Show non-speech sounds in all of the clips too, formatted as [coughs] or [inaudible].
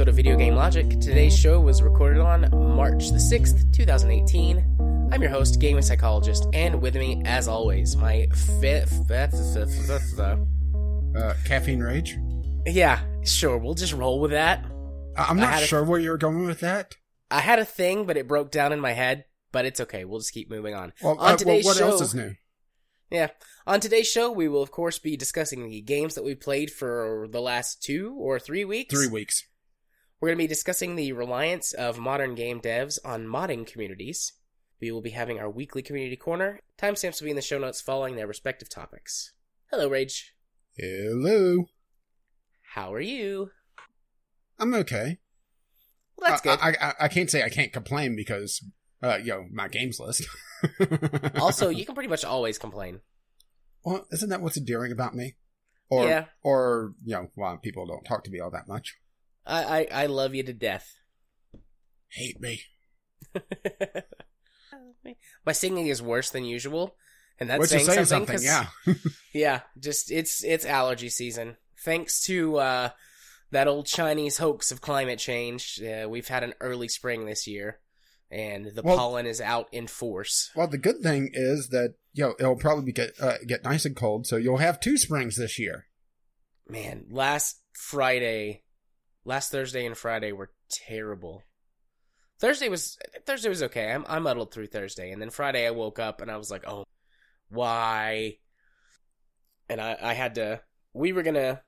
episode of Video Game Logic. Today's show was recorded on March the 6th, 2018. I'm your host, gaming psychologist, and with me, as always, my fifth, uh, caffeine rage. yeah, sure, we'll just roll with that. I'm not had a- sure where you're going with that. I had a thing, but it broke down in my head, but it's okay. We'll just keep moving on. Well, On uh, well, today's what else show- is new? Yeah. On today's show, we will, of course, be discussing the games that we played for the last two or three weeks. Three weeks. We're going to be discussing the reliance of modern game devs on modding communities. We will be having our weekly community corner. Timestamps will be in the show notes following their respective topics. Hello, Rage. Hello. How are you? I'm okay. Well, that's I- good. I, I, I can't say I can't complain because, uh, you know, my games list. [laughs] also, you can pretty much always complain. well, isn't that what's endearing about me? Or, Yeah. or you know, why people don't talk to me all that much. I, I, I love you to death. Hate me. [laughs] My singing is worse than usual, and that's saying, saying something. something, yeah. [laughs] Yeah, just it's it's allergy season. Thanks to uh, that old Chinese hoax of climate change, uh, we've had an early spring this year, and the Well- pollen is out in force. Well, the good thing is that, you know, it'll probably get, uh, get nice and cold, so you'll have two springs this year. Man, last Friday, last Thursday and Friday were terrible. Thursday was Thursday was okay. I'm I muddled through Thursday, and then Friday I woke up and I was like, oh, why? And I I had to. We were gonna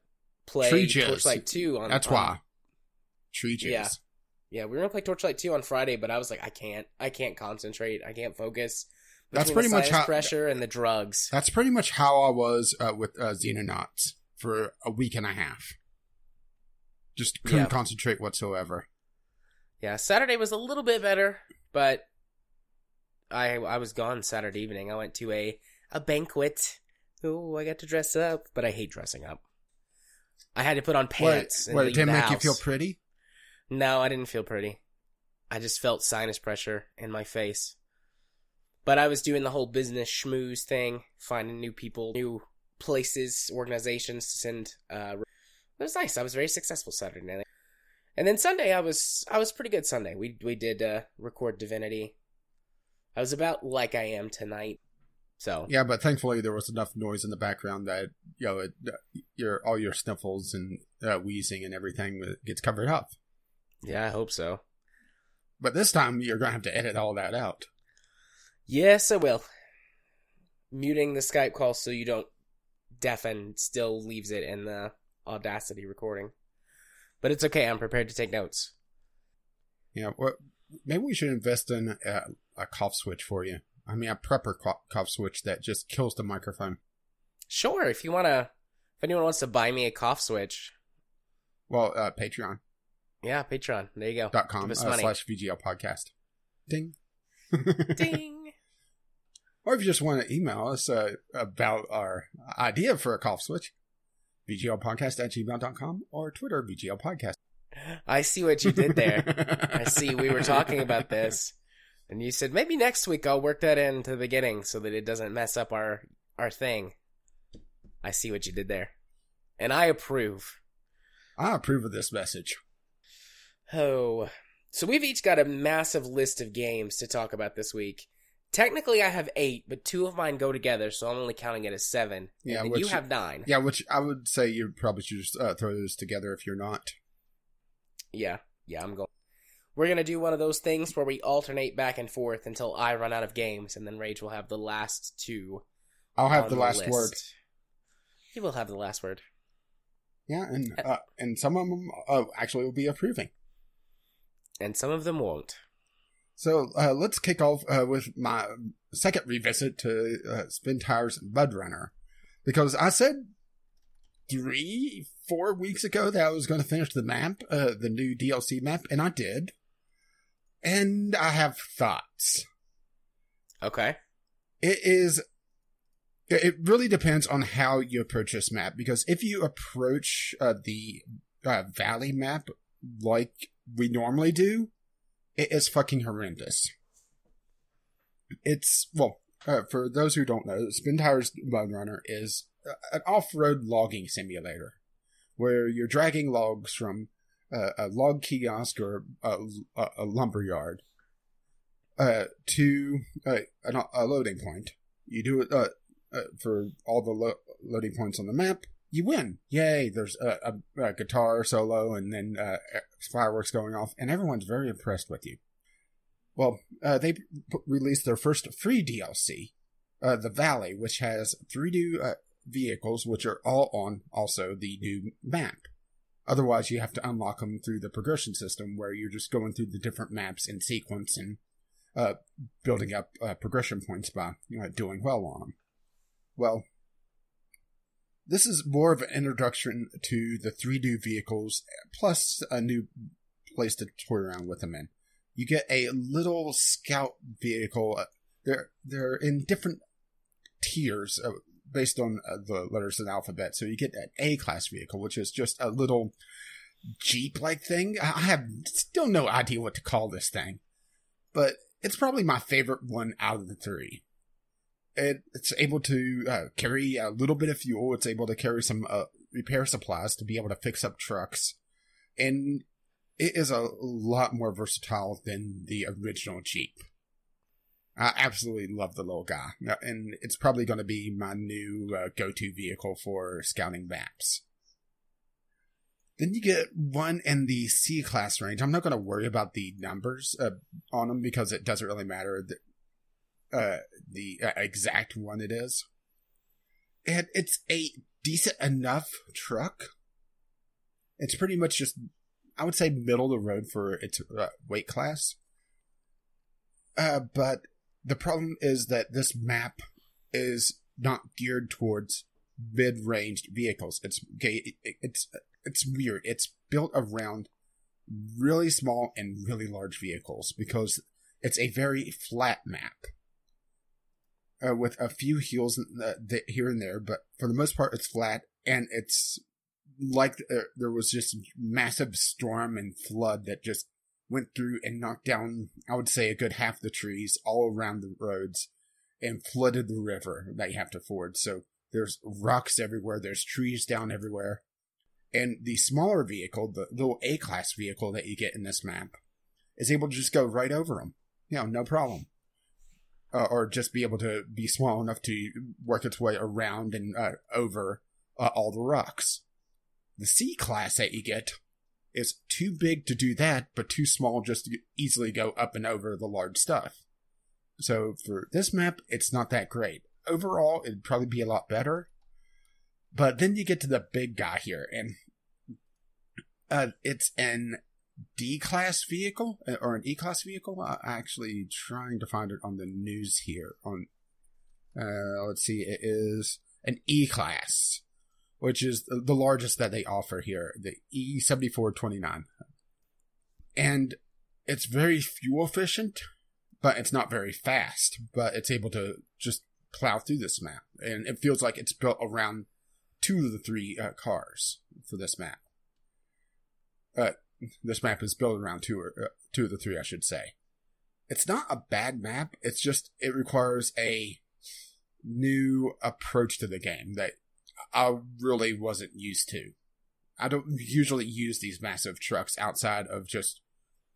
play Tree jizz. Torchlight Two on. That's on- why. Tree juice. Yeah. Yeah, we were gonna play Torchlight 2 on Friday, but I was like, I can't. I can't concentrate. I can't focus. That's Between the pretty much how- pressure and the drugs. That's pretty much how I was uh, with uh, Xenonauts for a week and a half. Just couldn't Yeah. concentrate whatsoever. Yeah, Saturday was a little bit better, but I I was gone Saturday evening. I went to a a banquet. Oh, I got to dress up, but I hate dressing up. I had to put on pants. What, what leave it make you feel pretty? No, I didn't feel pretty. I just felt sinus pressure in my face. But I was doing the whole business schmooze thing, finding new people, new places, organizations to send. Uh, it was nice. I was very successful Saturday night, and then Sunday I was I was pretty good. Sunday we we did uh, record Divinity. I was about like I am tonight. So Yeah, but thankfully there was enough noise in the background that you know it, uh, your all your sniffles and uh, wheezing and everything gets covered up. yeah, I hope so. But this time you're gonna have to edit all that out. Yes, I will. Muting the Skype call so you don't deafen still leaves it in the Audacity recording. But it's okay, I'm prepared to take notes. Yeah, what, maybe we should invest in a, a cough switch for you. I mean, a prepper cough, switch that just kills the microphone. Sure, if you wanna if anyone wants to buy me a cough switch, Well, uh, Patreon. yeah, Patreon. There you go. dot com uh, slash VGL podcast. Ding. [laughs] Ding. or if you just want to email us uh, about our idea for a cough switch, VGLpodcast at gmail.com or Twitter, VGL podcast. I see what you did there. [laughs] I see we were talking about this. And you said maybe next week I'll work that into the beginning so that it doesn't mess up our our thing. I see what you did there. And I approve. I approve of this message. Oh. So we've each got a massive list of games to talk about this week. Technically I have eight, but two of mine go together, so I'm only counting it as seven. Yeah, and which- you have nine. Yeah, which I would say you probably should just uh, throw those together if you're not. Yeah, yeah, I'm going. We're gonna do one of those things where we alternate back and forth until I run out of games, and then Rage will have the last two. I'll have the last list. word. You will have the last word. Yeah, and uh, and some of them uh, actually will be approving. And some of them won't. So uh, let's kick off uh, with my second revisit to uh, Spin Tires Mud Runner, because I said three, four weeks ago that I was going to finish the map, uh, the new DLC map, and I did. And I have thoughts. Okay. It is. It really depends on how you approach this map, because if you approach uh, the uh, valley map like we normally do, it is fucking horrendous. It's well, uh, for those who don't know, Spin Tires Mud Runner is an off-road logging simulator where you're dragging logs from uh, a log kiosk or a, a, a lumber yard uh, to uh, a, a, loading point. You do it uh, uh, for all the lo- loading points on the map. You win! Yay! There's a, a guitar solo and then uh, fireworks going off, and everyone's very impressed with you. Well, they p- released their first free DLC, the Valley, which has three new vehicles, which are all on also the new map. Otherwise, you have to unlock them through the progression system where you're just going through the different maps in sequence and uh, building up uh, progression points by you know, doing well on them. Well, this is more of an introduction to the three new vehicles, plus a new place to toy around with them in. You get a little scout vehicle. Uh, they're they're in different tiers. Based on uh, the letters in the alphabet. So you get an A class vehicle, which is just a little Jeep like thing. I have still no idea what to call this thing, but it's probably my favorite one out of the three. It, it's able to uh, carry a little bit of fuel. It's able to carry some uh, repair supplies to be able to fix up trucks. And it is a lot more versatile than the original Jeep. I absolutely love the little guy, and it's probably going to be my new uh, go-to vehicle for scouting maps. Then you get one in the C class range. I'm not going to worry about the numbers uh, on them because it doesn't really matter the, uh, the uh, exact one it is. And it's a decent enough truck. It's pretty much just, I would say, middle of the road for its uh, weight class. Uh, but the problem is that this map is not geared towards mid-ranged vehicles. It's it's it's weird. It's built around really small and really large vehicles because it's a very flat map uh, with a few hills here and there, but for the most part, it's flat and it's like uh, there was just massive storm and flood that just went through and knocked down, I would say, a good half the trees all around the roads and flooded the river that you have to ford. So there's rocks everywhere, there's trees down everywhere. And the smaller vehicle, the little A class vehicle that you get in this map, is able to just go right over them. You know, no problem. Uh, or just be able to be small enough to work its way around and uh, over uh, all the rocks. The C class that you get is too big to do that, but too small just to easily go up and over the large stuff. So for this map, it's not that great. Overall, it'd probably be a lot better. But then you get to the big guy here, and uh, it's an D class vehicle uh, or an E class vehicle. I'm actually trying to find it on the news here. On uh, let's see, it is an E class which is the largest that they offer here, the E7429. And it's very fuel efficient, but it's not very fast, but it's able to just plow through this map. And it feels like it's built around two of the three uh, cars for this map. Uh, this map is built around two or uh, two of the three, I should say. It's not a bad map. It's just it requires a new approach to the game that I really wasn't used to. I don't usually use these massive trucks outside of just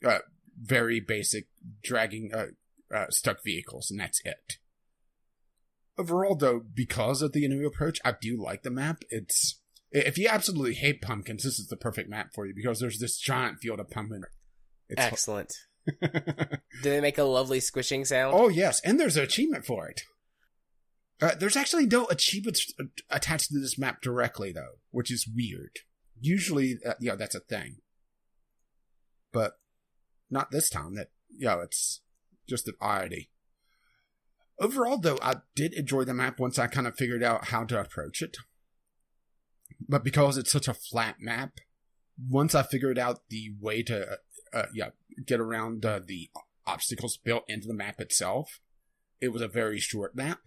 uh, very basic dragging uh, uh, stuck vehicles, and that's it. Overall, though, because of the new approach, I do like the map. It's if you absolutely hate pumpkins, this is the perfect map for you because there's this giant field of pumpkin. It's Excellent. [laughs] Do they make a lovely squishing sound? Oh yes, and there's an achievement for it. Uh, there's actually no achievements attached to this map directly, though, which is weird. Usually, uh, yeah, that's a thing, but not this time. That yeah, it's just an oddity. Overall, though, I did enjoy the map once I kind of figured out how to approach it. But because it's such a flat map, once I figured out the way to, uh, uh yeah, get around uh, the obstacles built into the map itself, it was a very short map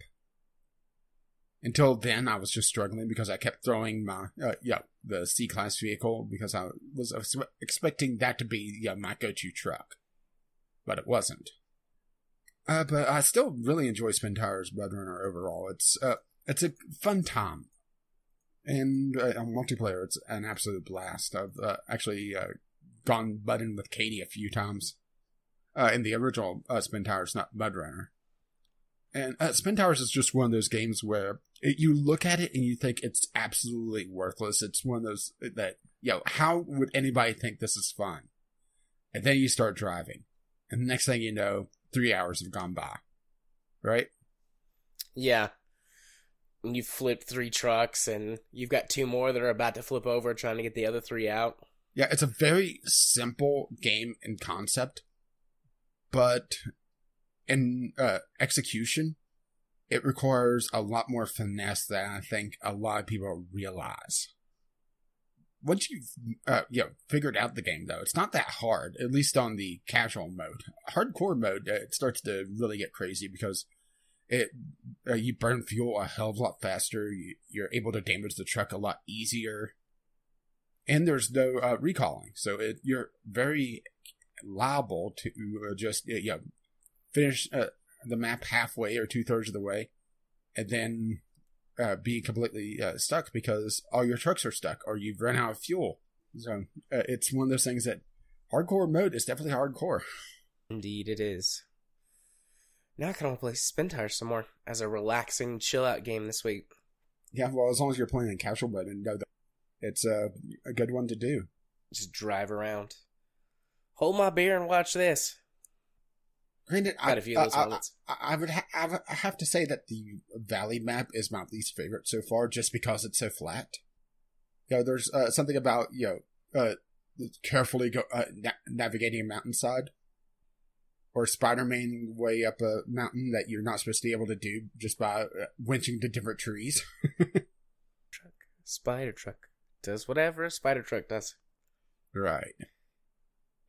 until then, I was just struggling because I kept throwing my, uh, yeah, the C class vehicle because I was expecting that to be yeah, my go to truck. but it wasn't. Uh, but I still really enjoy Spin Tires Mud Runner overall. It's uh, it's a fun time, and uh, on multiplayer, it's an absolute blast. I've uh, actually uh, gone budding with Katie a few times uh, in the original uh, Spin Tires, not Mud Runner. And uh, Spin Tires is just one of those games where it, you look at it and you think it's absolutely worthless. It's one of those that, yo, how would anybody think this is fun? And then you start driving. And the next thing you know, three hours have gone by. Right? Yeah. And you flip three trucks, and you've got two more that are about to flip over, trying to get the other three out. Yeah, it's a very simple game in concept, but in uh, execution, it requires a lot more finesse than I think a lot of people realize. Once you've uh, you know figured out the game, though, it's not that hard. At least on the casual mode, hardcore mode, uh, it starts to really get crazy because it uh, you burn fuel a hell of a lot faster. You, you're able to damage the truck a lot easier, and there's no uh, recalling, so it, you're very liable to uh, just you know finish uh, the map halfway or two thirds of the way, and then uh, be completely uh, stuck because all your trucks are stuck or you've run out of fuel. So uh, it's one of those things that hardcore mode is definitely hardcore. Indeed, it is. Now I can only play Spin Tires some more as a relaxing, chill out game this week. Yeah, well, as long as you're playing in casual mode and know that it's a, a good one to do. Just drive around. Hold my beer and watch this. Granted, Got I, a few of those I, moments. I, I would ha- I would- have to say that the valley map is my least favorite so far, just because it's so flat. You know, there's uh, something about you know uh, carefully go uh, na- navigating a mountainside, or Spider-Man way up a mountain that you're not supposed to be able to do just by uh, winching to different trees. [laughs] Truck. Spider truck. Does whatever a spider truck does. right.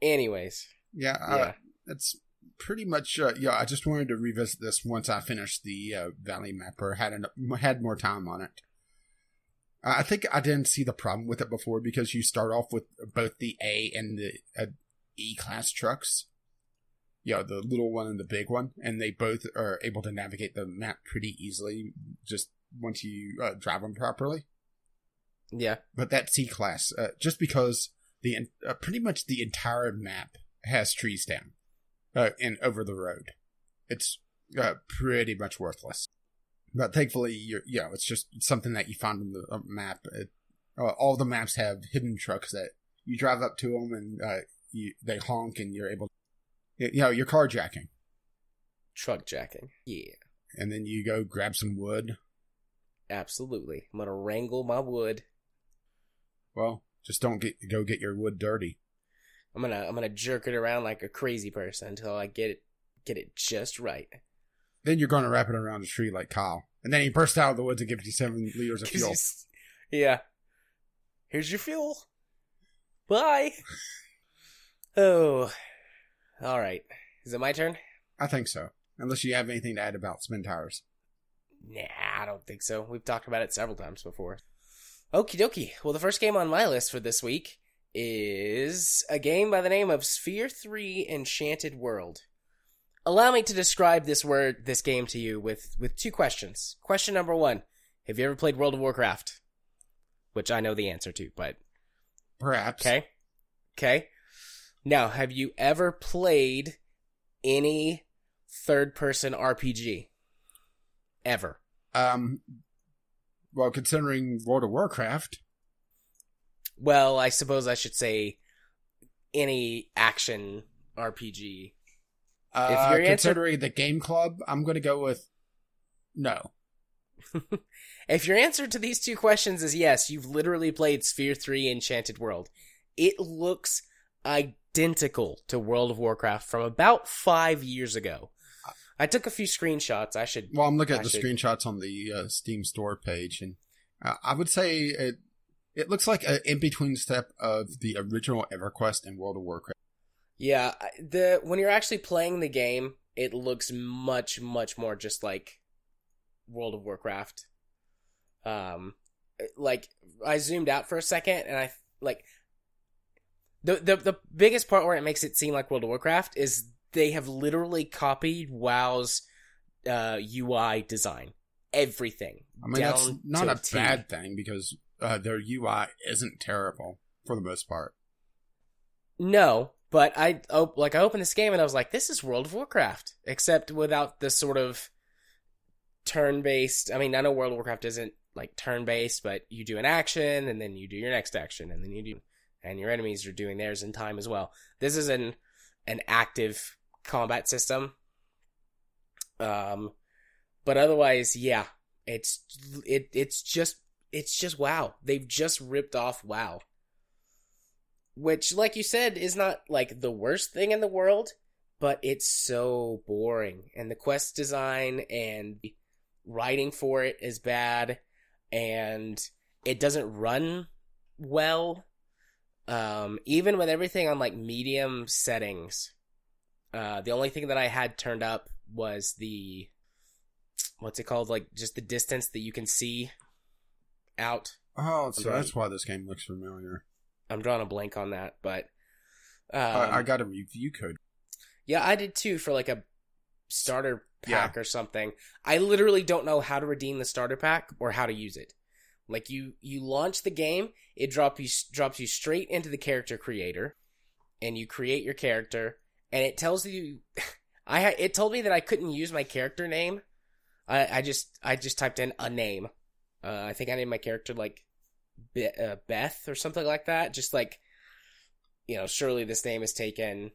Anyways. Yeah. Uh, Yeah. That's pretty much. Uh, yeah. I just wanted to revisit this once I finished the uh, valley mapper had an, had more time on it. Uh, I think I didn't see the problem with it before because you start off with both the A and the uh, E class trucks. yeah the little one and the big one, and they both are able to navigate the map pretty easily just once you uh, drive them properly. Yeah. But that C class, uh, just because the uh, pretty much the entire map has trees down uh, and over the road, it's uh, pretty much worthless. But thankfully, you're, you know, it's just something that you find on the uh, map. It, uh, all the maps have hidden trucks that you drive up to them and uh, you, they honk and you're able, to, you know, you're carjacking, Truck jacking. Yeah. and then you go grab some wood. Absolutely. I'm gonna wrangle my wood. Well, just don't get go get your wood dirty. I'm gonna I'm gonna jerk it around like a crazy person until I get it get it just right. Then you're to wrap it around a tree like Kyle. And then he bursts out of the woods and gives you seven [laughs] liters of fuel. Yeah. Here's your fuel. Bye. [laughs] Oh. All right. Is it my turn? I think so. Unless you have anything to add about spin tires. Nah, I don't think so. We've talked about it several times before. Okie dokie. Well, the first game on my list for this week is a game by the name of Sphere 3 Enchanted World. Allow me to describe this word, this game to you with, with two questions. Question number one Have you ever played World of Warcraft? Which I know the answer to, but Perhaps. okay. Okay. Now, have you ever played any third person RPG? Ever? Um, well, considering World of Warcraft, Well, I suppose I should say any action RPG. uh, If your answer- considering the game club, I'm going to go with no. [laughs] If your answer to these two questions is yes, you've literally played Sphere 3 Enchanted World. It looks identical to World of Warcraft from about five years ago. I took a few screenshots. I should. Well, I'm looking at I the should- screenshots on the uh, Steam store page, and uh, I would say it it looks like an in between step of the original EverQuest and World of Warcraft. Yeah, the when you're actually playing the game, it looks much much more just like World of Warcraft. Um, like I zoomed out for a second, and I like the the the biggest part where it makes it seem like World of Warcraft is they have literally copied WoW's uh, UI design. Everything. I mean, that's not a T. bad thing because uh, their UI isn't terrible for the most part. No, but I op- like I opened this game and I was like, this is World of Warcraft, except without the sort of turn-based. I mean, I know World of Warcraft isn't like turn-based, but you do an action and then you do your next action and then you do, and your enemies are doing theirs in time as well. This is an an active combat system. Um, but otherwise, yeah, it's it it's just it's just wow. They've just ripped off WoW. Which like you said is not like the worst thing in the world but it's so boring. And the quest design and writing for it is bad and it doesn't run well. Um even with everything on like medium settings uh the only thing that i had turned up was the what's it called? Like just the distance that you can see out Oh, so that's why this game looks familiar. i'm drawing a blank on that but um, I, I got a review code. Yeah, I did too for like a starter pack or something. I literally don't know how to redeem the starter pack or how to use it. Like you you launch the game, it drop you drops you straight into the character creator and you create your character and it tells you [laughs] I it told me that I couldn't use my character name. I I just I just typed in a name. Uh, I think I named my character like Be- uh, Beth or something like that. Just like you know, surely this name is taken.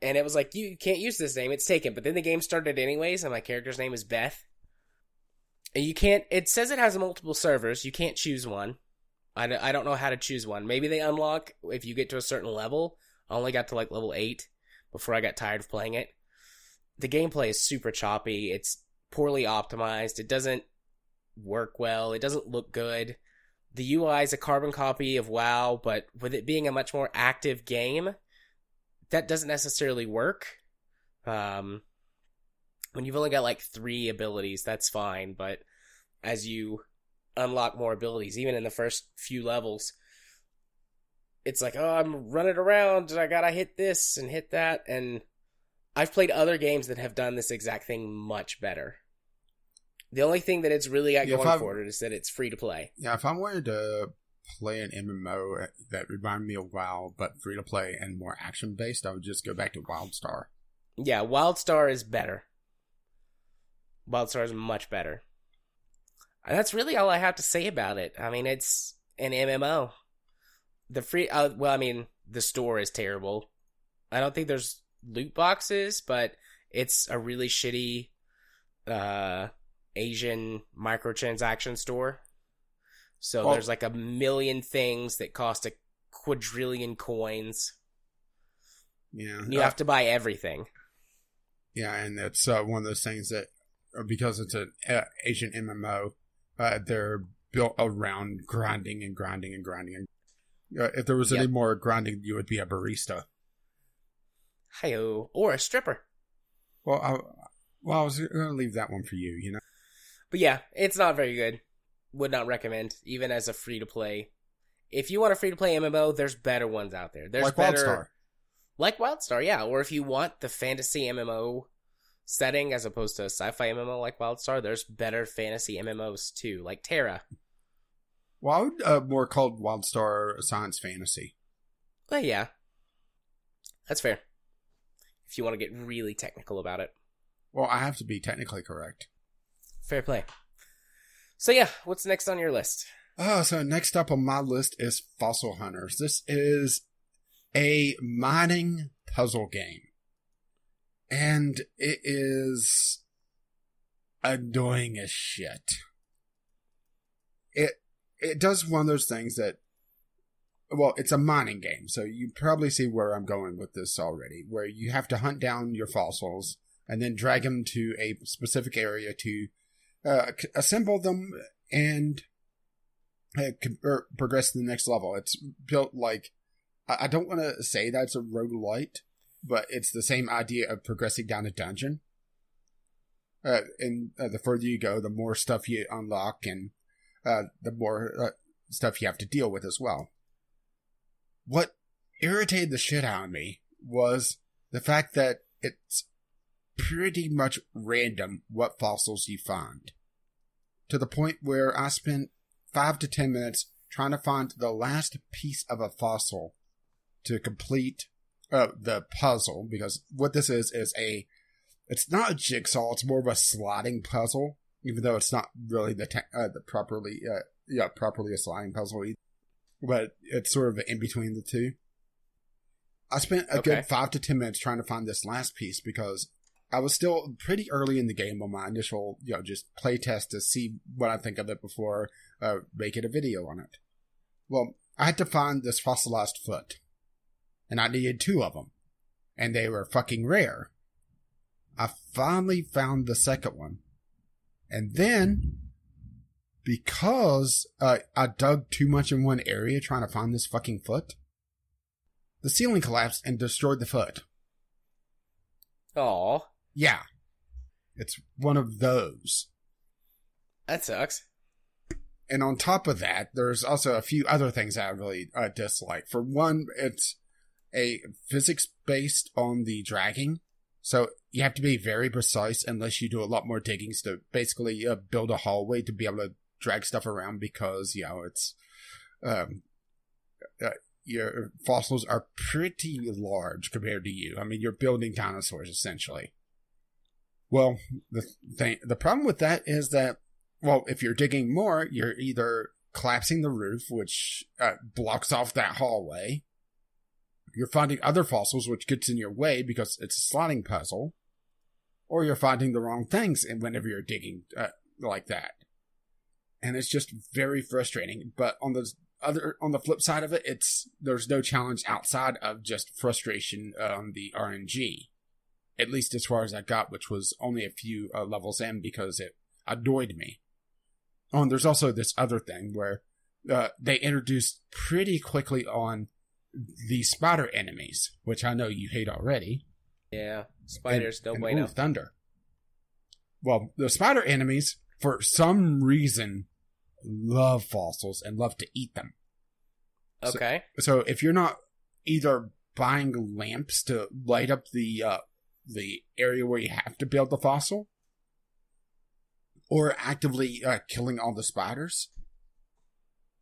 And it was like you can't use this name. It's taken. But then the game started anyways and my character's name is beth. And you can't it says it has multiple servers. You can't choose one. I, I don't know how to choose one. Maybe they unlock if you get to a certain level. I only got to like level 8 before i got tired of playing it. The gameplay is super choppy. It's poorly optimized. It doesn't work well it doesn't look good the ui is a carbon copy of wow but with it being a much more active game that doesn't necessarily work. Um, when you've only got like three abilities, that's fine. But as you unlock more abilities, even in the first few levels, it's like, oh, I'm running around and I gotta hit this and hit that. And I've played other games that have done this exact thing much better. The only thing that it's really got Yeah, going for it is that it's free to play. Yeah, if I wanted to play an MMO that reminded me of WoW, but free to play and more action based, I would just go back to WildStar. Yeah, WildStar is better. WildStar is much better. And that's really all I have to say about it. I mean, it's an MMO. The free, uh, well, I mean, the store is terrible. I don't think there's loot boxes, but it's a really shitty uh, Asian microtransaction store. So Well- there's like a million things that cost a quadrillion coins. Yeah, You uh, have to buy everything. yeah, and it's uh, one of those things that uh, because it's an uh, Asian MMO, uh, they're built around grinding and grinding and grinding. And, uh, if there was any more grinding, you would be a barista. Hi-yo. Or a stripper. Well, I, well, I was going to leave that one for you. You know, But yeah, it's not very good. Would not recommend, even as a free to play. If you want a free to play MMO, there's better ones out there. There's like better, WildStar. like WildStar, yeah. Or if you want the fantasy MMO setting as opposed to a sci-fi MMO like WildStar, there's better fantasy MMOs too, like TERA. Well, I would uh, more called WildStar science fantasy. Well, yeah, that's fair. If you want to get really technical about it, Well, I have to be technically correct. Fair play. So yeah, what's next on your list? Oh, so next up on my list is Fossil Hunters. This is a mining puzzle game. And it is annoying as shit. It it does one of those things that well, it's a mining game, so you probably see where I'm going with this already, where you have to hunt down your fossils and then drag them to a specific area to uh, assemble them and uh, con- progress to the next level. It's built like I, I don't want to say that's a roguelite, but it's the same idea of progressing down a dungeon. Uh, and uh, the further you go, the more stuff you unlock, and uh, the more uh, stuff you have to deal with as well. What irritated the shit out of me was the fact that it's pretty much random what fossils you find. To the point where I spent five to ten minutes trying to find the last piece of a fossil to complete uh, the puzzle because what this is is a it's not a jigsaw it's more of a sliding puzzle even though it's not really the te- uh, the properly uh, yeah properly a sliding puzzle either. but it's sort of in between the two i spent a Okay. good five to ten minutes trying to find this last piece because i was still pretty early in the game on my initial you know just play test to see what i think of it before uh, making a video on it well i had to find this fossilized foot and I needed two of them, and they were fucking rare. I finally found the second one, and then because uh, I dug too much in one area trying to find this fucking foot, the ceiling collapsed and destroyed the foot. Aw, Yeah, it's one of those. that sucks. and on top of that, there's also a few other things I really uh, dislike. For one, it's a physics based on the dragging, so you have to be very precise unless you do a lot more diggings to basically uh, build a hallway to be able to drag stuff around because you know it's um uh, your fossils are pretty large compared to you. I mean, you're building dinosaurs essentially. Well, the thing, the problem with that is that well, if you're digging more, you're either collapsing the roof, which uh, blocks off that hallway. You're finding other fossils, which gets in your way because it's a sliding puzzle, or you're finding the wrong things. And whenever you're digging uh, like that, and it's just very frustrating. But on the other, on the flip side of it, it's there's no challenge outside of just frustration on the RNG. At least as far as I got, which was only a few uh, levels in because it annoyed me. Oh, and there's also this other thing where uh, they introduced pretty quickly on the spider enemies, which I know you hate already. Yeah, spiders And- don't bueno. ooh, thunder. Well, the spider enemies, for some reason, love fossils and love to eat them. so- Okay. So if you're not either buying lamps to light up the uh, the area where you have to build the fossil, or actively uh, killing all the spiders,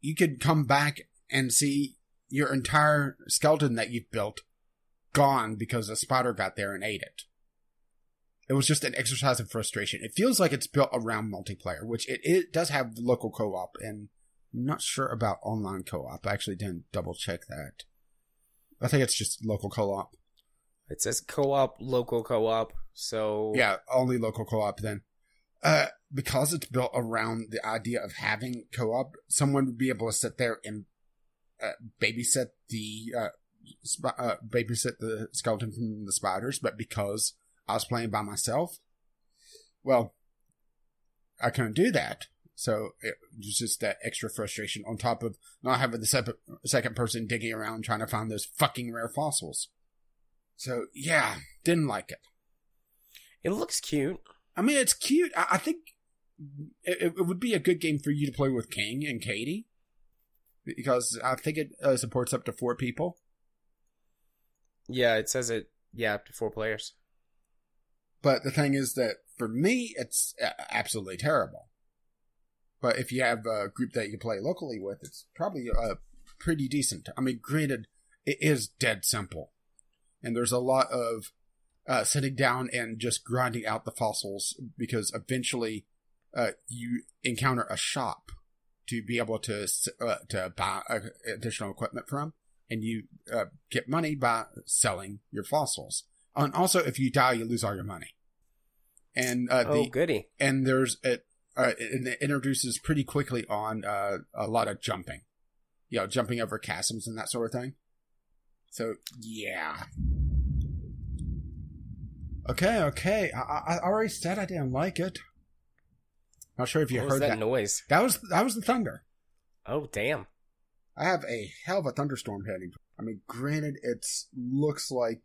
you could come back and see your entire skeleton that you've built gone because a spider got there and ate it. It was just an exercise of frustration. It feels like it's built around multiplayer, which it, it does have local co-op, and I'm not sure about online co-op. I actually didn't double check that. I think it's just local co-op. It says co-op, local co-op. So Yeah, only local co-op then. Uh, because it's built around the idea of having co-op, someone would be able to sit there and uh, babysit the uh, sp- uh, babysit the skeleton from the spiders. But because I was playing by myself, well, I couldn't do that. So it was just that extra frustration on top of not having the sep- second person digging around trying to find those fucking rare fossils. So yeah, didn't like it. it looks cute. I mean, it's cute. I, I think it, it would be a good game for you to play with King and Katie because I think it uh, supports up to four people. Yeah, it says it. Yeah, up to four players. But the thing is that for me, it's absolutely terrible. But if you have a group that you play locally with, it's probably uh, pretty decent. I mean, granted, it is dead simple, and there's a lot of uh, sitting down and just grinding out the fossils because eventually uh, you encounter a shop to be able to uh, to buy uh, additional equipment from, and you uh, get money by selling your fossils. And also, if you die, you lose all your money. And uh, oh, goody. and and there's it, uh, it it introduces pretty quickly on uh, a lot of jumping, you know, jumping over chasms and that sort of thing. So yeah. Okay, okay. I, I already said I didn't like it. Not sure if you what heard that, that. noise? That was that was the thunder. Oh, damn. I have a hell of a thunderstorm heading. I mean, granted, it's looks like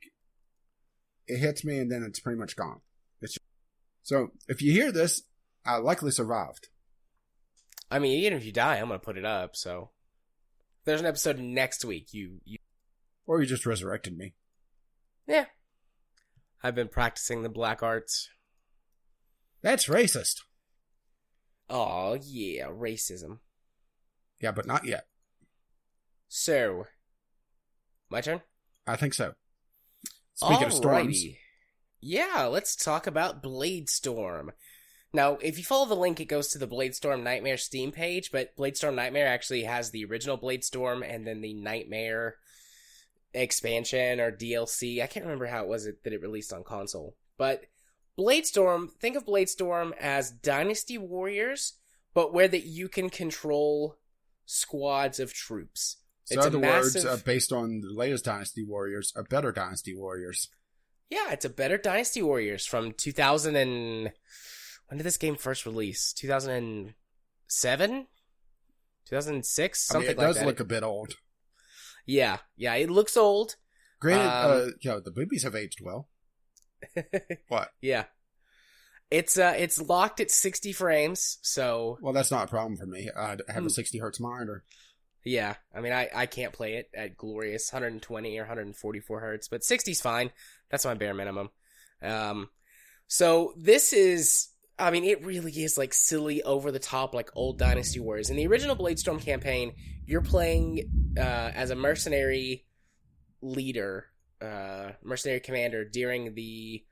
it hits me and then it's pretty much gone. It's just... so if you hear this, I likely survived. I mean, even if you die, I'm gonna put it up. So there's an episode next week. You, you, Or you just resurrected me. yeah. I've been practicing the black arts. That's racist. Oh, yeah, racism. Yeah, but not yet. So, my turn? I think so. Speaking of storms, Yeah, let's talk about Blade Storm. Now, if you follow the link, it goes to the Blade Storm Nightmare Steam page, but Blade Storm Nightmare actually has the original Blade Storm and then the Nightmare expansion or DLC. I can't remember how it was it, that it released on console. But Bladestorm, think of Bladestorm as Dynasty Warriors, but where that you can control squads of troops. so It's a other words, massive- uh, based on the latest Dynasty Warriors, a better Dynasty Warriors. Yeah, it's a better Dynasty Warriors from 2000 and when did this game first release? 2007? 2006? I mean, Something it like that. It does look a bit old. Yeah, yeah, it looks old. Granted, Um, uh, know, the boobies have aged well. [laughs] What? yeah. It's uh it's locked at 60 frames, so Well, that's not a problem for me. I have Hmm. a 60 hertz monitor. yeah. I mean, I I can't play it at glorious 120 or 144 hertz, but 60's fine. That's my bare minimum. Um so this is I mean, it really is like silly, over the top, like old Dynasty Warriors. In the original Bladestorm campaign, you're playing uh, as a mercenary leader, uh, mercenary commander during the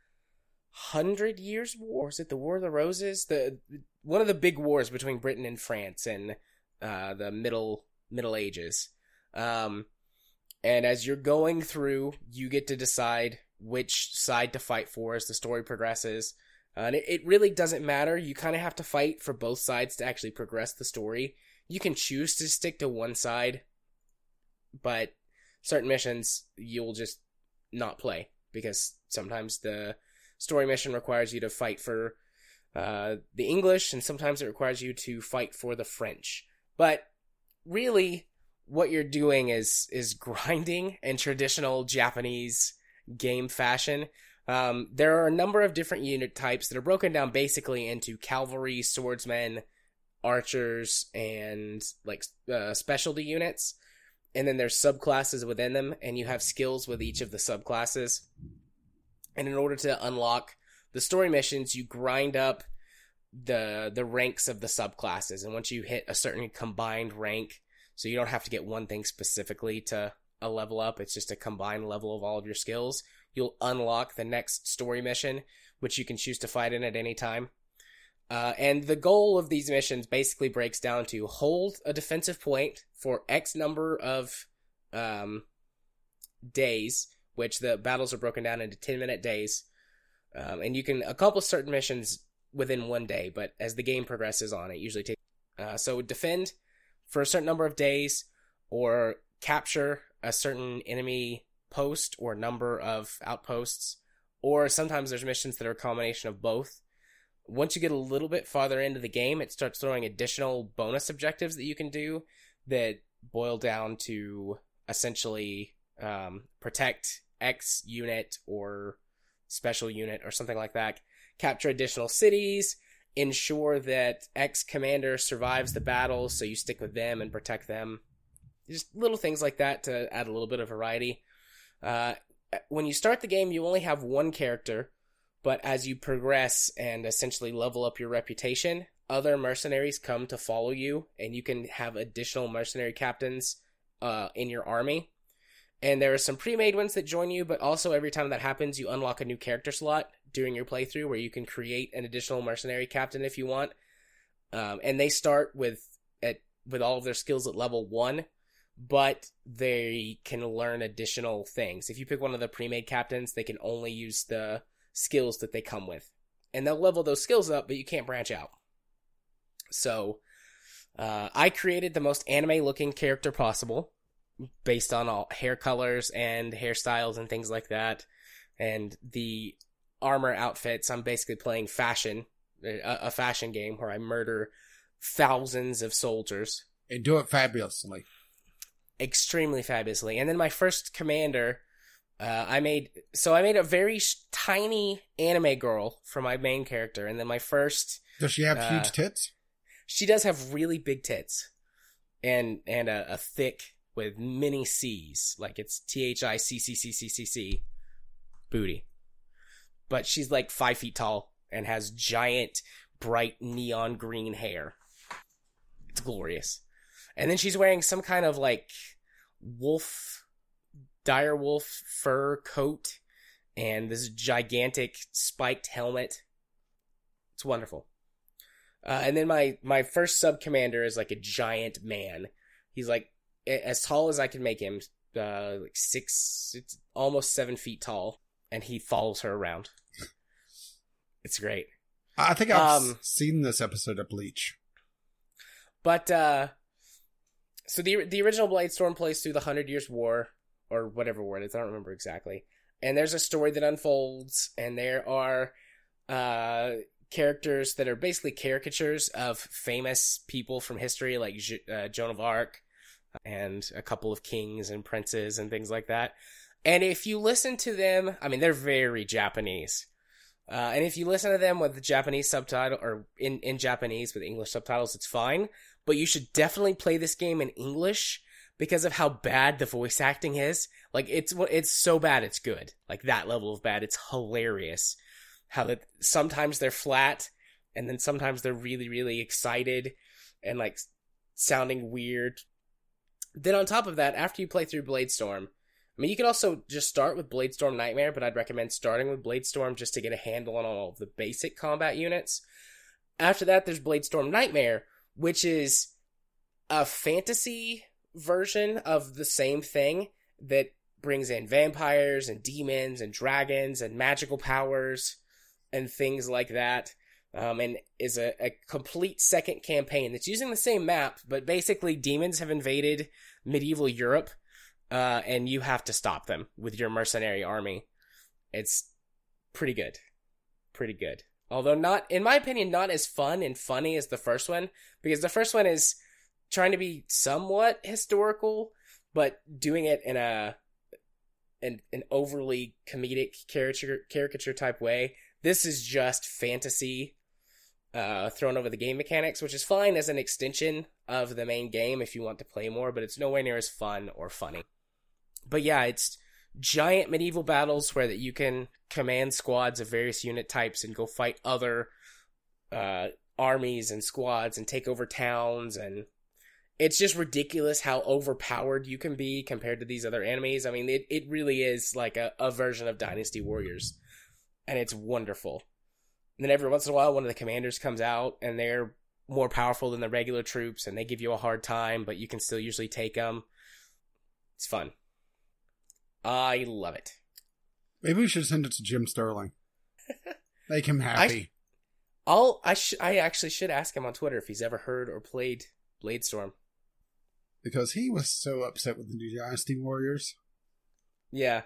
Hundred Years' War. Is it the War of the Roses? The one of the big wars between Britain and France in uh, the middle Middle Ages. Um, and as you're going through, you get to decide which side to fight for as the story progresses. Uh, and it, it really doesn't matter. You kind of have to fight for both sides to actually progress the story. You can choose to stick to one side, but certain missions you'll just not play because sometimes the story mission requires you to fight for uh, the English, and sometimes it requires you to fight for the French. But really, what you're doing is is [laughs] grinding in traditional Japanese game fashion. Um, there are a number of different unit types that are broken down basically into cavalry, swordsmen, archers, and like uh, specialty units. And then there's subclasses within them, and you have skills with each of the subclasses. And in order to unlock the story missions, you grind up the the ranks of the subclasses. And once you hit a certain combined rank, so you don't have to get one thing specifically to a level up, it's just a combined level of all of your skills you'll unlock the next story mission, which you can choose to fight in at any time. Uh, and the goal of these missions basically breaks down to hold a defensive point for X number of um, days, which the battles are broken down into 10 minute days. Um, and you can accomplish certain missions within one day, but as the game progresses on, it usually takes. Uh, so defend for a certain number of days, or capture a certain enemy post or number of outposts, or sometimes there's missions that are a combination of both. Once you get a little bit farther into the game, it starts throwing additional bonus objectives that you can do that boil down to essentially um, protect X unit or special unit or something like that, capture additional cities, ensure that X commander survives the battle, so you stick with them and protect them. Just little things like that to add a little bit of variety. Uh, when you start the game, you only have one character, but as you progress and essentially level up your reputation, other mercenaries come to follow you, and you can have additional mercenary captains uh, in your army. And there are some pre-made ones that join you, but also every time that happens, you unlock a new character slot during your playthrough where you can create an additional mercenary captain if you want. Um, and they start with at with all of their skills at level one, but they can learn additional things. If you pick one of the pre-made captains, they can only use the skills that they come with, and they'll level those skills up, but you can't branch out. So, uh, I created the most anime-looking character possible based on all hair colors and hairstyles and things like that. And the armor outfits, I'm basically playing fashion, a, a fashion game where I murder thousands of soldiers And do it fabulously. extremely fabulously. And then my first commander, uh, I made, so I made a very sh- tiny anime girl for my main character. And then my first, Does she have Uh, huge tits? she does have really big tits and, and a, a thick with many C's. Like it's T H I C C C C C C booty. but she's like five feet tall and has giant, bright neon green hair. It's glorious. And then she's wearing some kind of like wolf, dire wolf fur coat and this gigantic spiked helmet. It's wonderful. Uh, and then my my first sub commander is like a giant man. He's like as tall as I can make him, uh, like six, it's almost seven feet tall, and he follows her around. It's great. I think I've Um, seen this episode of Bleach. But uh so the the original Bladestorm plays through the Hundred Years War or whatever word it is. I don't remember exactly. And there's a story that unfolds, and there are uh characters that are basically caricatures of famous people from history, like uh, Joan of Arc, and a couple of kings and princes and things like that. And if you listen to them, I mean, they're very Japanese. Uh, and if you listen to them with the Japanese subtitle or in, in Japanese with English subtitles, it's fine. But you should definitely play this game in English because of how bad the voice acting is. Like it's it's so bad it's good. Like that level of bad. It's hilarious. How that sometimes they're flat and then sometimes they're really really excited and like sounding weird. Then on top of that, after you play through Bladestorm, I mean, you can also just start with Bladestorm Nightmare, but I'd recommend starting with Bladestorm just to get a handle on all of the basic combat units. After that, there's Bladestorm Nightmare, which is a fantasy version of the same thing that brings in vampires and demons and dragons and magical powers and things like that. Um, and is a, a complete second campaign that's using the same map, but basically demons have invaded medieval Europe uh, and you have to stop them with your mercenary army. It's pretty good, pretty good. Although not, in my opinion, not as fun and funny as the first one, because the first one is trying to be somewhat historical, but doing it in a an an overly comedic caricature caricature type way. This is just fantasy uh, thrown over the game mechanics, which is fine as an extension of the main game if you want to play more, but it's nowhere near as fun or funny but yeah, it's giant medieval battles where that you can command squads of various unit types and go fight other uh, armies and squads and take over towns and it's just ridiculous how overpowered you can be compared to these other enemies. I mean, it, it really is like a, a version of Dynasty Warriors. And it's wonderful. And then every once in a while, one of the commanders comes out and they're more powerful than the regular troops and they give you a hard time, but you can still usually take them. It's fun. I love it. Maybe we should send it to Jim Sterling. [laughs] Make him happy. I'll I sh- I actually should ask him on Twitter if he's ever heard or played Bladestorm. Because he was so upset with the new Dynasty Warriors. Yeah.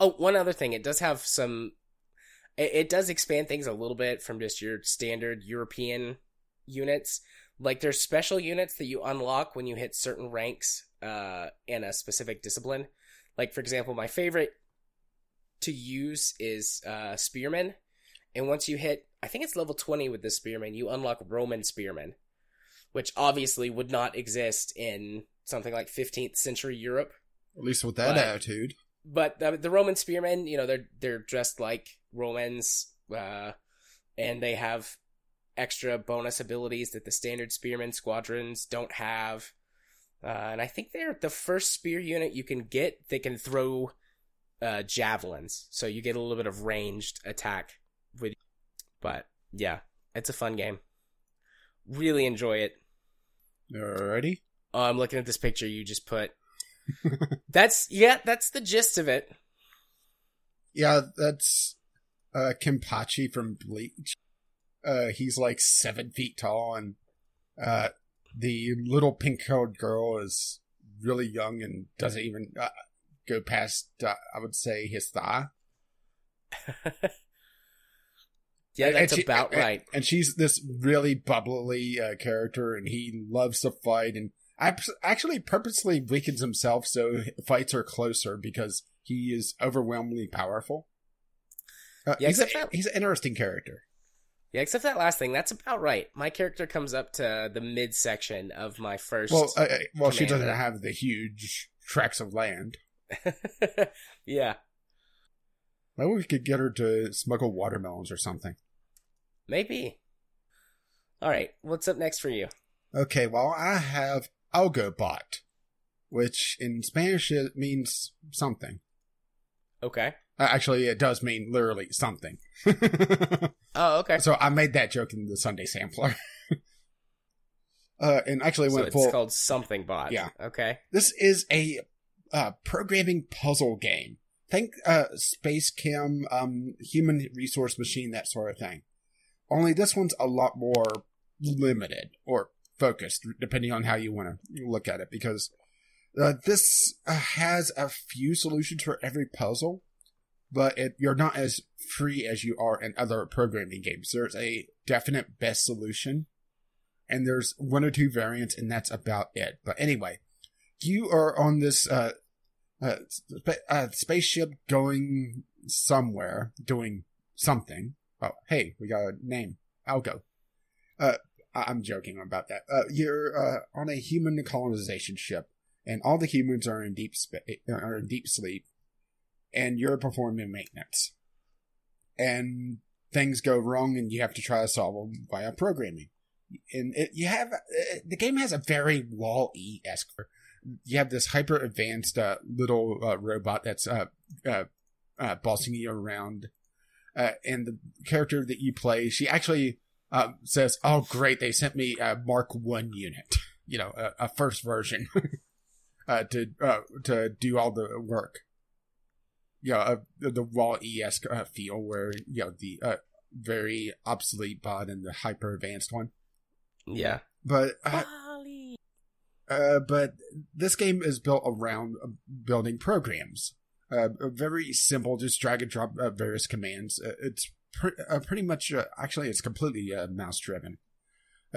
Oh, one other thing, it does have some. It, it does expand things a little bit from just your standard European units. Like there's special units that you unlock when you hit certain ranks uh, in a specific discipline. Like for example, my favorite to use is uh, Spearman, and once you hit, I think it's level twenty with the Spearman, you unlock Roman Spearman, which obviously would not exist in something like 15th century Europe At least with that But- attitude. but the, the Roman spearmen, you know, they're they're dressed like Romans, uh, and they have extra bonus abilities that the standard spearmen squadrons don't have. Uh, and I think they're the first spear unit you can get that can throw uh, javelins, so you get a little bit of ranged attack with. But yeah, it's a fun game. Really enjoy it. Alrighty. Oh, I'm looking at this picture you just put. [laughs] that's yeah, that's the gist of it. Yeah, that's uh Kenpachi from Bleach. Uh he's like seven feet tall and uh the little pink haired girl is really young and doesn't even uh, go past uh, I would say his thigh. [laughs] Yeah, that's she- about right. And she's this really bubbly uh, character, and he loves to fight, and actually purposely weakens himself so fights are closer because he is overwhelmingly powerful. Uh, Yeah, he's, a, except that- he's an interesting character. Yeah, except that last thing. That's about right. My character comes up to the midsection of my first. Well, uh, uh, well, she doesn't have the huge tracts of land. [laughs] yeah, Maybe we could get her to smuggle watermelons or something. Maybe. All right, what's up next for you? Okay, well, I have Algobot, which in Spanish it means something. Okay. Uh, actually, it does mean literally something. [laughs] Oh, okay. so I made that joke in the Sunday sampler. [laughs] uh, and actually So went it's full. called something bot. Yeah. Okay. This is a uh, programming puzzle game. Think uh, SpaceChem, um, Human Resource Machine, that sort of thing. Only this one's a lot more limited or focused, depending on how you want to look at it. Because uh, this has a few solutions for every puzzle, but it, you're not as free as you are in other programming games. There's a definite best solution, and there's one or two variants, and that's about it. But anyway, you are on this uh, uh, sp- uh, spaceship going somewhere, doing something. Oh, hey, we got a name, Algo. Uh, I- I'm joking about that. Uh, you're uh, on a human colonization ship, and all the humans are in deep spa- are in deep sleep, and you're performing maintenance, and things go wrong, and you have to try to solve them via programming. And it, you have uh, the game has a very Wall E esque. You have this hyper advanced uh, little uh, robot that's uh, bossing you around, uh, and the character that you play, she actually uh, says, "Oh, great! They sent me a Mark One unit, [laughs] you know, a, a first version, [laughs] uh, to uh, to do all the work." You know, uh, the, the raw esque uh, feel where you know the uh, very obsolete bot and the hyper advanced one, Yeah. but uh, uh, but this game is built around uh, building programs. Uh, very simple, just drag and drop uh, various commands. Uh, it's pre- uh, pretty much, uh, actually, it's completely uh, mouse driven.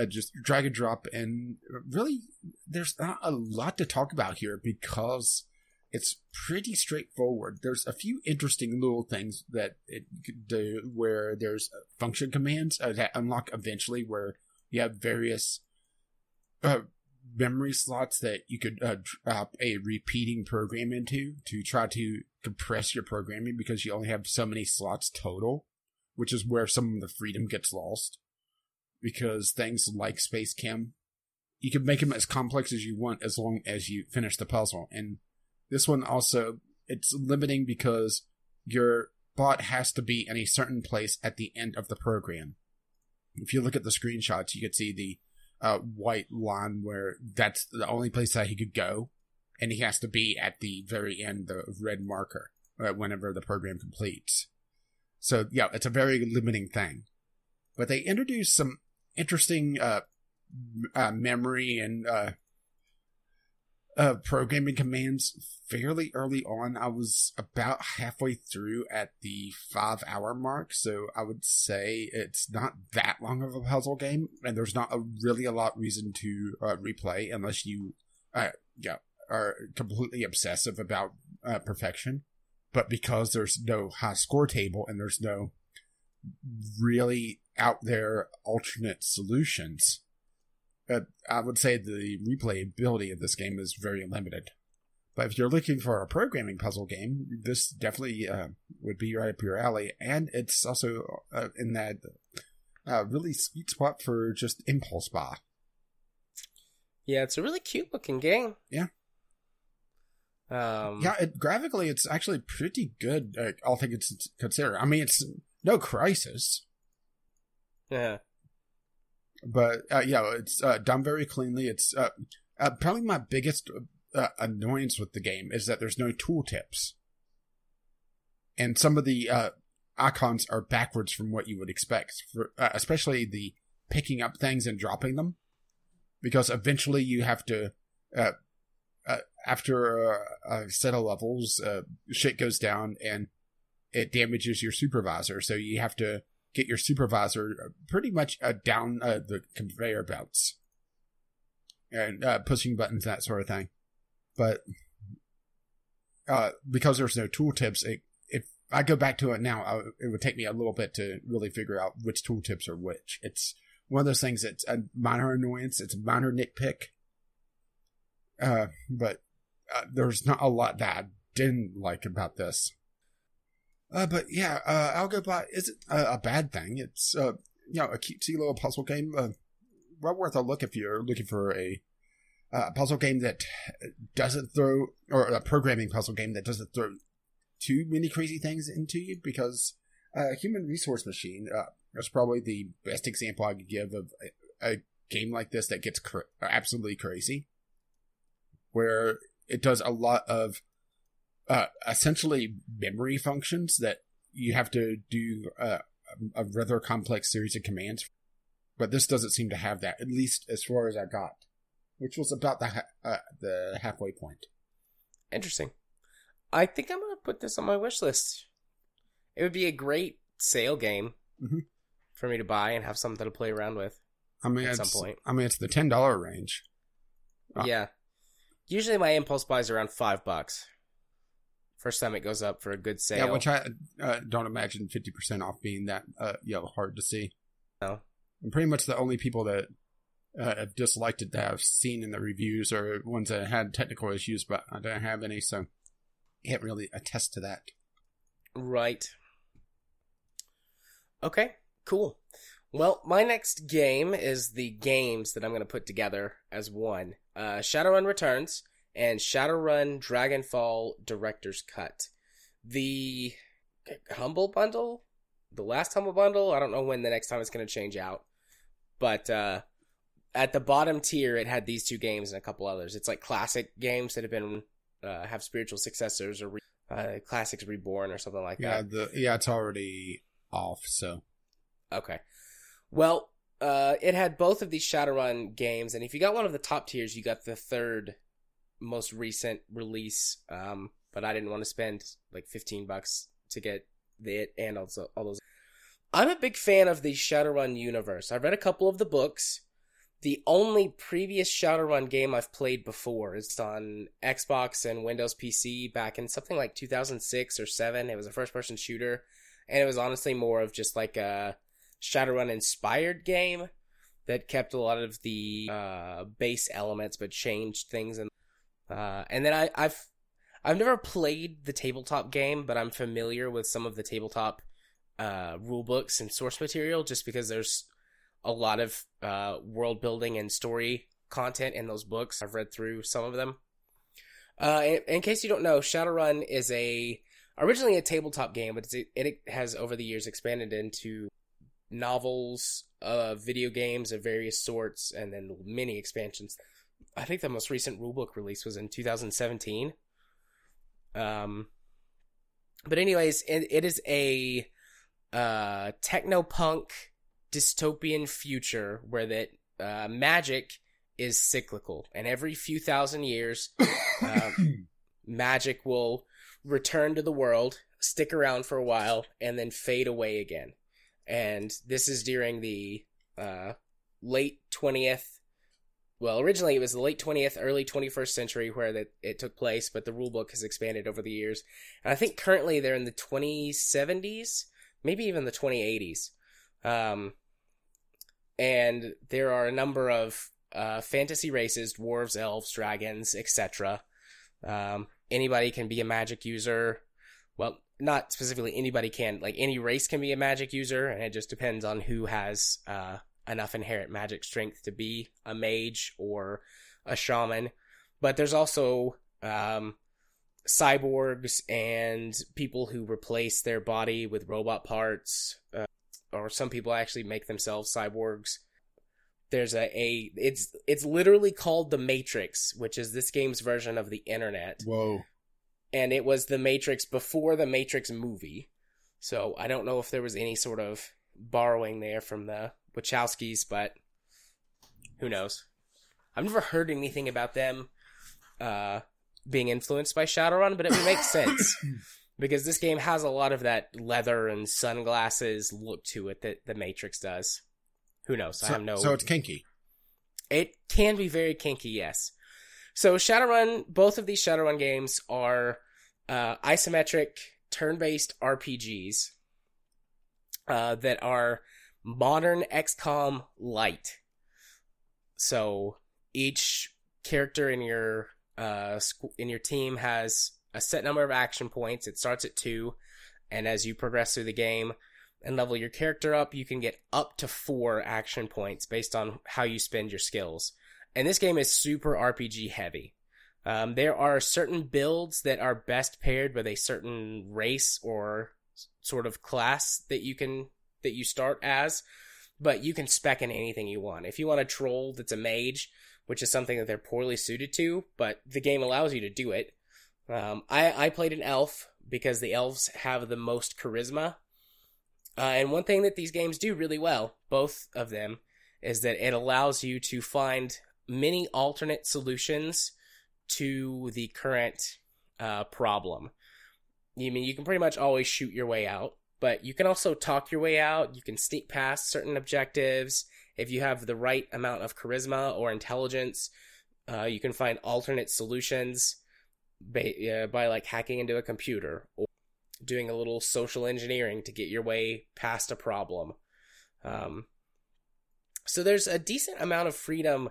Just drag and drop, and really, there's not a lot to talk about here because it's pretty straightforward. There's a few interesting little things that it could do where there's function commands that unlock eventually, where you have various memory slots that you could uh, drop a repeating program into to try to compress your programming because you only have so many slots total, which is where some of the freedom gets lost. Because things like SpaceChem, you can make them as complex as you want as long as you finish the puzzle. And this one also, it's limiting because your bot has to be in a certain place at the end of the program. If you look at the screenshots, you can see the uh, white line where that's the only place that he could go, and he has to be at the very end, the red marker, uh, whenever the program completes. So yeah, it's a very limiting thing. But they introduced some interesting uh, uh memory and uh, uh, programming commands fairly early on. I was about halfway through at the five hour mark, so I would say it's not that long of a puzzle game, and there's not a really a lot reason to uh, replay unless you, uh, yeah, are completely obsessive about uh, perfection. But because there's no high score table and there's no really out there alternate solutions, uh, I would say the replayability of this game is very limited. But if you're looking for a programming puzzle game, this definitely uh, would be right up your alley. And it's also uh, in that uh, really sweet spot for just impulse buy. Yeah, it's a really cute looking game. Yeah. Um, Yeah, it, graphically, it's actually pretty good, uh, all things considered. I mean, it's no Crysis, Yeah. But uh, yeah, it's uh, done very cleanly. It's uh, probably my biggest uh, annoyance with the game is that there's no tooltips, and some of the uh, icons are backwards from what you would expect, for, uh, especially the picking up things and dropping them, because eventually you have to. After a, a set of levels, shit goes down and it damages your supervisor. So you have to get your supervisor pretty much uh, down uh, the conveyor belts and uh, pushing buttons, that sort of thing. But uh, because there's no tooltips, if I go back to it now, I, it would take me a little bit to really figure out which tooltips are which. It's one of those things that's a minor annoyance. It's a minor nitpick. Uh, but uh, there's not a lot that I didn't like about this. Uh, but yeah, uh, Algobot isn't a, a bad thing. It's uh, you know a cutesy little puzzle game. Uh, well worth a look if you're looking for a puzzle game that doesn't throw or a programming puzzle game that doesn't throw too many crazy things into you because uh, Human Resource Machine uh, is probably the best example I could give of a, a game like this that gets cr- absolutely crazy, where it does a lot of uh, essentially memory functions that you have to do uh, a rather complex series of commands. But this doesn't seem to have that, at least as far as I got, which was about the ha- uh, the halfway point. Interesting. I think I'm gonna put this on my wish list. It would be a great sale game Mhm. for me to buy and have something to play around with. I mean, At some point. I mean, it's the ten dollar range. Ah. Yeah. Usually my impulse buys around five bucks. First time it goes up for a good sale. Yeah, which I uh, don't imagine fifty percent off being that uh, you know hard to see. No. And pretty much the only people that uh, have disliked it that I've seen in the reviews are ones that had technical issues, but I don't have any, so can't really attest to that. Right. Okay, cool. Well, my next game is the games that I'm going to put together as one uh, Shadowrun Returns and Shadowrun Dragonfall Director's Cut. The Humble Bundle? The last Humble Bundle? I don't know when the next time it's going to change out. But uh, at the bottom tier, it had these two games and a couple others. It's like classic games that have been. Uh, have spiritual successors or re- uh, classics reborn or something like Yeah, that. the yeah, it's already off. So Okay. Well, uh, it had both of these Shadowrun games, and if you got one of the top tiers, you got the third most recent release. Um, but I didn't want to spend like fifteen bucks to get it and also all those. I'm a big fan of the Shadowrun universe. I've read a couple of the books. The only previous Shadowrun game I've played before is on Xbox and Windows PC back in something like 2006 or 7. It was a first person shooter, and it was honestly more of just like a Shadowrun inspired game that kept a lot of the uh, base elements but changed things. And uh, and then I, I've I've never played the tabletop game, but I'm familiar with some of the tabletop uh, rule books and source material just because there's a lot of uh, world building and story content in those books. I've read through some of them. Uh, in, in case you don't know, Shadowrun is a originally a tabletop game, but it's, it has over the years expanded into novels, uh, video games of various sorts, and then mini expansions. I think the most recent rulebook release was in 2017. Um, but anyways, it, it is a uh, techno punk dystopian future where that uh, magic is cyclical, and every few thousand years, [coughs] um, magic will return to the world, stick around for a while, and then fade away again. And this is during the uh, late 20th. Well, originally it was the late 20th, early 21st century where that it took place, but the rulebook has expanded over the years. And I think currently they're in the 2070s, maybe even the 2080s. Um, and there are a number of uh, fantasy races dwarves, elves, dragons, etc. Um, anybody can be a magic user. Well, not specifically anybody can, like any race can be a magic user, and it just depends on who has uh, enough inherent magic strength to be a mage or a shaman. But there's also um, cyborgs and people who replace their body with robot parts, uh, or some people actually make themselves cyborgs. There's a, a it's it's literally called the Matrix, which is this game's version of the internet whoa, and it was the Matrix before the Matrix movie. So I don't know if there was any sort of borrowing there from the Wachowskis, but who knows? I've never heard anything about them uh, being influenced by Shadowrun, but it would make sense [coughs] because this game has a lot of that leather and sunglasses look to it that the Matrix does. Who knows? I have no. so it's kinky. It can be very kinky, yes. So Shadowrun, both of these Shadowrun games are uh, isometric turn-based RPGs uh, that are modern XCOM light. So each character in your uh, in your team has a set number of action points. It starts at two, And as you progress through the game and level your character up, you can get up to four action points based on how you spend your skills. And this game is super RPG heavy. Um, there are certain builds that are best paired with a certain race or sort of class that you can that you start as, but you can spec in anything you want. If you want a troll that's a mage, which is something that they're poorly suited to, but the game allows you to do it. Um, I I played an elf because the elves have the most charisma, uh, and one thing that these games do really well, both of them, is that it allows you to find many alternate solutions to the current uh, problem. You mean you can pretty much always shoot your way out, but you can also talk your way out. You can sneak past certain objectives if you have the right amount of charisma or intelligence. Uh, you can find alternate solutions by, uh, by like hacking into a computer or doing a little social engineering to get your way past a problem. Um, so there's a decent amount of freedom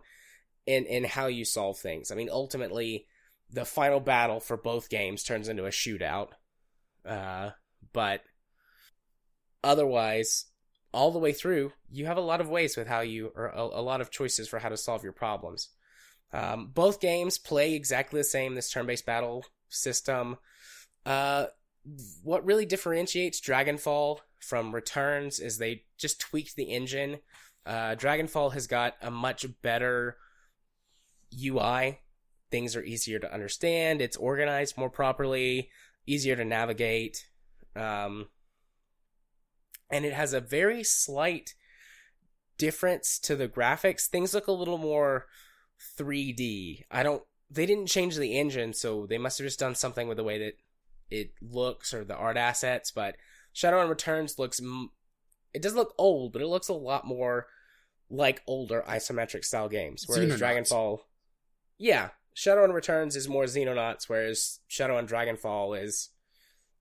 in in how you solve things. I mean, ultimately, the final battle for both games turns into a shootout. Uh, but otherwise, all the way through, you have a lot of ways with how you, or a, a lot of choices for how to solve your problems. Um, both games play exactly the same. This turn-based battle system. Uh, what really differentiates Dragonfall from Returns is they just tweaked the engine. Uh, Dragonfall has got a much better UI. Things are easier to understand. It's organized more properly, easier to navigate. Um, and it has a very slight difference to the graphics. Things look a little more 3D. I don't, they didn't change the engine, so they must have just done something with the way that it looks or the art assets. But Shadow Shadowrun Returns looks, it does look old, but it looks a lot more like older isometric style games. Whereas Xenonauts. Dragonfall yeah, Shadow Shadowrun Returns is more Xenonauts, whereas Shadow Shadowrun Dragonfall is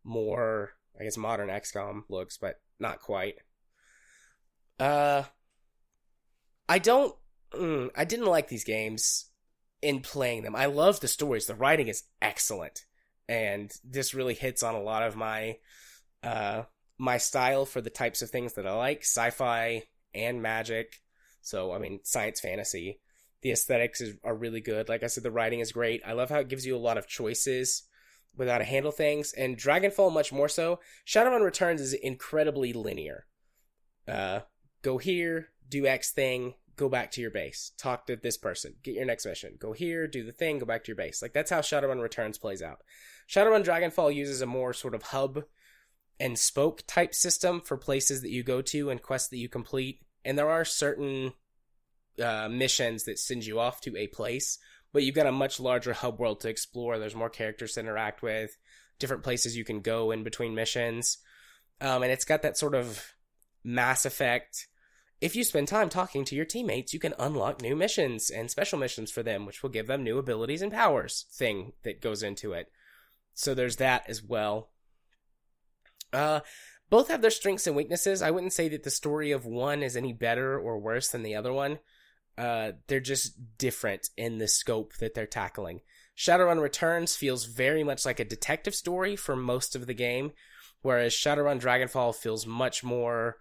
more, I guess, modern XCOM looks, but not quite. Uh, I don't, mm, I didn't like these games in playing them. I love the stories. The writing is excellent, and this really hits on a lot of my, uh, my style for the types of things that I like: sci-fi and magic. So, I mean, science fantasy the aesthetics is, are really good. Like I said, the writing is great. I love how it gives you a lot of choices with how to handle things. And Dragonfall, much more so. Shadowrun Returns is incredibly linear. Uh, go here, do X thing, go back to your base, talk to this person, get your next mission. Go here, do the thing, go back to your base. Like that's how Shadowrun Returns plays out. Shadowrun Dragonfall uses a more sort of hub and spoke type system for places that you go to and quests that you complete. And there are certain uh, missions that send you off to a place, but you've got a much larger hub world to explore. There's more characters to interact with, different places you can go in between missions. Um, and it's got that sort of Mass Effect. If you spend time talking to your teammates, you can unlock new missions and special missions for them, which will give them new abilities and powers thing that goes into it. So there's that as well. Uh, both have their strengths and weaknesses. I wouldn't say that the story of one is any better or worse than the other one. Uh, they're just different in the scope that they're tackling. Shadowrun Returns feels very much like a detective story for most of the game, whereas Shadowrun Dragonfall feels much more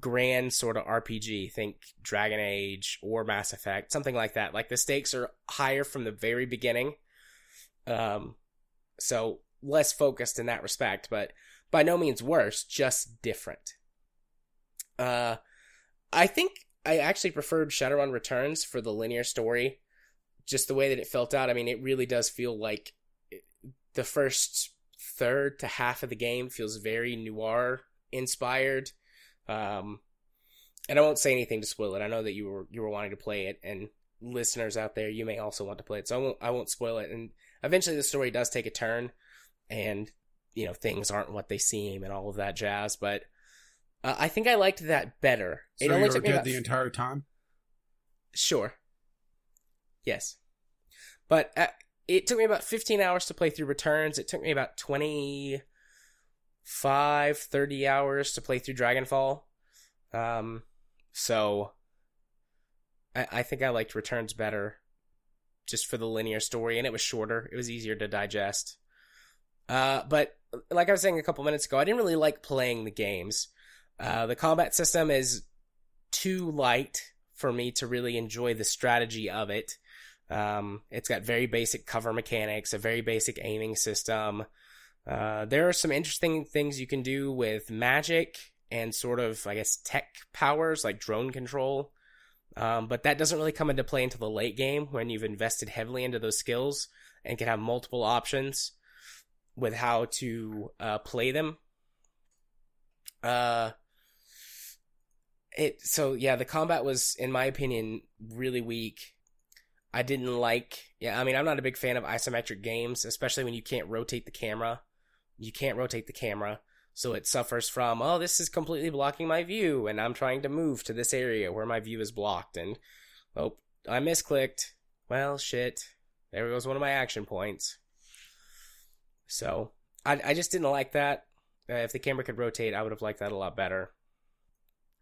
grand sort of RPG. Think Dragon Age or Mass Effect, something like that. Like the stakes are higher from the very beginning. Um, so less focused in that respect, but by no means worse, just different. Uh, I think I actually preferred Shadowrun Returns for the linear story, just the way that it felt out. I mean, it really does feel like the first third to half of the game feels very noir inspired. Um, and I won't say anything to spoil it. I know that you were you were wanting to play it, and listeners out there, you may also want to play it. So I won't I won't spoil it. And eventually, the story does take a turn, and you know things aren't what they seem, and all of that jazz. But uh, I think I liked that better. So it only took me about the entire time. Sure. Yes. But uh, it took me about 15 hours to play through Returns. It took me about 25, 30 hours to play through Dragonfall. Um, so I, I think I liked Returns better just for the linear story, and it was shorter. It was easier to digest. Uh, but like I was saying a couple minutes ago, I didn't really like playing the games. Uh, the combat system is too light for me to really enjoy the strategy of it. Um, it's got very basic cover mechanics, a very basic aiming system. Uh, there are some interesting things you can do with magic and sort of, I guess, tech powers like drone control. Um, but that doesn't really come into play until the late game when you've invested heavily into those skills and can have multiple options with how to uh, play them. Uh, it so yeah, the combat was, in my opinion, really weak. I didn't like. Yeah, I mean, I'm not a big fan of isometric games, especially when you can't rotate the camera. You can't rotate the camera, so it suffers from oh, this is completely blocking my view, and I'm trying to move to this area where my view is blocked, and oh, I misclicked. Well, shit. There goes one of my action points. So I I just didn't like that. Uh, if the camera could rotate, I would have liked that a lot better.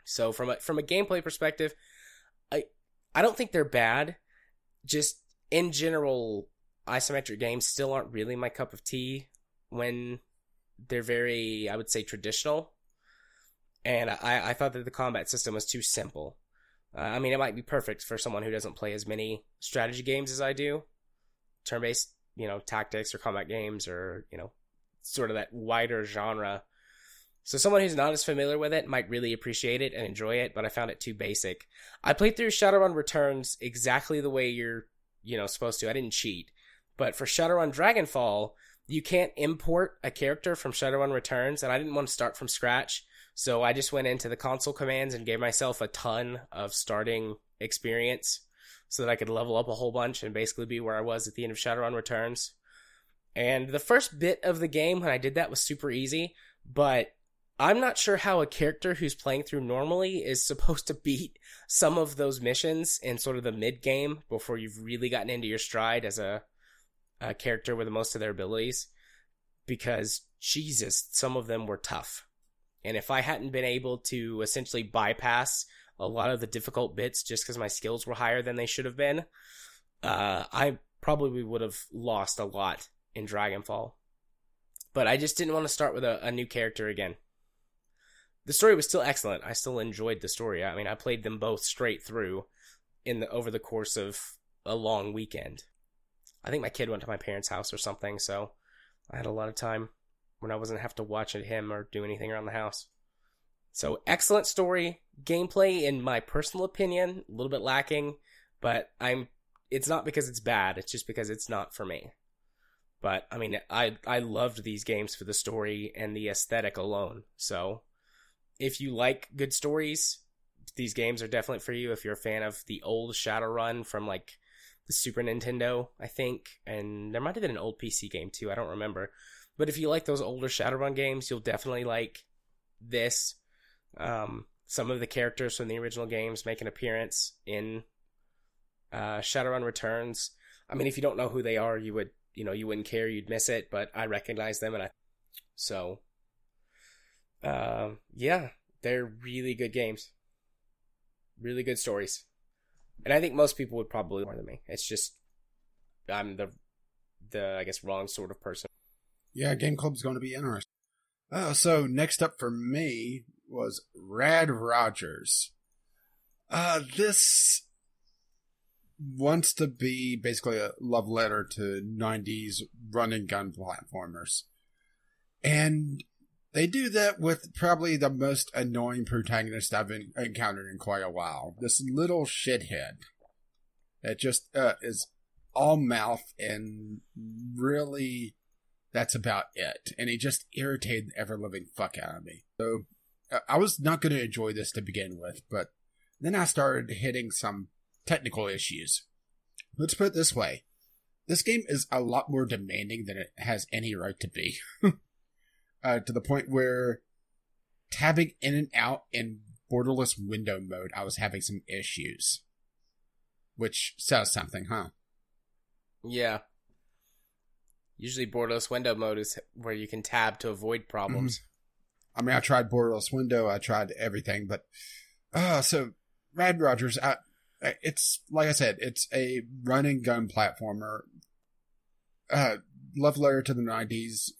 So from a from a gameplay perspective, I I don't think they're bad. Just in general, isometric games still aren't really my cup of tea when they're very, I would say, traditional. And I, I thought that the combat system was too simple. Uh, I mean, it might be perfect for someone who doesn't play as many strategy games as I do, turn based, you know, tactics or combat games or, you know, sort of that wider genre. So someone who's not as familiar with it might really appreciate it and enjoy it, but I found it too basic. I played through Shadowrun Returns exactly the way you're, you know, supposed to. I didn't cheat. But for Shadowrun Dragonfall, you can't import a character from Shadowrun Returns, and I didn't want to start from scratch. So I just went into the console commands and gave myself a ton of starting experience so that I could level up a whole bunch and basically be where I was at the end of Shadowrun Returns. And the first bit of the game when I did that was super easy, but I'm not sure how a character who's playing through normally is supposed to beat some of those missions in sort of the mid game before you've really gotten into your stride as a, a character with most of their abilities. Because, Jesus, some of them were tough. And if I hadn't been able to essentially bypass a lot of the difficult bits just because my skills were higher than they should have been, uh, I probably would have lost a lot in Dragonfall. But I just didn't want to start with a, a new character again the story was still excellent. I still enjoyed the story. I mean, I played them both straight through in the over the course of a long weekend. I think my kid went to my parents' house or something, so I had a lot of time when I wasn't have to watch at him or do anything around the house. So excellent story, gameplay in my personal opinion, a little bit lacking, but I'm it's not because it's bad, it's just because it's not for me. But I mean, I I loved these games for the story and the aesthetic alone. So if you like good stories, these games are definitely for you. If you're a fan of the old Shadowrun from like the Super Nintendo, I think, and there might have been an old PC game too. I don't remember. But if you like those older Shadowrun games, you'll definitely like this. Um, some of the characters from the original games make an appearance in uh, Shadowrun Returns. I mean, if you don't know who they are, you would, you know, you wouldn't care, you'd miss it. But I recognize them, and I so uh, yeah, they're really good games. Really good stories. And I think most people would probably more than me. It's just I'm the the I guess wrong sort of person. Yeah, Game Club's going to be interesting. Uh, so next up for me was Rad Rogers. Uh, this wants to be basically a love letter to 90s run and gun platformers. And they do that with probably the most annoying protagonist I've encountered in quite a while. This little shithead that just uh, is all mouth and really that's about it. And he just irritated the ever living fuck out of me. So uh, I was not going to enjoy this to begin with, but then I started hitting some technical issues. Let's put it this way this game is a lot more demanding than it has any right to be. [laughs] uh, to the point where tabbing in and out in borderless window mode, I was having some issues. Which says something, huh? Yeah. Usually, borderless window mode is where you can tab to avoid problems. Mm-hmm. I mean, I tried borderless window, I tried everything, but uh, so Rad Rogers, I, it's like I said, it's a run and gun platformer. Uh, love letter to the '90s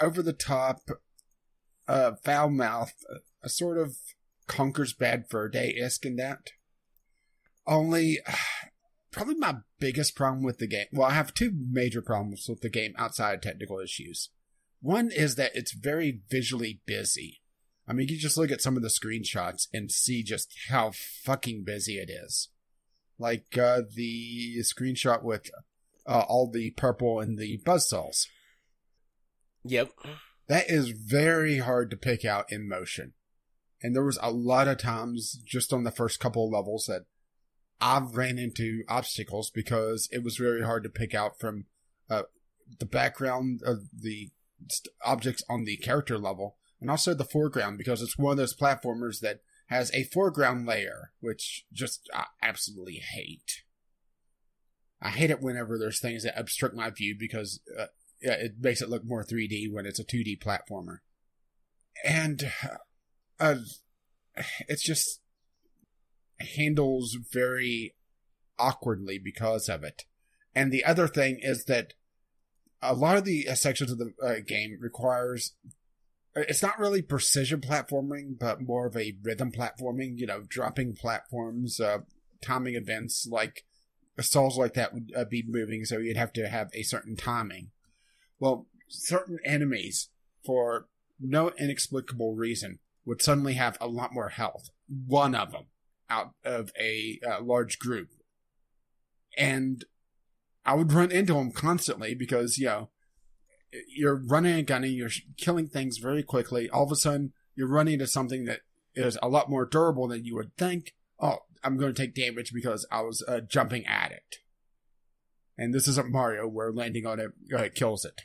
over the top, uh, foul mouth, a sort of Conker's Bad Fur Day esque in that. Only, [sighs] probably my biggest problem with the game. Well, I have two major problems with the game outside technical issues. One is that it's very visually busy. I mean, you just look at some of the screenshots and see just how fucking busy it is. Like uh, the screenshot with uh, all the purple and the buzzsaws. Yep. That is very hard to pick out in motion. And there was a lot of times just on the first couple levels that I've ran into obstacles because it was very hard to pick out from uh, the background of the objects on the character level and also the foreground because it's one of those platformers that has a foreground layer, which just I absolutely hate. I hate it whenever there's things that obstruct my view because uh, it makes it look more 3D when it's a 2D platformer. And uh, it's just handles very awkwardly because of it. And the other thing is that a lot of the uh, sections of the uh, game requires it's not really precision platforming, but more of a rhythm platforming, you know, dropping platforms, uh, timing events like stalls like that would uh, be moving, so you'd have to have a certain timing. Well, certain enemies, for no inexplicable reason, would suddenly have a lot more health. One of them out of a uh, large group. And I would run into them constantly because, you know, you're running and gunning, you're killing things very quickly. All of a sudden, you're running into something that is a lot more durable than you would think. Oh, I'm going to take damage because I was uh, jumping at it. And this isn't Mario where landing on it uh, kills it.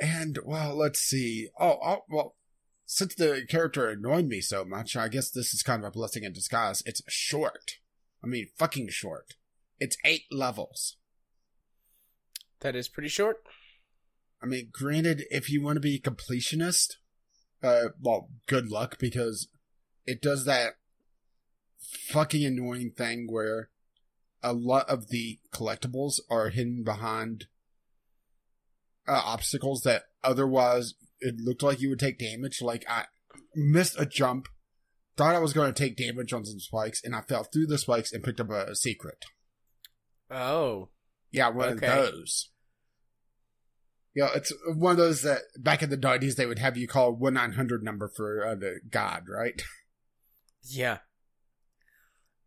And, well, let's see. Oh, oh, well, since the character annoyed me so much, I guess this is kind of a blessing in disguise. It's short. I mean, fucking short. It's eight levels. That is pretty short. I mean, granted, if you want to be a completionist, uh, well, good luck because it does that fucking annoying thing where a lot of the collectibles are hidden behind uh, obstacles that otherwise it looked like you would take damage. Like I missed a jump, thought I was going to take damage on some spikes, and I fell through the spikes and picked up a secret. Oh, yeah, one okay. of those. You know, it's one of those that back in the nineties they would have you call one nine hundred number for uh, the god, right? Yeah.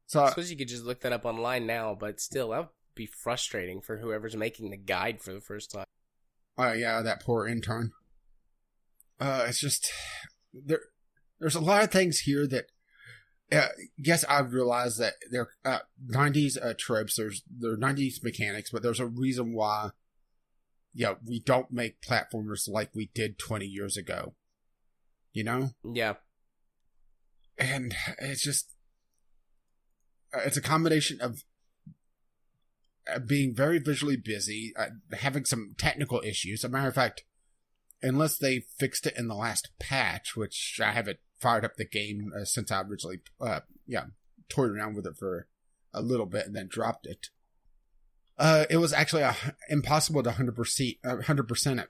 So I suppose you could just look that up online now, but still, that would be frustrating for whoever's making the guide for the first time. Oh yeah, that poor intern. Uh, it's just there. There's a lot of things here that. Uh, yes, I realize that they're uh, 90s uh, tropes. There's there 90s mechanics, but there's a reason why. Yeah, we don't make platformers like we did 20 years ago. You know? Yeah. And it's just uh, it's a combination of being very visually busy, uh, having some technical issues. As a matter of fact, unless they fixed it in the last patch, which I haven't fired up the game uh, since I originally, uh, yeah, toyed around with it for a little bit and then dropped it. Uh, it was actually uh, impossible to 100%, 100% it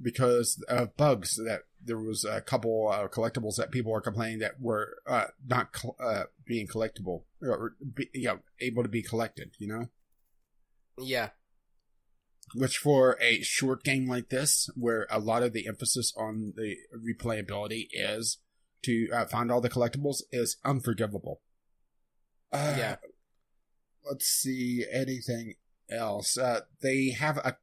because of bugs that there was a couple uh, collectibles that people were complaining that were uh, not uh, being collectible or be, you know, able to be collected, you know? Yeah. Which for a short game like this, where a lot of the emphasis on the replayability is to uh, find all the collectibles, is unforgivable. Uh, yeah. Let's see anything else. Uh, they have a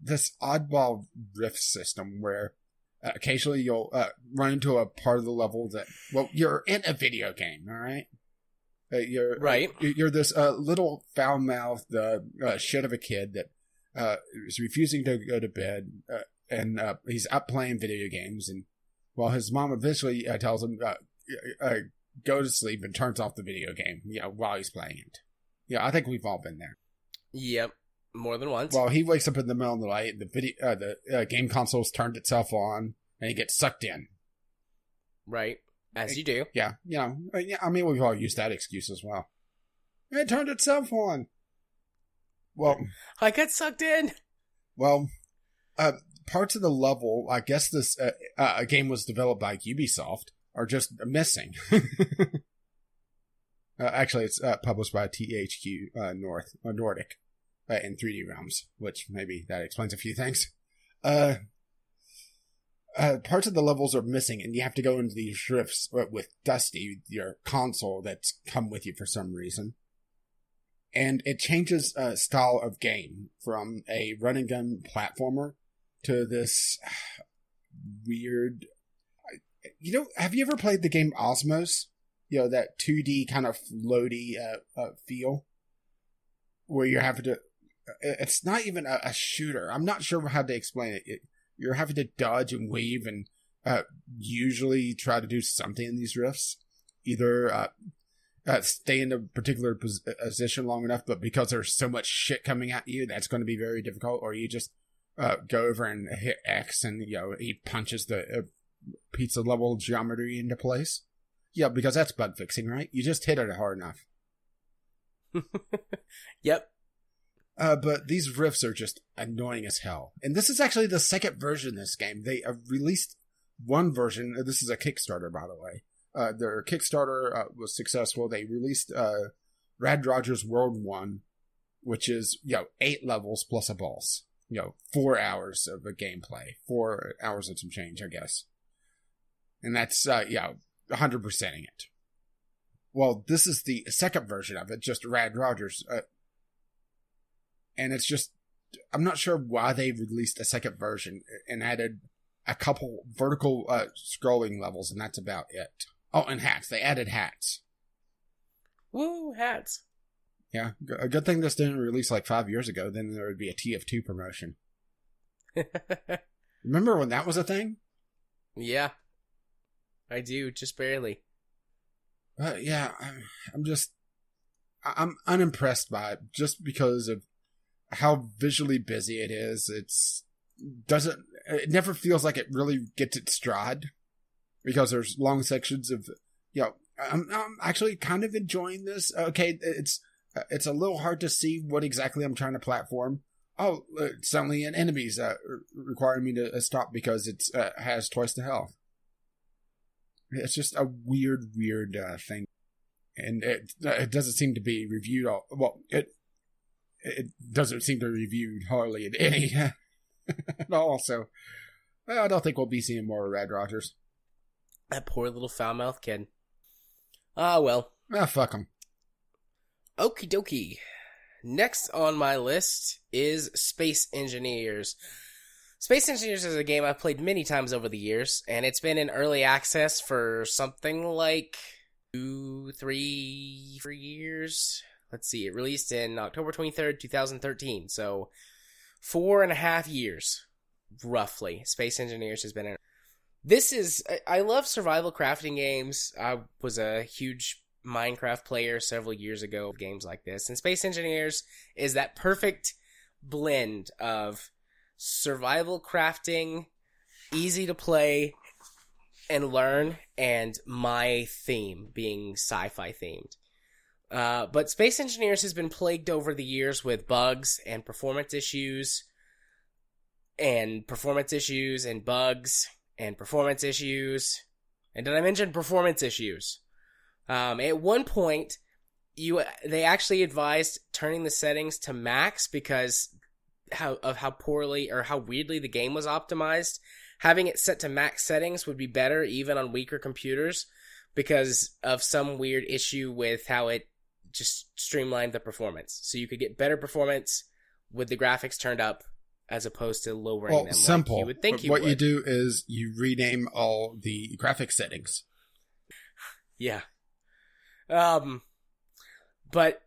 this oddball rift system where uh, occasionally you'll uh, run into a part of the level that well you're in a video game all right uh, you're right you're this uh, little foul mouthed uh, uh, shit of a kid that is refusing to go to bed and he's up playing video games and while his mom eventually tells him go to sleep and turns off the video game you know while he's playing it yeah i think we've all been there yep more than once. Well, he wakes up in the middle of the night. The video, uh, the uh, game console's turned itself on, and he gets sucked in. Right, as you do. Yeah, you know. Uh, I mean, we've all used that excuse as well. It turned itself on. Well, I got sucked in. Well, uh, parts of the level, I guess this uh, uh, game was developed by Ubisoft, are just missing. [laughs] uh, actually, it's uh, published by THQ uh, North uh, Nordic uh, in 3D Realms, which maybe that explains a few things. Uh, uh, parts of the levels are missing, and you have to go into these drifts with Dusty, your console that's come with you for some reason. And it changes uh, style of game from a run and gun platformer to this weird. You know, have you ever played the game Osmos? You know that 2D kind of floaty uh, uh, feel, where you're having to. It's not even a, a, shooter. I'm not sure how to explain it. it you're having to dodge and weave and uh, usually try to do something in these rifts. Either uh, uh, stay in a particular pos- position long enough, but because there's so much shit coming at you, that's going to be very difficult. Or you just uh, go over and hit X, and you know he punches the uh, pizza level geometry into place. Yeah, because that's bug fixing, right? You just hit it hard enough. [laughs] yep. Uh, but these riffs are just annoying as hell. And this is actually the second version of this game. They uh, released one version. Uh, this is a Kickstarter, by the way. Uh, their Kickstarter uh, was successful. They released uh, Rad Rogers World 1, which is, you know, eight levels plus a boss. You know, four hours of a gameplay. Four hours and some change, I guess. And that's, uh, yeah, 100%ing it. Well, this is the second version of it, just Rad Rogers. Uh, and it's just I'm not sure why they released a second version and added a couple vertical uh, scrolling levels, and that's about it. Oh, and hats. They added hats. Woo, hats. Yeah, a good thing this didn't release like five years ago. Then there would be a TF2 promotion. [laughs] Remember when that was a thing? Yeah, I do, just barely. Uh, yeah, I'm, I'm just, I'm unimpressed by it just because of how visually busy it is. It's doesn't it never feels like it really gets its stride because there's long sections of you know I'm, I'm actually kind of enjoying this. Okay, it's it's a little hard to see what exactly I'm trying to platform. Oh, uh, suddenly an enemy's uh, requiring me to uh, stop because it uh, has twice the health. It's just a weird, weird uh, thing, and it it doesn't seem to be reviewed all well. It it doesn't seem to be reviewed hardly in any [laughs] at all. So I don't think we'll be seeing more Rad Rogers. That poor little foul mouth kid. Ah, well. Ah, fuck him. Okie dokie. Next on my list is Space Engineers. Space Engineers is a game I've played many times over the years, and it's been in early access for something like two, three, three years let's see, it released in October 23rd, 2013. So four and a half years, roughly. Space Engineers has been in. This is, I love survival crafting games. I was a huge Minecraft player several years ago games like this. And Space Engineers is that perfect blend of survival crafting, easy to play and learn, and my theme being sci fi themed. Uh, but Space Engineers has been plagued over the years with bugs and performance issues, and performance issues and bugs and performance issues. And did I mention performance issues? Um, at one point, you they actually advised turning the settings to max because how of how poorly or how weirdly the game was optimized. Having it set to max settings would be better even on weaker computers because of some weird issue with how it just streamlined the performance, so you could get better performance with the graphics turned up as opposed to lowering well, them. Simple. Like you would think you would. what would. you do is you rename all the graphic settings. Yeah. Um, but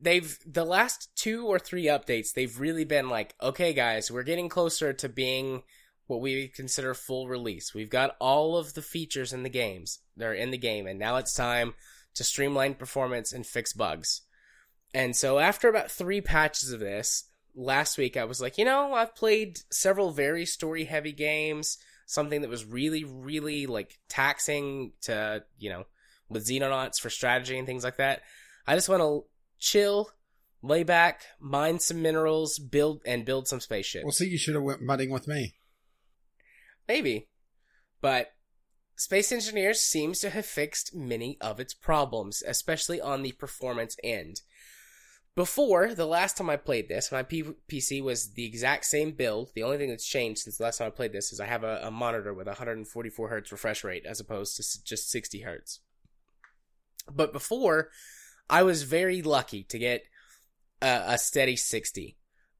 they've the last two or three updates they've really been like, okay, guys, we're getting closer to being what we consider full release. We've got all of the features in the games. They're in the game, and now it's time to streamline performance and fix bugs. And so after about three patches of this, last week I was like, you know, I've played several very story heavy games, something that was really, really like taxing to, you know, with Xenonauts for strategy and things like that. I just want to chill, lay back, mine some minerals, build and build some spaceship. Well, see, you should have went mudding with me. maybe. But Space Engineers seems to have fixed many of its problems, especially on the performance end. Before, the last time I played this, my P- PC was the exact same build. The only thing that's changed since the last time I played this is I have a, a monitor with 144 hertz refresh rate as opposed to just 60 hertz. But before, I was very lucky to get a steady 60.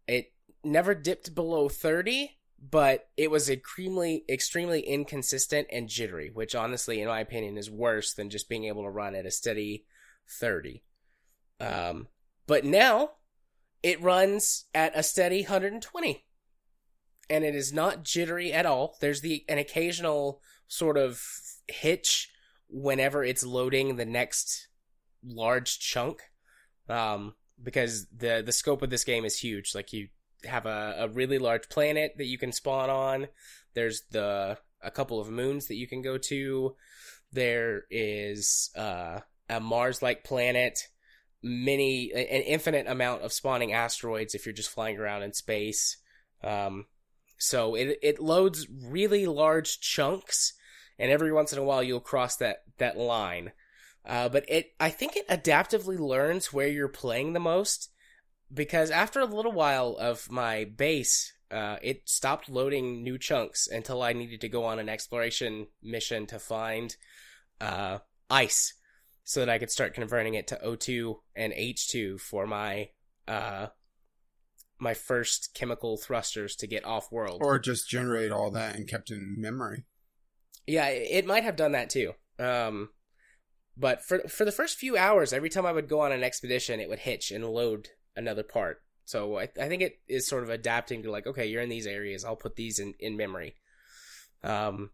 It never dipped below 30, but it was extremely, extremely inconsistent and jittery, which honestly, in my opinion, is worse than just being able to run at a steady 30. Um, but now it runs at a steady 120. And it is not jittery at all. There's the an occasional sort of hitch whenever it's loading the next large chunk. Um, because the the scope of this game is huge. Like you have a, a really large planet that you can spawn on. There's the a couple of moons that you can go to. There is uh, a Mars like planet many an infinite amount of spawning asteroids if you're just flying around in space. Um, so it it loads really large chunks, and every once in a while you'll cross that that line. Uh, but it I think it adaptively learns where you're playing the most because after a little while of my base, uh, it stopped loading new chunks until I needed to go on an exploration mission to find uh, ice so that I could start converting it to O2 and H2 for my uh my first chemical thrusters to get off world. Or just generate all that and kept in memory. yeah, it might have done that too. Um but for for the first few hours, every time I would go on an expedition, it would hitch and load another part. So I, I think it is sort of adapting to like, okay, you're in these areas, I'll put these in, in memory. Um,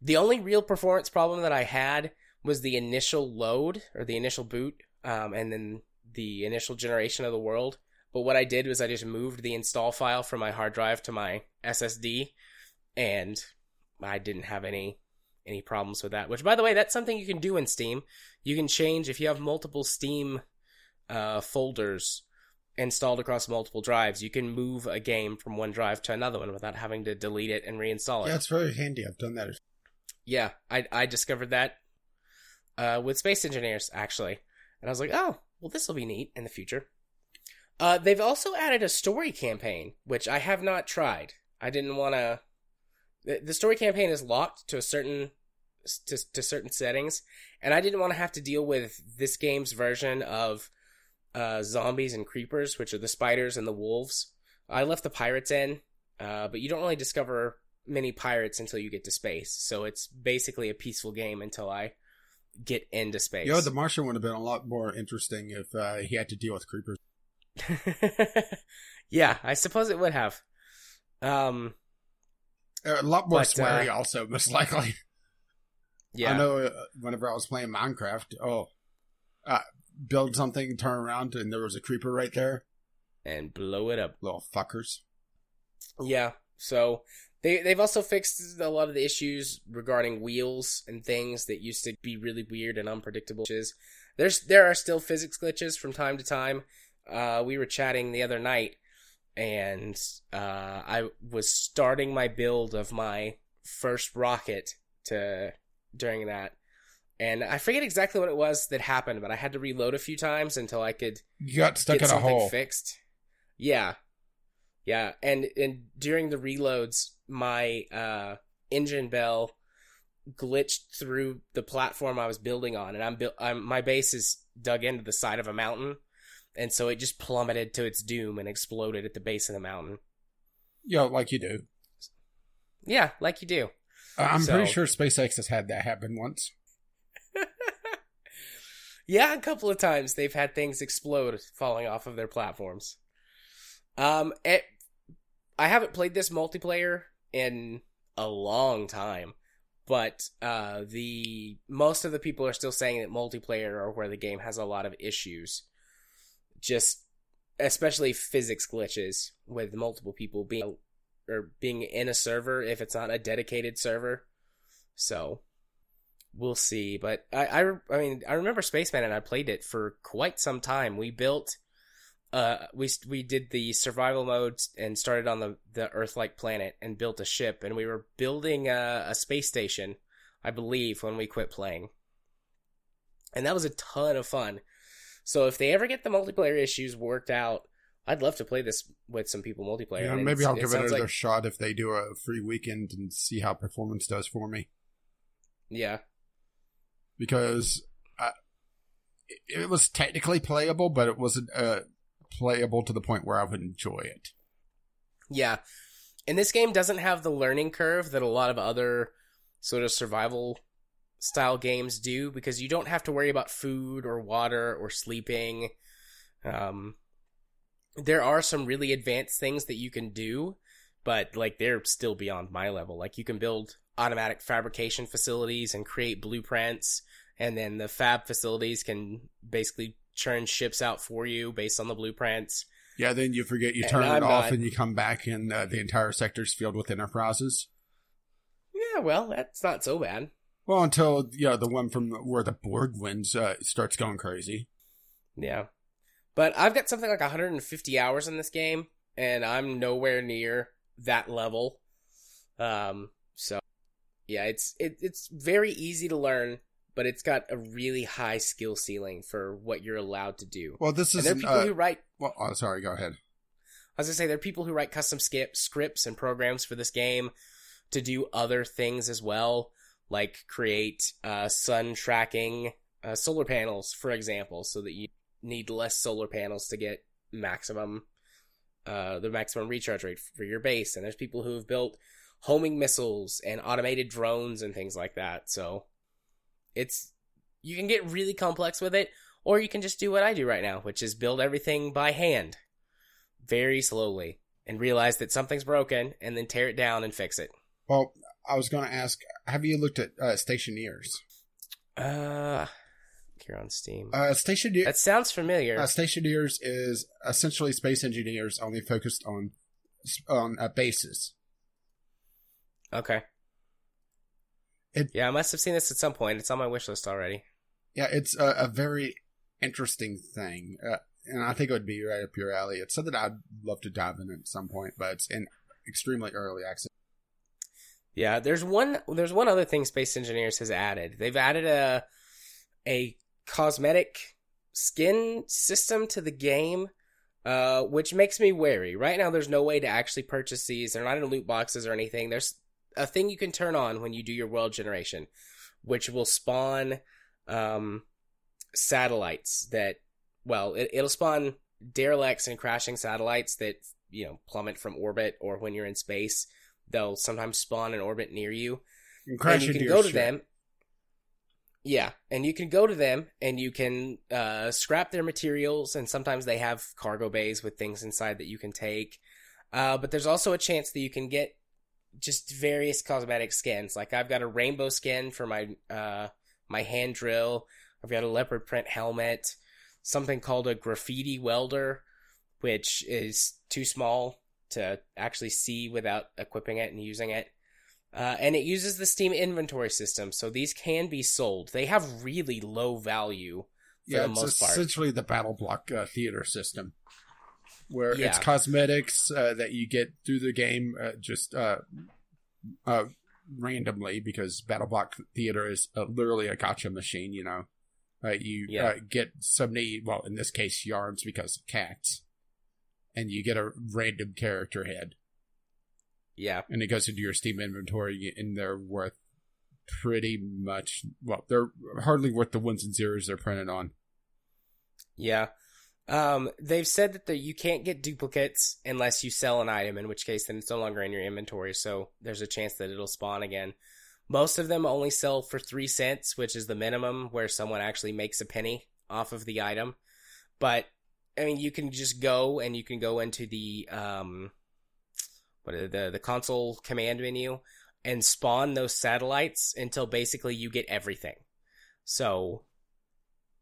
the only real performance problem that I had was the initial load or the initial boot, um, and then the initial generation of the world. But what I did was I just moved the install file from my hard drive to my SSD, and I didn't have any any problems with that. Which, by the way, that's something you can do in Steam. You can change if you have multiple Steam uh, folders installed across multiple drives. You can move a game from one drive to another one without having to delete it and reinstall it. Yeah, it's very handy. I've done that. Yeah, I I discovered that uh, with Space Engineers actually, and I was like, oh, well, this will be neat in the future. Uh, they've also added a story campaign, which I have not tried. I didn't want to. The, the story campaign is locked to a certain to, to certain settings, and I didn't want to have to deal with this game's version of uh, zombies and creepers, which are the spiders and the wolves. I left the pirates in, uh, but you don't really discover many pirates until you get to space. So it's basically a peaceful game until I get into space. Yo, the Martian would have been a lot more interesting if uh, he had to deal with creepers. [laughs] yeah, I suppose it would have. Um, A lot more But, sweary, uh, also, most likely. yeah. I know uh, whenever I was playing Minecraft, oh, uh, build something, turn around, and there was a creeper right there. And blow it up. Little fuckers. Yeah. So they they've also fixed a lot of the issues regarding wheels and things that used to be really weird and unpredictable. There's there are still physics glitches from time to time. Uh, we were chatting the other night, and uh, I was starting my build of my first rocket to during that. And I forget exactly what it was that happened, but I had to reload a few times until I could You got stuck get in a something hole. fixed. Yeah, yeah, and and during the reloads, my uh, engine bell glitched through the platform I was building on, and I'm built. I'm my base is dug into the side of a mountain, and so it just plummeted to its doom and exploded at the base of the mountain. Yeah, like you do. Yeah, like you do. Uh, I'm So- pretty sure SpaceX has had that happen once. Yeah, a couple of times they've had things explode falling off of their platforms. Um, it, I haven't played this multiplayer in a long time, but uh, the most of the people are still saying that multiplayer are where the game has a lot of issues. Just especially physics glitches with multiple people being or being in a server if it's not a dedicated server. So we'll see. But I, I, I mean, I remember Spaceman and I played it for quite some time. We built uh, we we did the survival mode and started on the the Earth-like planet and built a ship, and we were building a, a space station, I believe, when we quit playing, and that was a ton of fun. So if they ever get the multiplayer issues worked out, I'd love to play this with some people multiplayer. Yeah, maybe I'll give it sounds another like- shot if they do a free weekend and see how performance does for me. yeah, Because uh, it, it was technically playable, but it wasn't uh, playable to the point where I would enjoy it. Yeah. And this game doesn't have the learning curve that a lot of other sort of survival style games do because you don't have to worry about food or water or sleeping. Um, there are some really advanced things that you can do, but like they're still beyond my level. Like you can build automatic fabrication facilities and create blueprints, and then the fab facilities can basically churn ships out for you based on the blueprints. Yeah, then you forget you And turn it I'm off not- and you come back and uh, the entire sector's filled with enterprises. Yeah, well, that's not so bad. Well, until you know the one from where the Borg wins uh, starts going crazy. Yeah. But I've got something like 150 hours in this game, and I'm nowhere near that level. Um, so yeah, it's it, it's very easy to learn, but it's got a really high skill ceiling for what you're allowed to do. Well, this And is there are people uh, who write. well. Oh, sorry, go ahead. As I was gonna say there are people who write custom skip scripts and programs for this game to do other things as well, like create uh, sun tracking uh, solar panels, for example, so that you need less solar panels to get maximum uh, the maximum recharge rate for your base. And there's people who have built homing missiles and automated drones and things like that. So it's you can get really complex with it, or you can just do what I do right now, which is build everything by hand very slowly and realize that something's broken and then tear it down and fix it. Well, I was going to ask, have you looked at uh, Stationeers? Uh, here on Steam. Uh, Stationeer, that sounds familiar. uh, Stationeers is essentially space engineers only focused on on uh, bases. okay. It- yeah, I must have seen this at some point. It's on my wish list already. Yeah, it's a, a very interesting thing, uh, and I think it would be right up your alley. It's something I'd love to dive in at some point, but it's in extremely early access. Yeah, there's one. There's one other thing Space Engineers has added. They've added a a cosmetic skin system to the game, uh, which makes me wary. Right now, there's no way to actually purchase these. They're not in loot boxes or anything. There's a thing you can turn on when you do your world generation, which will spawn um, satellites that, well, it, it'll spawn derelicts and crashing satellites that you know plummet from orbit or when you're in space they'll sometimes spawn in orbit near you. And and you can go to them. Yeah and you can go to them and you can uh, scrap their materials and sometimes they have cargo bays with things inside that you can take. Uh, but there's also a chance that you can get just various cosmetic skins like i've got a rainbow skin for my uh, my hand drill i've got a leopard print helmet something called a graffiti welder which is too small to actually see without equipping it and using it. Uh, and it uses the Steam inventory system, so these can be sold. They have really low value for yeah, the it's most part. essentially the BattleBlock uh, theater system, where it's cosmetics uh, that you get through the game uh, just uh, uh, randomly because battle block theater is uh, literally a gacha machine. You know, uh, you Yeah. uh, get so many, well, in this case, yarns because of cats, and you get a random character head, Yeah, and it goes into your Steam inventory, and they're worth pretty much well, they're hardly worth the ones and zeros they're printed on. yeah. Um, they've said that the, you can't get duplicates unless you sell an item, in which case then it's no longer in your inventory, so there's a chance that it'll spawn again. Most of them only sell for three cents, which is the minimum where someone actually makes a penny off of the item. But I mean, you can just go and you can go into the um, what the the console command menu and spawn those satellites until basically you get everything. So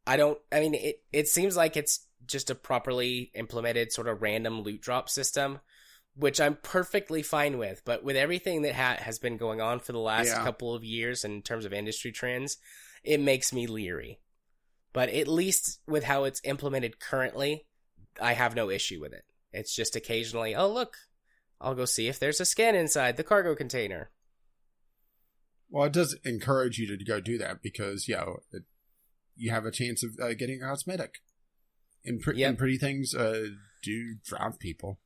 I don't. I mean, it it seems like it's just a properly implemented sort of random loot drop system, which I'm perfectly fine with. But with everything that ha- has been going on for the last Yeah. couple of years in terms of industry trends, it makes me leery. But at least with how it's implemented currently, I have no issue with it. It's just occasionally, oh look, I'll go see if there's a skin inside the cargo container. Well, it does encourage you to go do that because you know it, you have a chance of uh, getting a cosmetic, and, pre- Yep. and pretty things uh, do drive people.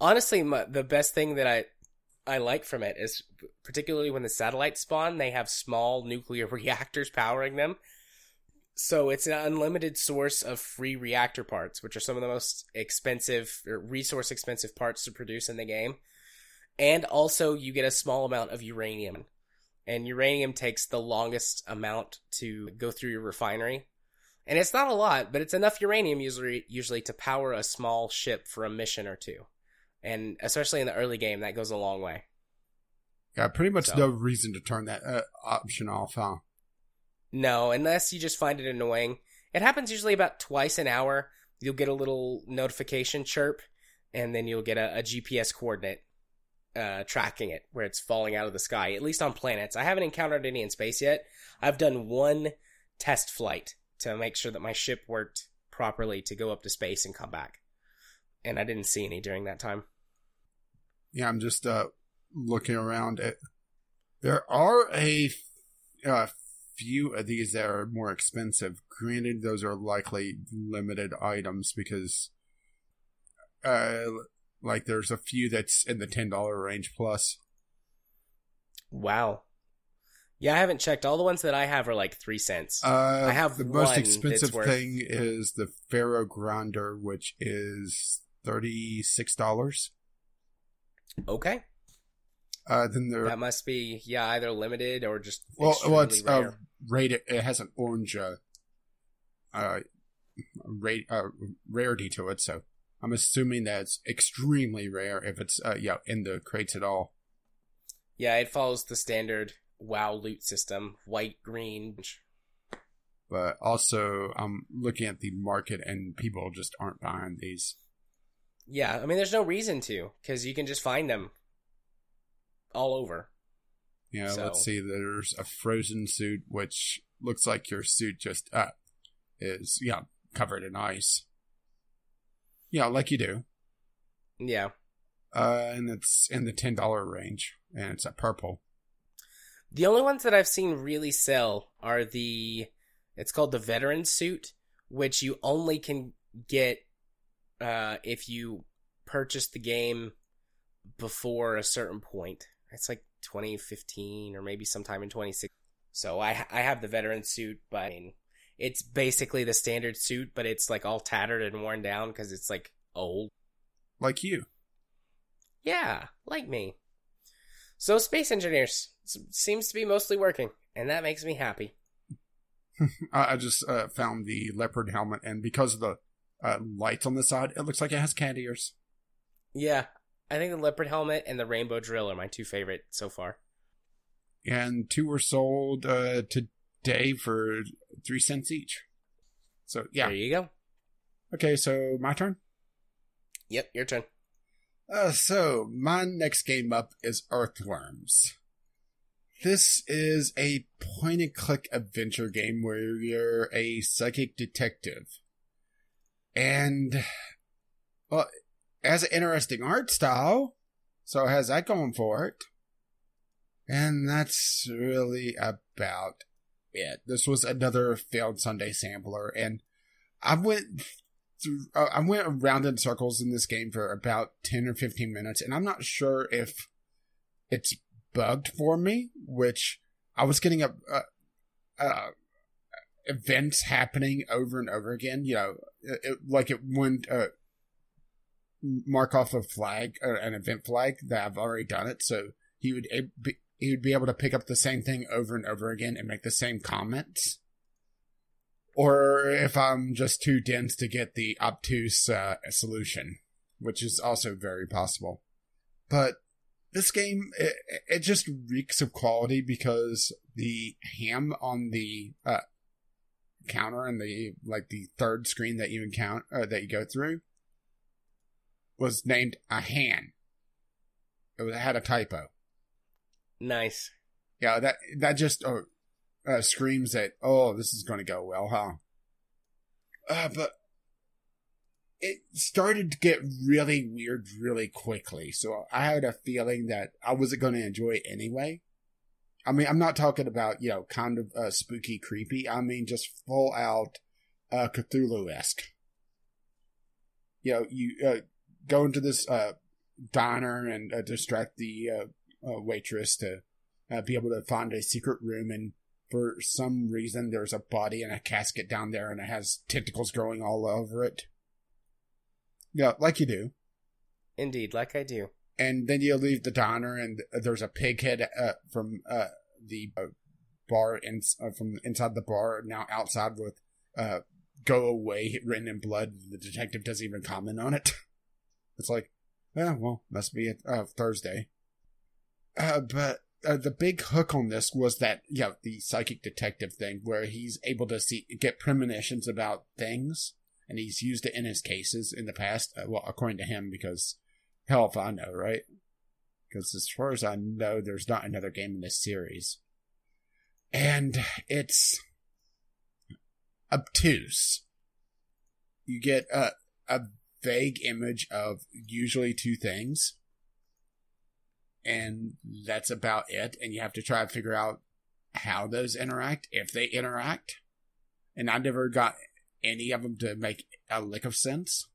honestly my, the best thing that i i like from it is particularly when the satellites spawn they have small nuclear [laughs] reactors powering them so it's an unlimited source of free reactor parts which are some of the most expensive or resource expensive parts to produce in the game and also you get a small amount of uranium and uranium takes the longest amount to go through your refinery and it's not a lot but it's enough uranium usually usually to power a small ship for a mission or two and especially in the early game, that goes a long way. Yeah, pretty much So- no reason to turn that uh, option off, huh? No, unless you just find it annoying. It happens usually about twice an hour. You'll get a little notification chirp, and then you'll get a, a GPS coordinate uh, tracking it where it's falling out of the sky. At least on planets. I haven't encountered any in space yet. I've done one test flight to make sure that my ship worked properly to go up to space and come back, and I didn't see any during that time. Yeah, I'm just uh, looking around. At, there are a uh, few of these that are more expensive. Granted, those are likely limited items because, uh, like there's a few that's in the ten dollar range plus. Wow. Yeah, I haven't checked. All the ones that I have are like three cents. Uh, I have the most expensive worth- thing is the Pharaoh Grinder, which is thirty six dollars. okay. Uh, then there, That must be yeah, either limited or just well, well, it's uh, rare. rated. It has an orange uh, uh, rate, uh, rarity to it, so I'm assuming that it's extremely rare if it's uh, yeah in the crates at all. yeah, it follows the standard WoW loot system: white, green. But also, I'm looking at the market, and people just aren't buying these. Yeah, I mean, there's no reason to because you can just find them all over. Yeah, So- let's see. There's a frozen suit, which looks like your suit just uh is yeah covered in ice. Yeah, like you do. Yeah, Uh, and it's in the ten dollar range, and it's a purple. The only ones that I've seen really sell are the. It's called the veteran suit, which you only can get uh, if you purchase the game before a certain point. It's like 2015 or maybe sometime in 2016. So I I have the veteran suit, but I mean, it's basically the standard suit, but it's like all tattered and worn down because it's like old. like you. Yeah, like me. So space engineers seems to be mostly working, and that makes me happy. [laughs] I, just uh, found the leopard helmet, and because of the uh, lights on the side, it looks like it has cat ears. Yeah, I think the leopard helmet and the rainbow drill are my two favorite so far. And two were sold uh, today for three cents each. So yeah, There you go. okay. So my turn. Yep, your turn. Uh, so my next game up is Earthworms. This is a point and click adventure game where you're a psychic detective. And, well, it has an interesting art style. So it has that going for it. And that's really about it. This was another failed Sunday sampler and I went through, uh, I went around in circles in this game for about 10 or 15 minutes, and I'm not sure if it's bugged for me, which I was getting a, uh, uh, events happening over and over again. You know, it, it- like it wouldn't uh, mark off a flag, uh, an event flag that I've already done it, so he would be, he would be able to pick up the same thing over and over again and make the same comments or if I'm just too dense to get the obtuse uh, solution, which is also very possible. But this game, it, it just reeks of quality because the ham on the uh, counter and the like the third screen that you encounter uh, that you go through was named a han. It was- it had a typo. Nice. Yeah, that that just uh, uh, screams that oh, this is going to go well, huh? Uh, but it started to get really weird really quickly. So I had a feeling that I wasn't going to enjoy it anyway. I mean, I'm not talking about, you know, kind of uh, spooky, creepy. I mean, just full out uh, Cthulhu esque. You know, you uh, go into this uh, diner and uh, distract the uh, waitress to be able to find a secret room and for some reason there's a body in a casket down there and it has tentacles growing all over it. Yeah, like you do. Indeed, like I do. And then you leave the diner and there's a pig head uh, from uh, the uh, bar in, uh, from inside the bar now outside with uh, "Go away" written in blood. The detective doesn't even comment on it. [laughs] It's like, yeah, well, must be uh, Thursday. Uh, but uh, the big hook on this was that, you know, the psychic detective thing where he's able to see, get premonitions about things and he's used it in his cases in the past. Uh, well, according to him, because hell if I know, right? Because as far as I know, there's not another game in this series. And it's obtuse. You get a, a vague image of usually two things. And that's about it. And you have to try to figure out how those interact, if they interact. And I never got any of them to make a lick of sense.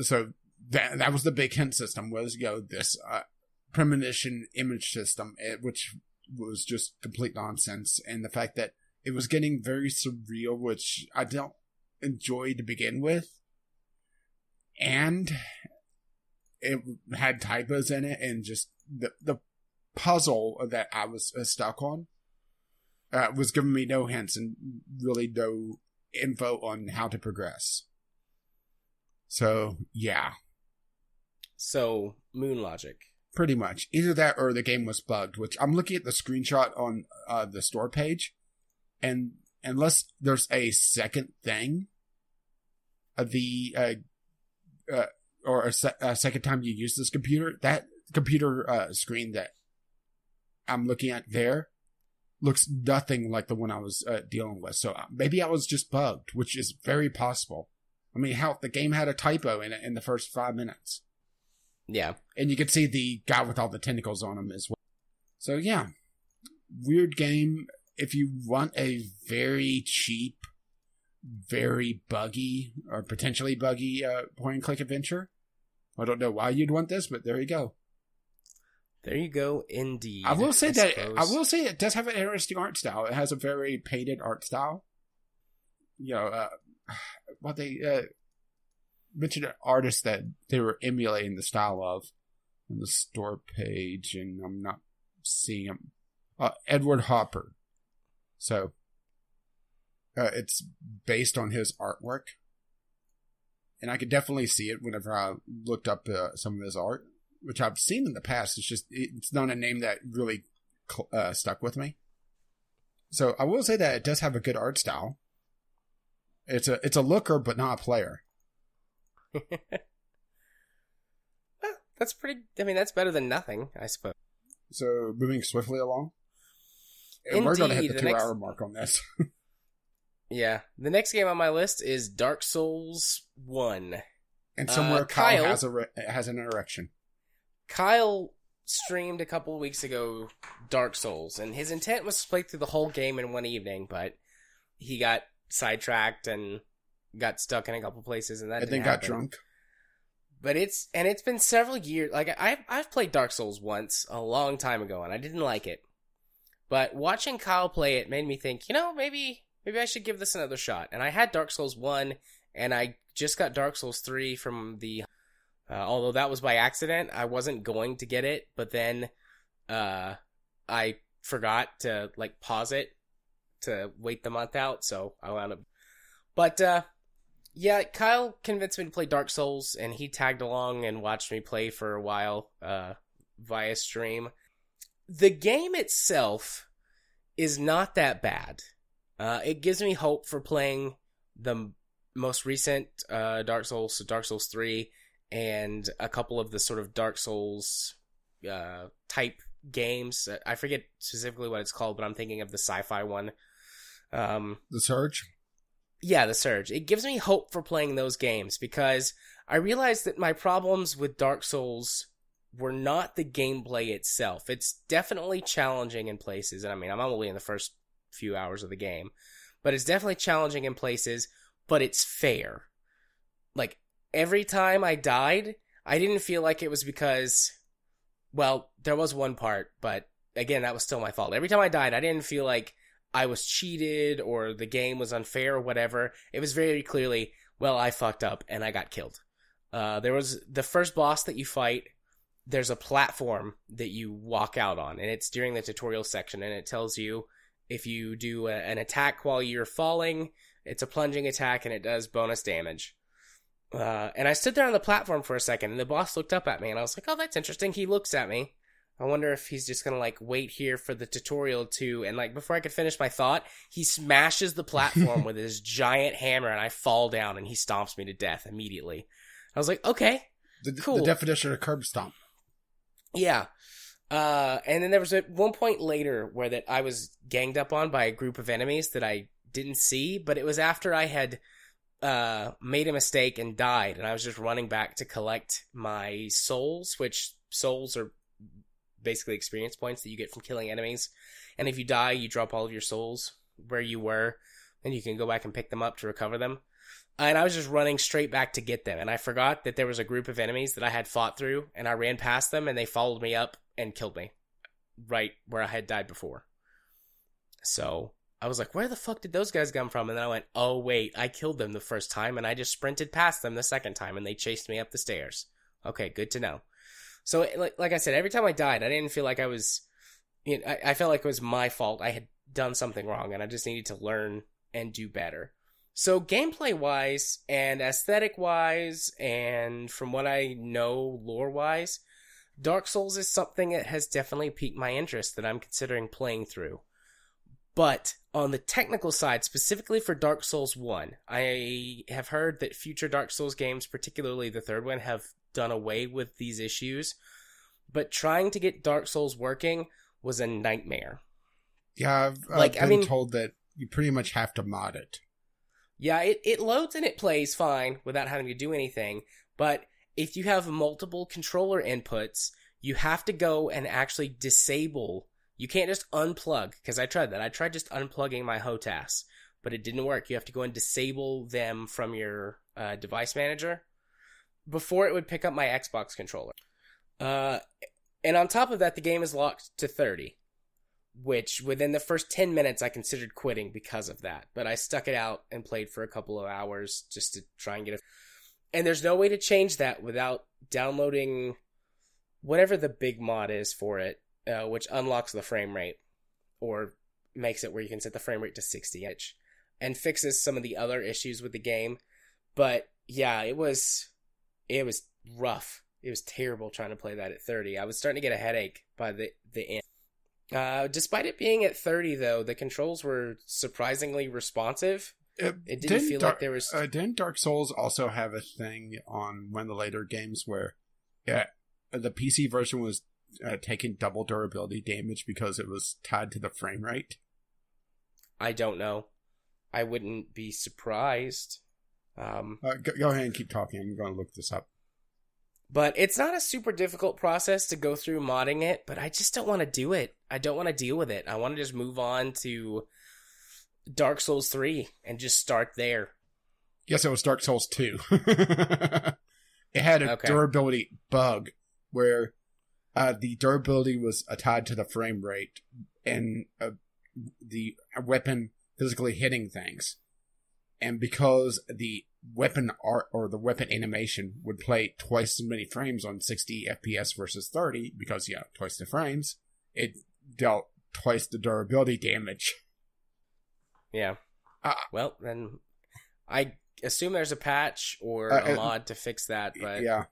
So that that was the big hint system was you know this uh, premonition image system, eh, which was just complete nonsense, and the fact that it was getting very surreal, which I don't enjoy to begin with and it had typos in it, and just the the puzzle that I was uh, stuck on uh, was giving me no hints and really no info on how to progress. So yeah. So moon logic. Pretty much. Either that or the game was bugged, which I'm looking at the screenshot on uh, the store page, and unless there's a second thing, uh, the uh, uh, or a, se- a, second time you use this computer, that computer uh, screen that I'm looking at there looks nothing like the one I was uh, dealing with. So uh, maybe I was just bugged, which is very possible. I mean, how the game had a typo in it in the first five minutes. Yeah, and you could see the guy with all the tentacles on him as well. So yeah, weird game. If you want a very cheap very buggy or potentially buggy uh, point and click adventure. I don't know why you'd want this, but there you go. There you go, indeed. I will say I that suppose. I will say it does have an interesting art style. It has a very painted art style. You know, uh, [sighs] what they uh, mentioned an artist that they were emulating the style of on the store page, and I'm not seeing him. Uh, Edward Hopper. So uh, it's based on his artwork, and I could definitely see it whenever I looked up uh, some of his art, which I've seen in the past. It's just it's not a name that really uh, stuck with me. So I will say that it does have a good art style. It's a it's a looker, but not a player. [laughs] that's pretty. I mean, that's better than nothing, I suppose. So moving swiftly along. Indeed, we're going to hit the, the two next... hour mark on this. [laughs] Yeah. The next game on my list is Dark Souls 1. And somewhere uh, Kyle, Kyle, has a re- has an erection. Kyle streamed a couple weeks ago Dark Souls, and his intent was to play through the whole game in one evening, but he got sidetracked and got stuck in a couple places, and that and then got drunk. But it's and it's been several years. Like I've I've played Dark Souls once a long time ago, and I didn't like it. But watching Kyle play it made me think, you know, maybe maybe I should give this another shot. And I had Dark Souls 1, and I just got Dark Souls 3 from the. Uh, although that was by accident, I wasn't going to get it, but then uh, I forgot to like pause it to wait the month out, so I wound up. But uh, yeah, Kyle convinced me to play Dark Souls, and he tagged along and watched me play for a while uh, via stream. The game itself is not that bad. Uh, it gives me hope for playing the most recent uh, Dark Souls, so Dark Souls 3, and a couple of the sort of Dark Souls uh, type games. I forget specifically what it's called, but I'm thinking of the sci fi one. Um, the Surge? Yeah, the Surge. It gives me hope for playing those games because I realized that my problems with Dark Souls were not the gameplay itself. It's definitely challenging in places, and I mean, I'm only in the first few hours of the game, but it's definitely challenging in places, but it's fair. Like, every time I died, I didn't feel like it was because, well, there was one part, but again, that was still my fault. Every time I died, I didn't feel like I was cheated or the game was unfair or whatever. It was very clearly, well, I fucked up and I got killed. Uh, there was the first boss that you fight. There's a platform that you walk out on, and it's during the tutorial section, and it tells you if you do a, an attack while you're falling, it's a plunging attack and it does bonus damage. Uh, and I stood there on the platform for a second, and the boss looked up at me, and I was like, "Oh, that's interesting." He looks at me. I wonder if he's just gonna like wait here for the tutorial to, and like before I could finish my thought, he smashes the platform [laughs] with his giant hammer, and I fall down, and he stomps me to death immediately. I was like, "Okay, The, Cool. the definition of curb stomp. yeah." Uh, and then there was at one point later where that I was ganged up on by a group of enemies that I didn't see, but it was after I had uh made a mistake and died, and I was just running back to collect my souls, which souls are basically experience points that you get from killing enemies. And if you die, you drop all of your souls where you were, and you can go back and pick them up to recover them. And I was just running straight back to get them, and I forgot that there was a group of enemies that I had fought through, and I ran past them, and they followed me up and killed me, right where I had died before. So I was like, where the fuck did those guys come from? And then I went, oh wait, I killed them the first time, and I just sprinted past them the second time, and they chased me up the stairs. Okay, good to know. So, like, like I said, every time I died, I didn't feel like I was, you know, I, I felt like it was my fault. I had done something wrong, and I just needed to learn and do better. So, gameplay wise, and aesthetic wise, and from what I know lore wise, Dark Souls is something that has definitely piqued my interest that I'm considering playing through. But on the technical side, specifically for Dark Souls 1, I have heard that future Dark Souls games, particularly the third one, have done away with these issues. But trying to get Dark Souls working was a nightmare. Yeah, I've, I've Like, I been mean- told that you pretty much have to mod it. Yeah, it, it loads and it plays fine without having to do anything, but if you have multiple controller inputs, you have to go and actually disable. You can't just unplug, because I tried that. I tried just unplugging my HOTAS, but it didn't work. You have to go and disable them from your uh, device manager before it would pick up my Xbox controller. Uh, and on top of that, the game is locked to 30 which within the first 10 minutes I considered quitting because of that. But I stuck it out and played for a couple of hours just to try and get a. And there's no way to change that without downloading whatever the big mod is for it, uh, which unlocks the frame rate or makes it where you can set the frame rate to 60 inch and fixes some of the other issues with the game. But yeah, it was it was rough. It was terrible trying to play that at 30. I was starting to get a headache by the the end. Uh, despite it being at 30, though, the controls were surprisingly responsive. It didn't feel like there was- Uh, didn't Dark Souls also have a thing on one of the later games where, yeah, the PC version was uh, taking double durability damage because it was tied to the frame rate? I don't know. I wouldn't be surprised. Um, Uh, go, go ahead and keep talking. I'm going to look this up. but it's not a super difficult process to go through modding it, but I just don't want to do it. I don't want to deal with it. I want to just move on to Dark Souls 3 and just start there. Yes, it was Dark Souls 2. [laughs] it had a Okay. durability bug where uh, the durability was uh, tied to the frame rate and uh, the weapon physically hitting things. And because the weapon art or the weapon animation would play twice as many frames on 60 FPS versus 30, because, yeah, twice the frames, it dealt twice the durability damage. Yeah. Uh, well, then I assume there's a patch or Uh, a uh, mod to fix that, but yeah.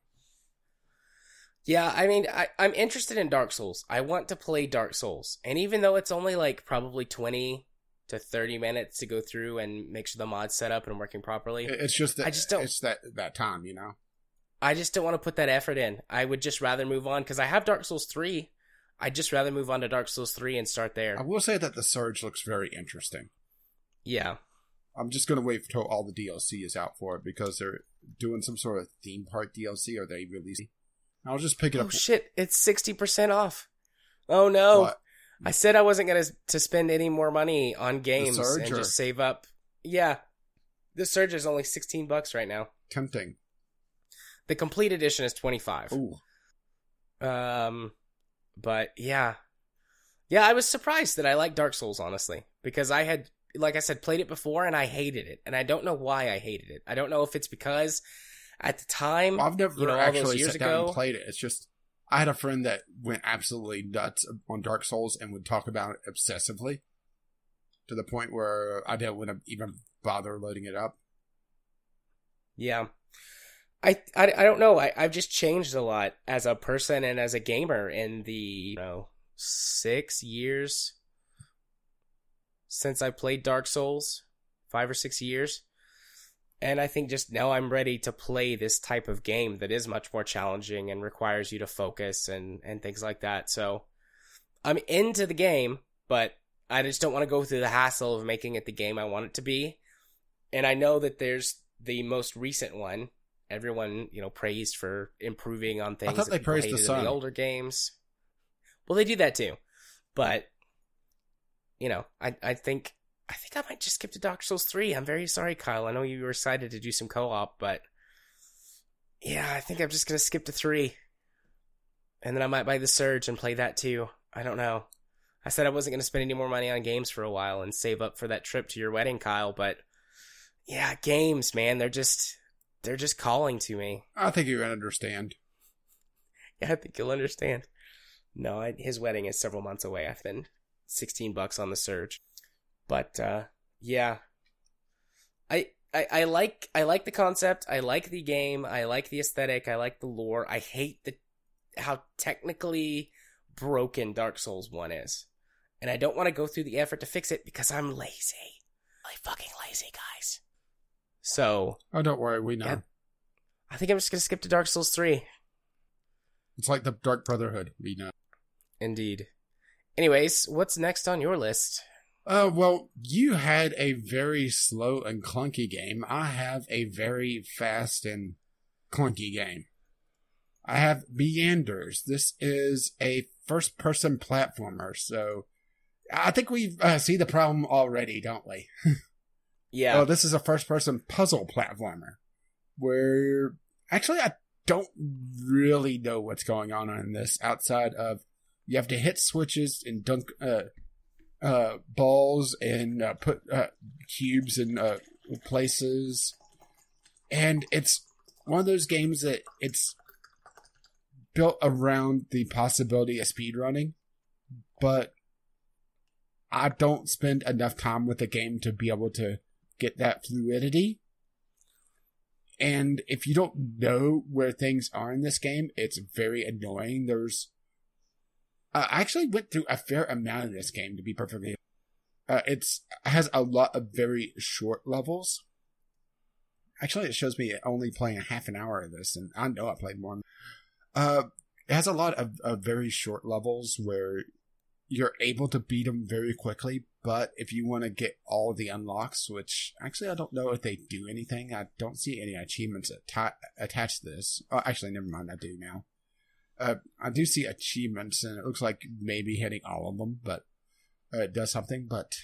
Yeah, I mean, I, I'm interested in Dark Souls. I want to play Dark Souls. And even though it's only like probably 20 to 30 minutes to go through and make sure the mod's set up and working properly, It's just that I just don't- it's that that time, you know. I just don't want to put that effort in. I would just rather move on because I have Dark Souls 3. I'd just rather move on to Dark Souls 3 and start there. I will say that the surge looks very interesting. Yeah. I'm just gonna wait until all the DLC is out for it because they're doing some sort of theme park DLC or they release. I'll just pick it Oh up. shit! It's sixty percent off. Oh no! What? I said I wasn't gonna to spend any more money on games and or- just save up. Yeah, the Surge is only sixteen bucks right now. Tempting. The complete edition is twenty five. Ooh. Um, but yeah, yeah, I was surprised that I like Dark Souls honestly because I had, like I said, played it before and I hated it, and I don't know why I hated it. I don't know if it's because at the time, Well, I've never you know, actually sat down ago- and played it. It's just I had a friend that went absolutely nuts on Dark Souls and would talk about it obsessively to the point where I didn't want to even bother loading it up. Yeah. I, I, I don't know. I, I've just changed a lot as a person and as a gamer in the, you know, six years since I played Dark Souls. Five or six years. And I think just now I'm ready to play this type of game that is much more challenging and requires you to focus and, and things like that. So I'm into the game, but I just don't want to go through the hassle of making it the game I want it to be. And I know that there's the most recent one. Everyone, you know, praised for improving on things. I thought they praised the Sun. the older games. Well, they do that too, but you know, I I think I think I might just skip to Dark Souls three. I'm very sorry, Kyle. I know you were excited to do some co-op, but yeah, I think I'm just gonna skip to three, and then I might buy the Surge and play that too. I don't know. I said I wasn't gonna spend any more money on games for a while and save up for that trip to your wedding, Kyle, but yeah, games, man, they're just they're just calling to me. I think you understand. [laughs] Yeah, I think you'll understand. No, I, his wedding is several months away. I've been sixteen bucks on the surge, but uh, yeah, I, I I like I like the concept. I like the game. I like the aesthetic. I like the lore. I hate the how technically broken Dark Souls one is, and I don't want to go through the effort to fix it because I'm lazy. Really fucking lazy, guys. So Oh, don't worry, we know. Yeah. I think I'm just gonna skip to Dark Souls three. It's like the Dark Brotherhood. We know. Indeed. Anyways, what's next on your list? Uh, well, you had a very slow and clunky game. I have a very fast and clunky game. I have Meanders. This is a first person platformer, so I think we uh, see the problem already, don't we? [laughs] Yeah. Oh, this is a first person puzzle platformer where actually I don't really know what's going on in this outside of you have to hit switches and dunk uh, uh, balls and uh, put uh, cubes in uh, places. And it's one of those games that it's built around the possibility of speedrunning, but I don't spend enough time with the game to be able to get that fluidity. And if you don't know where things are in this game, it's very annoying. There's, uh, I actually went through a fair amount of this game to be perfectly. Uh, it's has a lot of very short levels. Actually, it shows me only playing half an hour of this, and I know I played more. Uh, it has a lot of, of very short levels where you're able to beat them very quickly. But if you want to get all the unlocks, which actually I don't know if they do anything, I don't see any achievements atta- attached to this. Oh, actually, never mind, I do now. Uh, I do see achievements, and it looks like maybe hitting all of them, but uh, it does something. But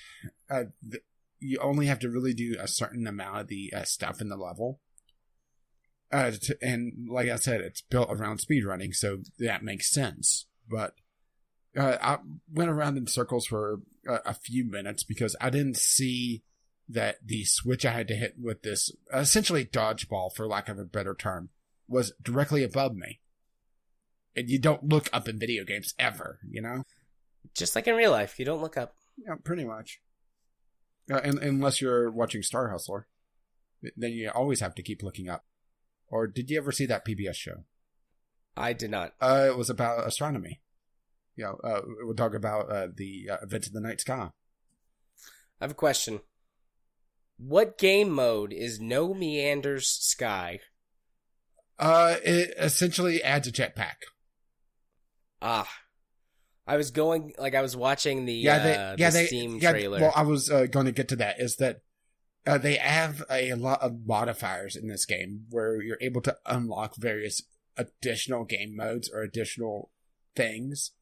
uh, th- you only have to really do a certain amount of the uh, stuff in the level. Uh, to, and like I said, it's built around speedrunning, so that makes sense. But uh, I went around in circles for a, a few minutes because I didn't see that the switch I had to hit with this essentially dodgeball, for lack of a better term, was directly above me. And you don't look up in video games ever, you know? Just like in real life, you don't look up. Yeah, pretty much. Uh, and, unless you're watching Star Hustler, then you always have to keep looking up. Or did you ever see that PBS show? I did not. Uh, it was about astronomy. You know, uh, we'll talk about uh, the uh, events of the night sky. I have a question. What game mode is No Meanders Sky? Uh, it essentially adds a jetpack. Ah. I was going, like, I was watching the, Yeah, they, uh, yeah, the they, Steam yeah, trailer. Well, I was uh, going to get to that. Is that uh, they have a lot of modifiers in this game where you're able to unlock various additional game modes or additional things,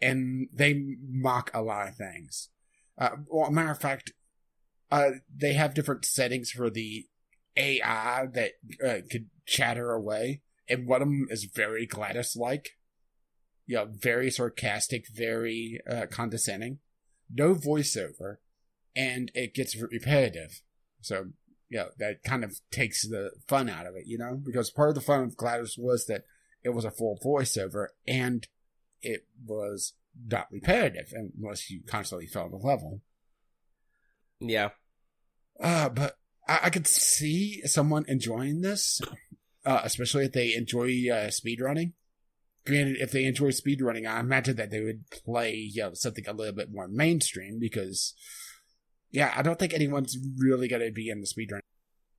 and they mock a lot of things. Uh, well, matter of fact, uh, they have different settings for the AI that uh, could chatter away, and one of them is very GLaDOS like. You know, very sarcastic, very uh, condescending. No voiceover, and it gets repetitive. So, yeah, that kind of takes the fun out of it, you know? Because part of the fun of GLaDOS was that it was a full voiceover and it was not repetitive unless you constantly fell the level. Yeah. Uh, but I, I could see someone enjoying this, uh, especially if they enjoy uh, speedrunning. Granted, if they enjoy speedrunning, I imagine that they would play you know, something a little bit more mainstream because yeah, I don't think anyone's really going to be in the speedrun.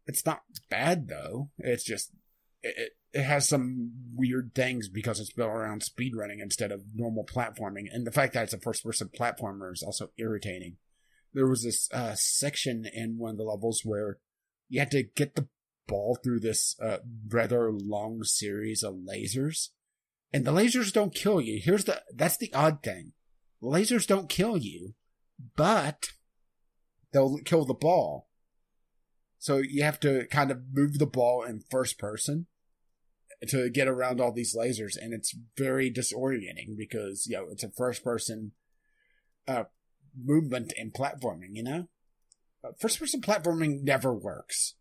It's not bad though. It's just it, it has some weird things because it's built around speedrunning instead of normal platforming, and the fact that it's a first-person platformer is also irritating. There was this uh, section in one of the levels where you had to get the ball through this uh, rather long series of lasers, and the lasers don't kill you. Here's the that's the odd thing: lasers don't kill you, but they'll kill the ball. So you have to kind of move the ball in first person to get around all these lasers, and it's very disorienting because you know it's a first person uh, movement and platforming. You know, uh, first person platforming never works.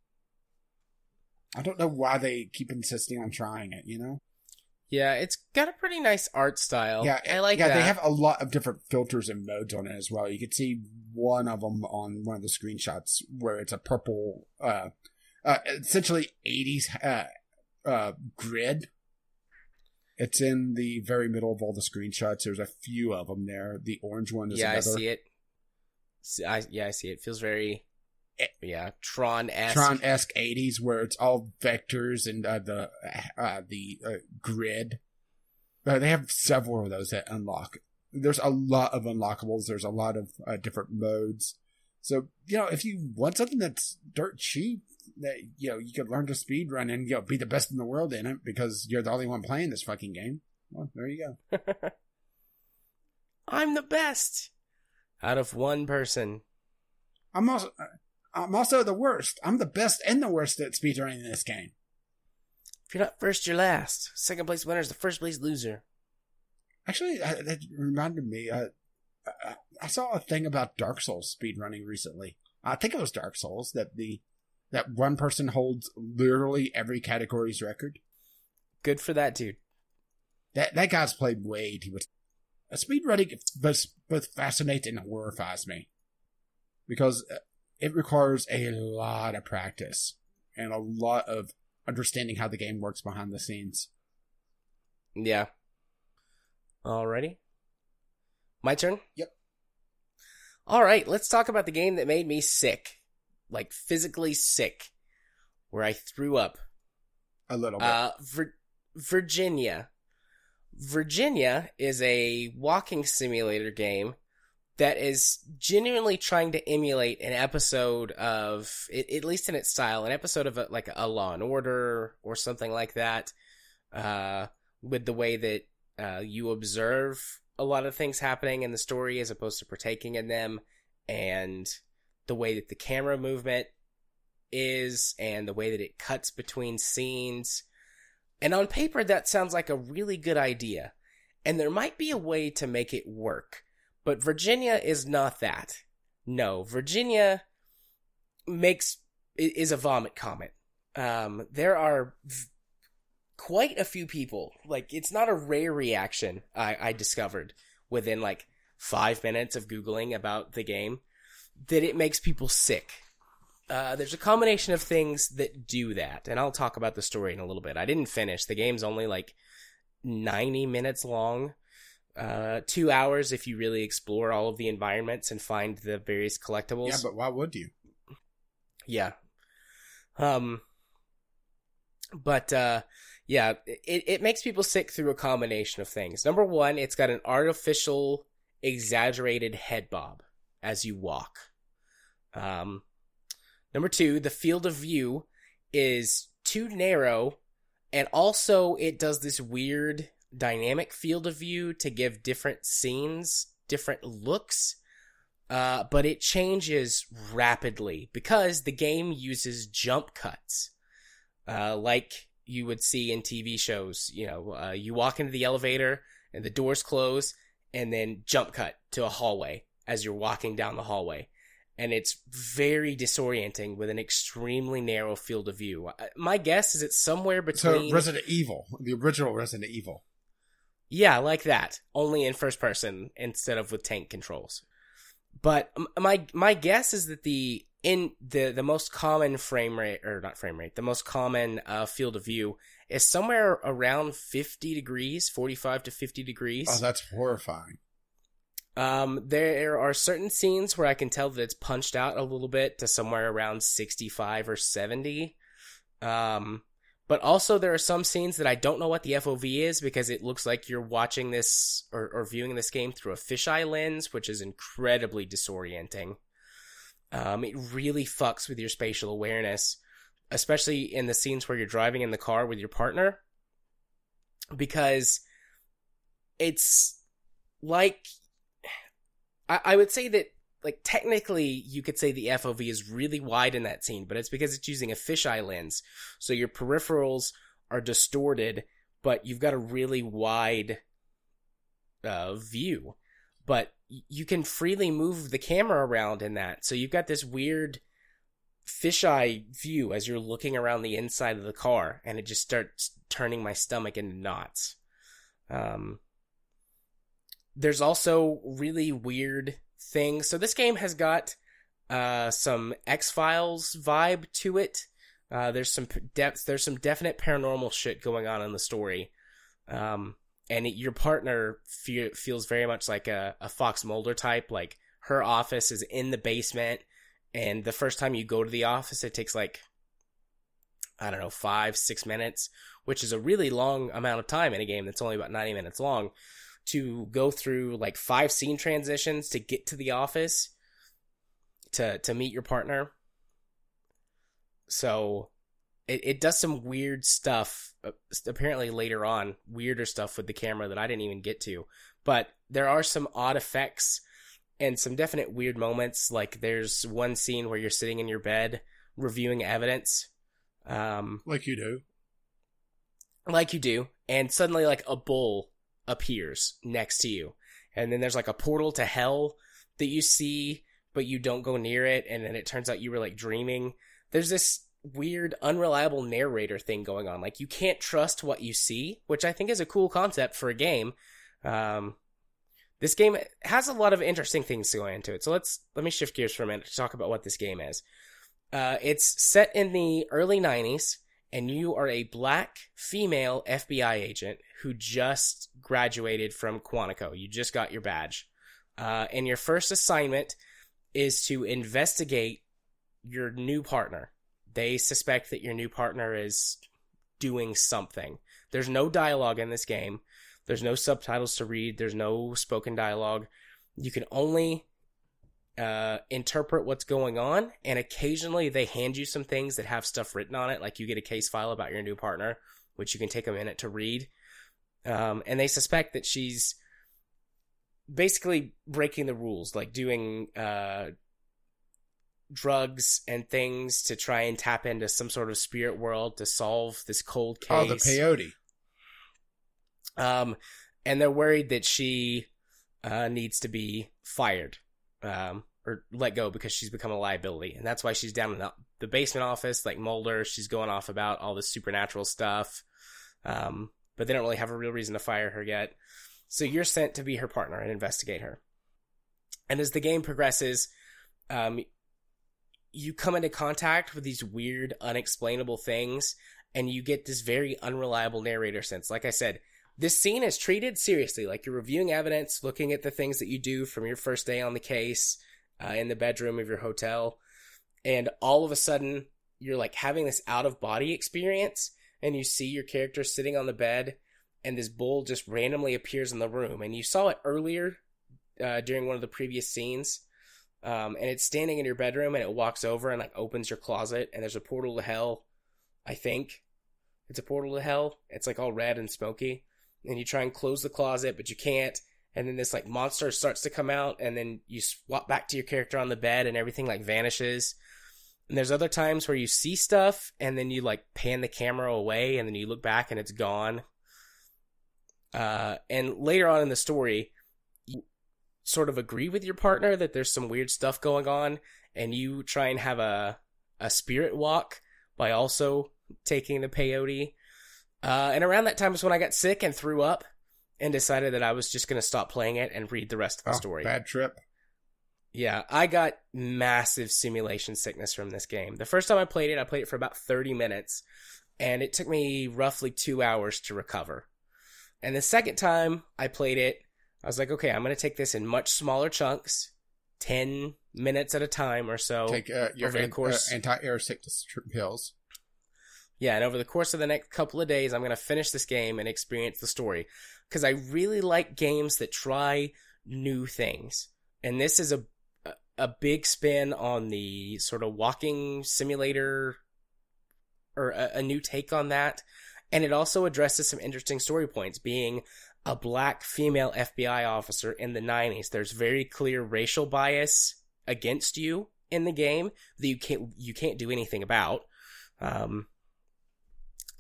I don't know why they keep insisting on trying it. You know. Yeah, it's got a pretty nice art style. Yeah, I like yeah, that. they have a lot of different filters and modes on it as well. You can see one of them on one of the screenshots where it's a purple, uh, uh essentially 80s uh, uh, grid. It's in the very middle of all the screenshots. There's a few of them there. The orange one is yeah, another. I see it. I, yeah, I see it. Feels very. Yeah, Tron esque. Tron esque 80s where it's all vectors and uh, the uh, the uh, grid. Uh, they have several of those that unlock. There's a lot of unlockables. There's a lot of uh, different modes. So you know, if you want something that's dirt cheap, that you know you could learn to speed run and you know be the best in the world in it because you're the only one playing this fucking game. Well, there you go. [laughs] I'm the best out of one person. I'm also I'm also the worst. I'm the best and the worst at speedrunning this game. If you're not first, you're last. Second place winner is the first place loser. Actually, uh, that reminded me. Uh, I- I saw a thing about Dark Souls speedrunning recently. I think it was Dark Souls that the that one person holds literally every category's record. Good for that dude. That that guy's played way too much. Speedrunning both both fascinates and horrifies me because uh, it requires a lot of practice and a lot of understanding how the game works behind the scenes. Yeah. Alrighty. My turn? Yep. Alright, let's talk about the game that made me sick. Like, physically sick. Where I threw up. A little bit. Uh, Vir- Virginia. Virginia is a walking simulator game that is genuinely trying to emulate an episode of, at least in its style, an episode of a, like a Law and Order or something like that. Uh, with the way that uh, you observe a lot of things happening in the story as opposed to partaking in them, and the way that the camera movement is, and the way that it cuts between scenes. And on paper, that sounds like a really good idea. And there might be a way to make it work. But Virginia is not that. No, Virginia makes, is a vomit comet. Um, there are v- quite a few people, like, it's not a rare reaction I, I discovered within like five minutes of Googling about the game that it makes people sick. Uh, there's a combination of things that do that, and I'll talk about the story in a little bit. I didn't finish. The game's only like 90 minutes long. Uh, two hours if you really explore all of the environments and find the various collectibles. yeah, but why would you? Yeah. Um but uh yeah, it it makes people sick through a combination of things. Number 1, it's got an artificial exaggerated head bob as you walk. Um Number two, the field of view is too narrow, and also it does this weird dynamic field of view to give different scenes different looks. Uh, but it changes rapidly because the game uses jump cuts, uh, like you would see in TV shows. You know, uh, you walk into the elevator and the doors close, and then jump cut to a hallway as you're walking down the hallway and it's very disorienting with an extremely narrow field of view. Uh, My guess is it's somewhere between So Resident Evil, the original Resident Evil. Yeah, like that, only in first person instead of with tank controls. But my my guess is that the in the the most common frame rate or not frame rate, the most common uh, field of view is somewhere around 50 degrees, 45 to 50 degrees. Oh, that's horrifying. Um, there are certain scenes where I can tell that it's punched out a little bit to somewhere around 65 or 70. Um, but also there are some scenes that I don't know what the FOV is because it looks like you're watching this or, or viewing this game through a fisheye lens, which is incredibly disorienting. Um, it really fucks with your spatial awareness, especially in the scenes where you're driving in the car with your partner, because it's like I, I would say that like technically you could say the FOV is really wide in that scene, but it's because it's using a fisheye lens. So your peripherals are distorted, but you've got a really wide uh, view. But you can freely move the camera around in that. So you've got this weird fisheye view as you're looking around the inside of the car, and it just starts turning my stomach into knots. Um, there's also really weird things. So this game has got uh, some X Files vibe to it. Uh, there's some depth. There's some definite paranormal shit going on in the story, um, and it, your partner fe- feels very much like a, a Fox Mulder type. Like her office is in the basement, and the first time you go to the office, it takes like I don't know five six minutes, which is a really long amount of time in a game that's only about ninety minutes long to go through like five scene transitions to get to the office to to meet your partner. So it, it does some weird stuff uh, apparently later on, weirder stuff with the camera that I didn't even get to. But there are some odd effects and some definite weird moments like there's one scene where you're sitting in your bed reviewing evidence um Like you do. like you do and suddenly like a bull appears next to you. And then there's like a portal to hell that you see but you don't go near it. And then it turns out you were like dreaming. There's this weird unreliable narrator thing going on. Like you can't trust what you see which i think is a cool concept for a game. Um this game has a lot of interesting things going into it. So let's let me shift gears for a minute to talk about what this game is. Uh, it's set in the early 90s and you are a black female FBI agent who just graduated from Quantico. You just got your badge. Uh, and your first assignment is to investigate your new partner. They suspect that your new partner is doing something. There's no dialogue in this game. There's no subtitles to read. There's no spoken dialogue. You can only uh, interpret what's going on, and occasionally they hand you some things that have stuff written on it, like you get a case file about your new partner, which you can take a minute to read. Um, and they suspect that she's basically breaking the rules, like doing uh, drugs and things to try and tap into some sort of spirit world to solve this cold case. Oh, the peyote. Um, and they're worried that she uh, needs to be fired um, or let go because she's become a liability. And that's why she's down in the, the basement office, like Mulder. She's going off about all this supernatural stuff. Um, but they don't really have a real reason to fire her yet. So you're sent to be her partner and investigate her. And as the game progresses, um, you come into contact with these weird, unexplainable things, and you get this very unreliable narrator sense. Like I said, this scene is treated seriously, like you're reviewing evidence, looking at the things that you do from your first day on the case uh, in the bedroom of your hotel, and all of a sudden you're like having this out of body experience, and you see your character sitting on the bed, and this bull just randomly appears in the room, and you saw it earlier uh, during one of the previous scenes. Um, and it's standing in your bedroom and it walks over and like opens your closet and there's a portal to hell. I think it's a portal to hell. It's like all red and smoky. And you try and close the closet, but you can't. And then this like monster starts to come out and then you swap back to your character on the bed and everything like vanishes. And there's other times where you see stuff and then you like pan the camera away and then you look back and it's gone. Uh, and later on in the story, you sort of agree with your partner that there's some weird stuff going on and you try and have a, a spirit walk by also taking the peyote. Uh, and around that time is when I got sick and threw up and decided that I was just going to stop playing it and read the rest of the Oh, story. bad trip. Yeah, I got massive simulation sickness from this game. The first time I played it, I played it for about 30 minutes, and it took me roughly two hours to recover. And the second time I played it, I was like, okay, I'm going to take this in much smaller chunks, 10 minutes at a time or so. Take uh, your over the an- course- uh, anti-air sickness pills. Yeah, and over the course of the next couple of days, I'm going to finish this game and experience the story. Because I really like games that try new things. And this is a, a- big spin on the sort of walking simulator, or a, a new take on that. And it also addresses some interesting story points, being a black female FBI officer in the 90s. There's very clear racial bias against you in the game that you can't you can't do anything about. Um,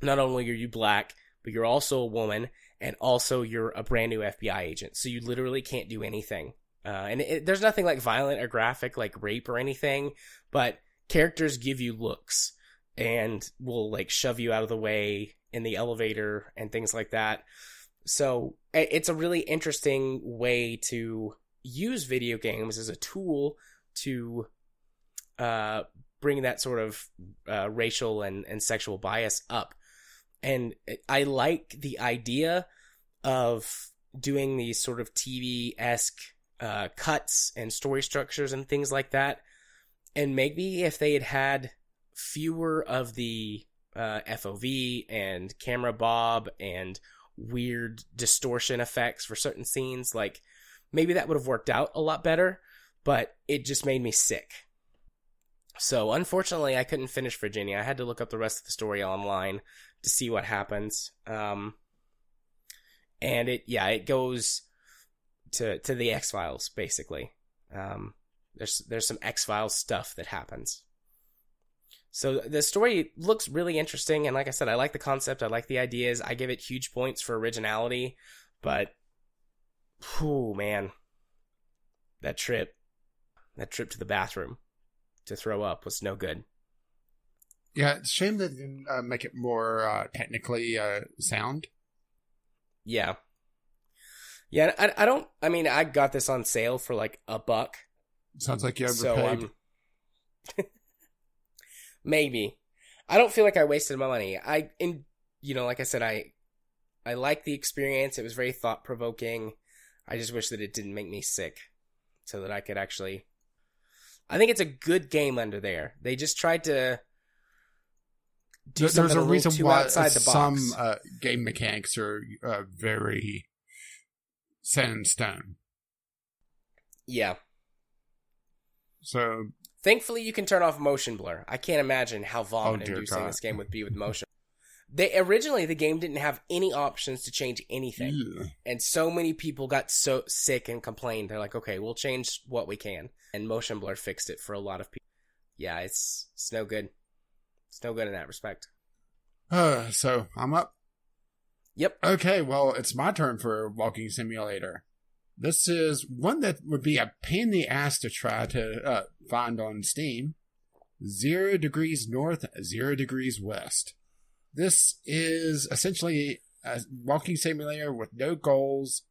not only are you black, but you're also a woman, and also you're a brand new FBI agent. So you literally can't do anything. Uh, and it, there's nothing like violent or graphic, like rape or anything, but characters give you looks and will like shove you out of the way in the elevator and things like that. So it's a really interesting way to use video games as a tool to uh, bring that sort of uh, racial and, and sexual bias up. And I like the idea of doing these sort of TV esque uh, cuts and story structures and things like that. And maybe if they had had fewer of the uh, FOV and camera bob and weird distortion effects for certain scenes, like maybe that would have worked out a lot better. But it just made me sick. So unfortunately, I couldn't finish Virginia. I had to look up the rest of the story online to see what happens. Um, and it, yeah, it goes to to the X Files basically. Um, there's there's some X Files stuff that happens. So the story looks really interesting, and like I said, I like the concept. I like the ideas. I give it huge points for originality, but, whew, man, that trip, that trip to the bathroom to throw up was no good. Yeah, it's a shame they didn't uh, make it more uh, technically uh, sound. Yeah. Yeah, I, I don't, I mean, I got this on sale for like a buck. Sounds like you overpaid. So, um, [laughs] maybe. I don't feel like I wasted my money. I, in, you know, like I said, I, I like the experience. It was very thought provoking. I just wish that it didn't make me sick so that I could actually, I think it's a good game under there. They just tried to do There- There's a little reason too why outside the box. some uh, game mechanics are uh, very set in stone. yeah. So Thankfully, you can turn off motion blur. I can't imagine how vomit oh, inducing God. this game would be with [laughs] motion. They originally the game didn't have any options to change anything, yeah. and so many people got so sick and complained. They're like, "Okay, we'll change what we can," and motion blur fixed it for a lot of people. Yeah, it's it's no good. No good in that respect. Uh, so I'm up. Yep. Okay, well, it's my turn for walking simulator. This is one that would be a pain in the ass to try to uh, find on Steam. Zero degrees north, zero degrees west. This is essentially a walking simulator with no goals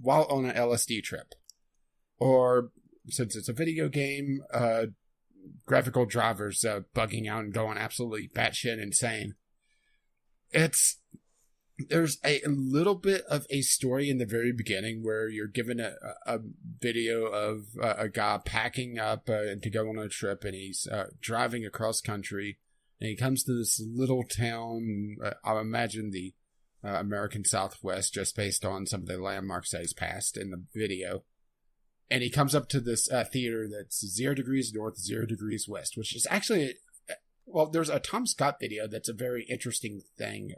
while on an LSD trip. Or, since it's a video game, uh, graphical drivers uh, bugging out and going absolutely batshit insane. It's there's a little bit of a story in the very beginning where you're given a, a video of uh, a guy packing up uh, to go on a trip and he's uh, driving across country and he comes to this little town uh, i imagine the uh, american southwest just based on some of the landmarks that he's passed in the video and he comes up to this uh, theater that's zero degrees north, zero degrees west, which is actually, well, there's a Tom Scott video that's a very interesting thing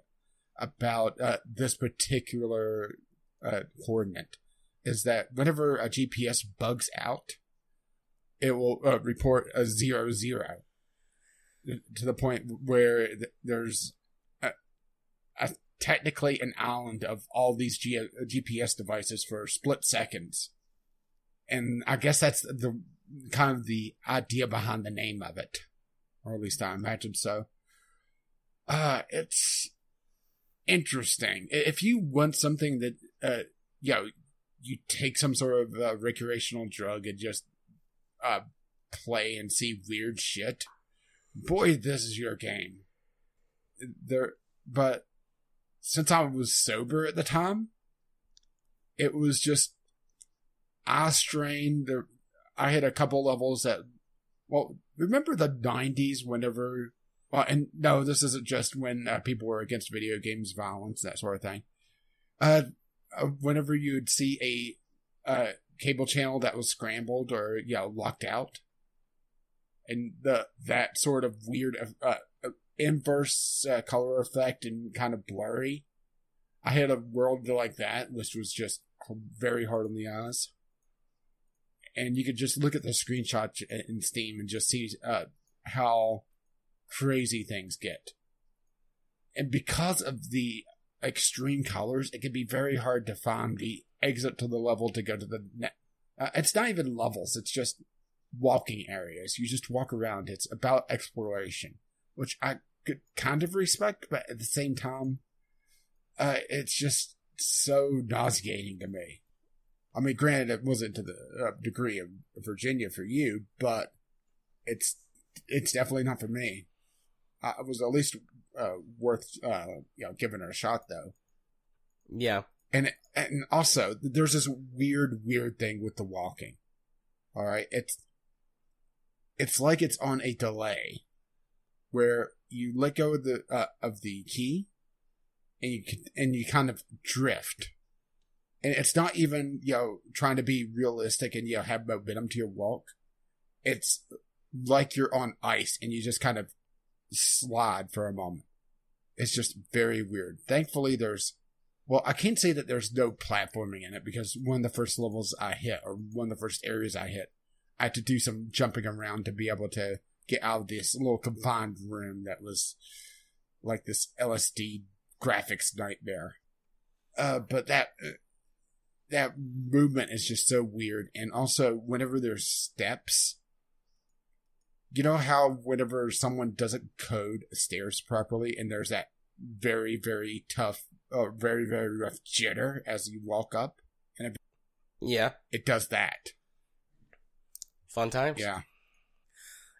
about uh, this particular uh, coordinate. Is that whenever a GPS bugs out, it will uh, report a zero zero to the point where there's a, a, technically an island of all these G- GPS devices for split seconds and I guess that's the kind of the idea behind the name of it, or at least I imagine so. Uh, it's interesting. If you want something that, uh, you know, you take some sort of uh, recreational drug and just uh, play and see weird shit, boy, this is your game. There, but since I was sober at the time, it was just eye strain. There, I had a couple levels that, well, remember the '90s whenever, well, and no, this isn't just when uh, people were against video games, violence, that sort of thing. Uh, uh whenever you'd see a uh, cable channel that was scrambled or you know locked out, and the that sort of weird uh, uh inverse uh, color effect and kind of blurry. I had a world like that, which was just very hard on the eyes and you could just look at the screenshot in Steam and just see uh, how crazy things get. And because of the extreme colors, it can be very hard to find the exit to the level to go to the net. Uh, it's not even levels; it's just walking areas. You just walk around. It's about exploration, which I could kind of respect, but at the same time, uh, it's just so nauseating to me. I mean, granted, it wasn't to the uh, degree of Virginia for you, but it's it's definitely not for me. It was at least uh, worth uh, you know giving it a shot, though. Yeah, and and also there's this weird weird thing with the walking. All right, it's it's like it's on a delay, where you let go of the uh, of the key, and you and you kind of drift and it's not even you know trying to be realistic and you know have momentum to your walk. It's like you're on ice and you just kind of slide for a moment. It's just very weird. Thankfully, there's well, I can't say that there's no platforming in it because one of the first levels I hit or one of the first areas I hit, I had to do some jumping around to be able to get out of this little confined room that was like this LSD graphics nightmare. Uh, but that that movement is just so weird. And also, whenever there's steps, you know how whenever someone doesn't code stairs properly, and there's that very very tough, uh, very very rough jitter as you walk up, and it, yeah, it does that. Fun times. Yeah.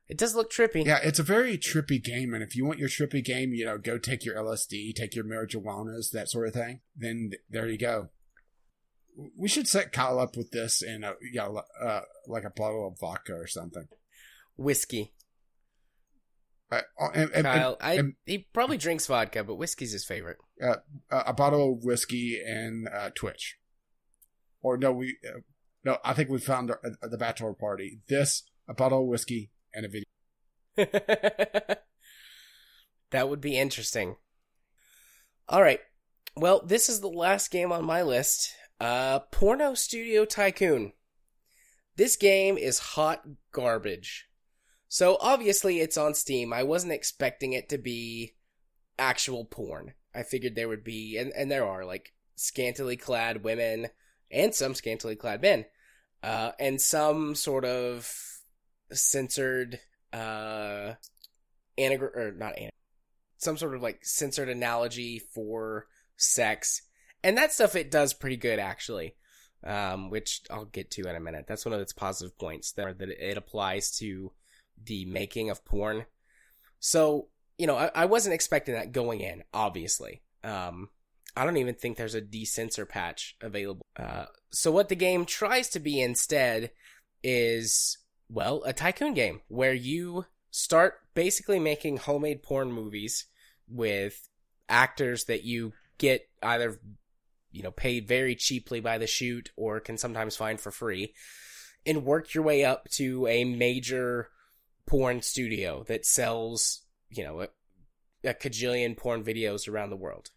It does look trippy. Yeah, it's a very trippy game, and if you want your trippy game, you know, go take your LSD, take your marijuanas, that sort of thing. Then there you go we should set Kyle up with this in a you know, uh, like a bottle of vodka or something. Whiskey. Uh, and, and, Kyle, and, I, he probably drinks vodka, but whiskey's his favorite. Uh, a bottle of whiskey and uh, Twitch, or no, we uh, no, I think we found uh, the bachelor party. This a bottle of whiskey and a video. [laughs] that would be interesting. All right, well, this is the last game on my list. Uh, Porno Studio Tycoon. This game is hot garbage. So obviously it's on Steam. I wasn't expecting it to be actual porn. I figured there would be, and, and there are, like, scantily clad women and some scantily clad men. Uh, and some sort of censored, uh, anagram, or not anagram, some sort of like censored analogy for sex and that stuff it does pretty good actually um, which i'll get to in a minute. That's one of its positive points there that it applies to the making of porn. So you know i, I wasn't expecting that going in obviously. Um, i don't even think there's a decensor patch available. Uh, so what the game tries to be instead is well a tycoon game where you start basically making homemade porn movies with actors that you get either you know, paid very cheaply by the shoot or can sometimes find for free. and work your way up to a major porn studio that sells, you know, a, a cajillion porn videos around the world.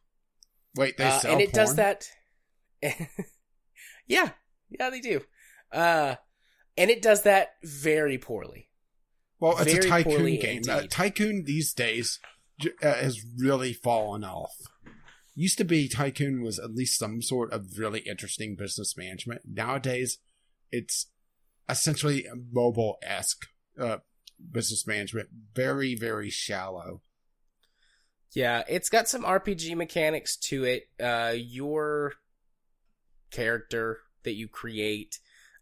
Wait, they Uh, sell and it does that. [laughs] yeah, yeah, they do. Uh, and it does that very poorly. Well, it's a tycoon game. Uh, tycoon these days uh, has really fallen off. Used to be Tycoon was at least some sort of really interesting business management. Nowadays, it's essentially mobile esque uh, business management. Very, very shallow. Yeah, it's got some RPG mechanics to it. Uh, your character that you create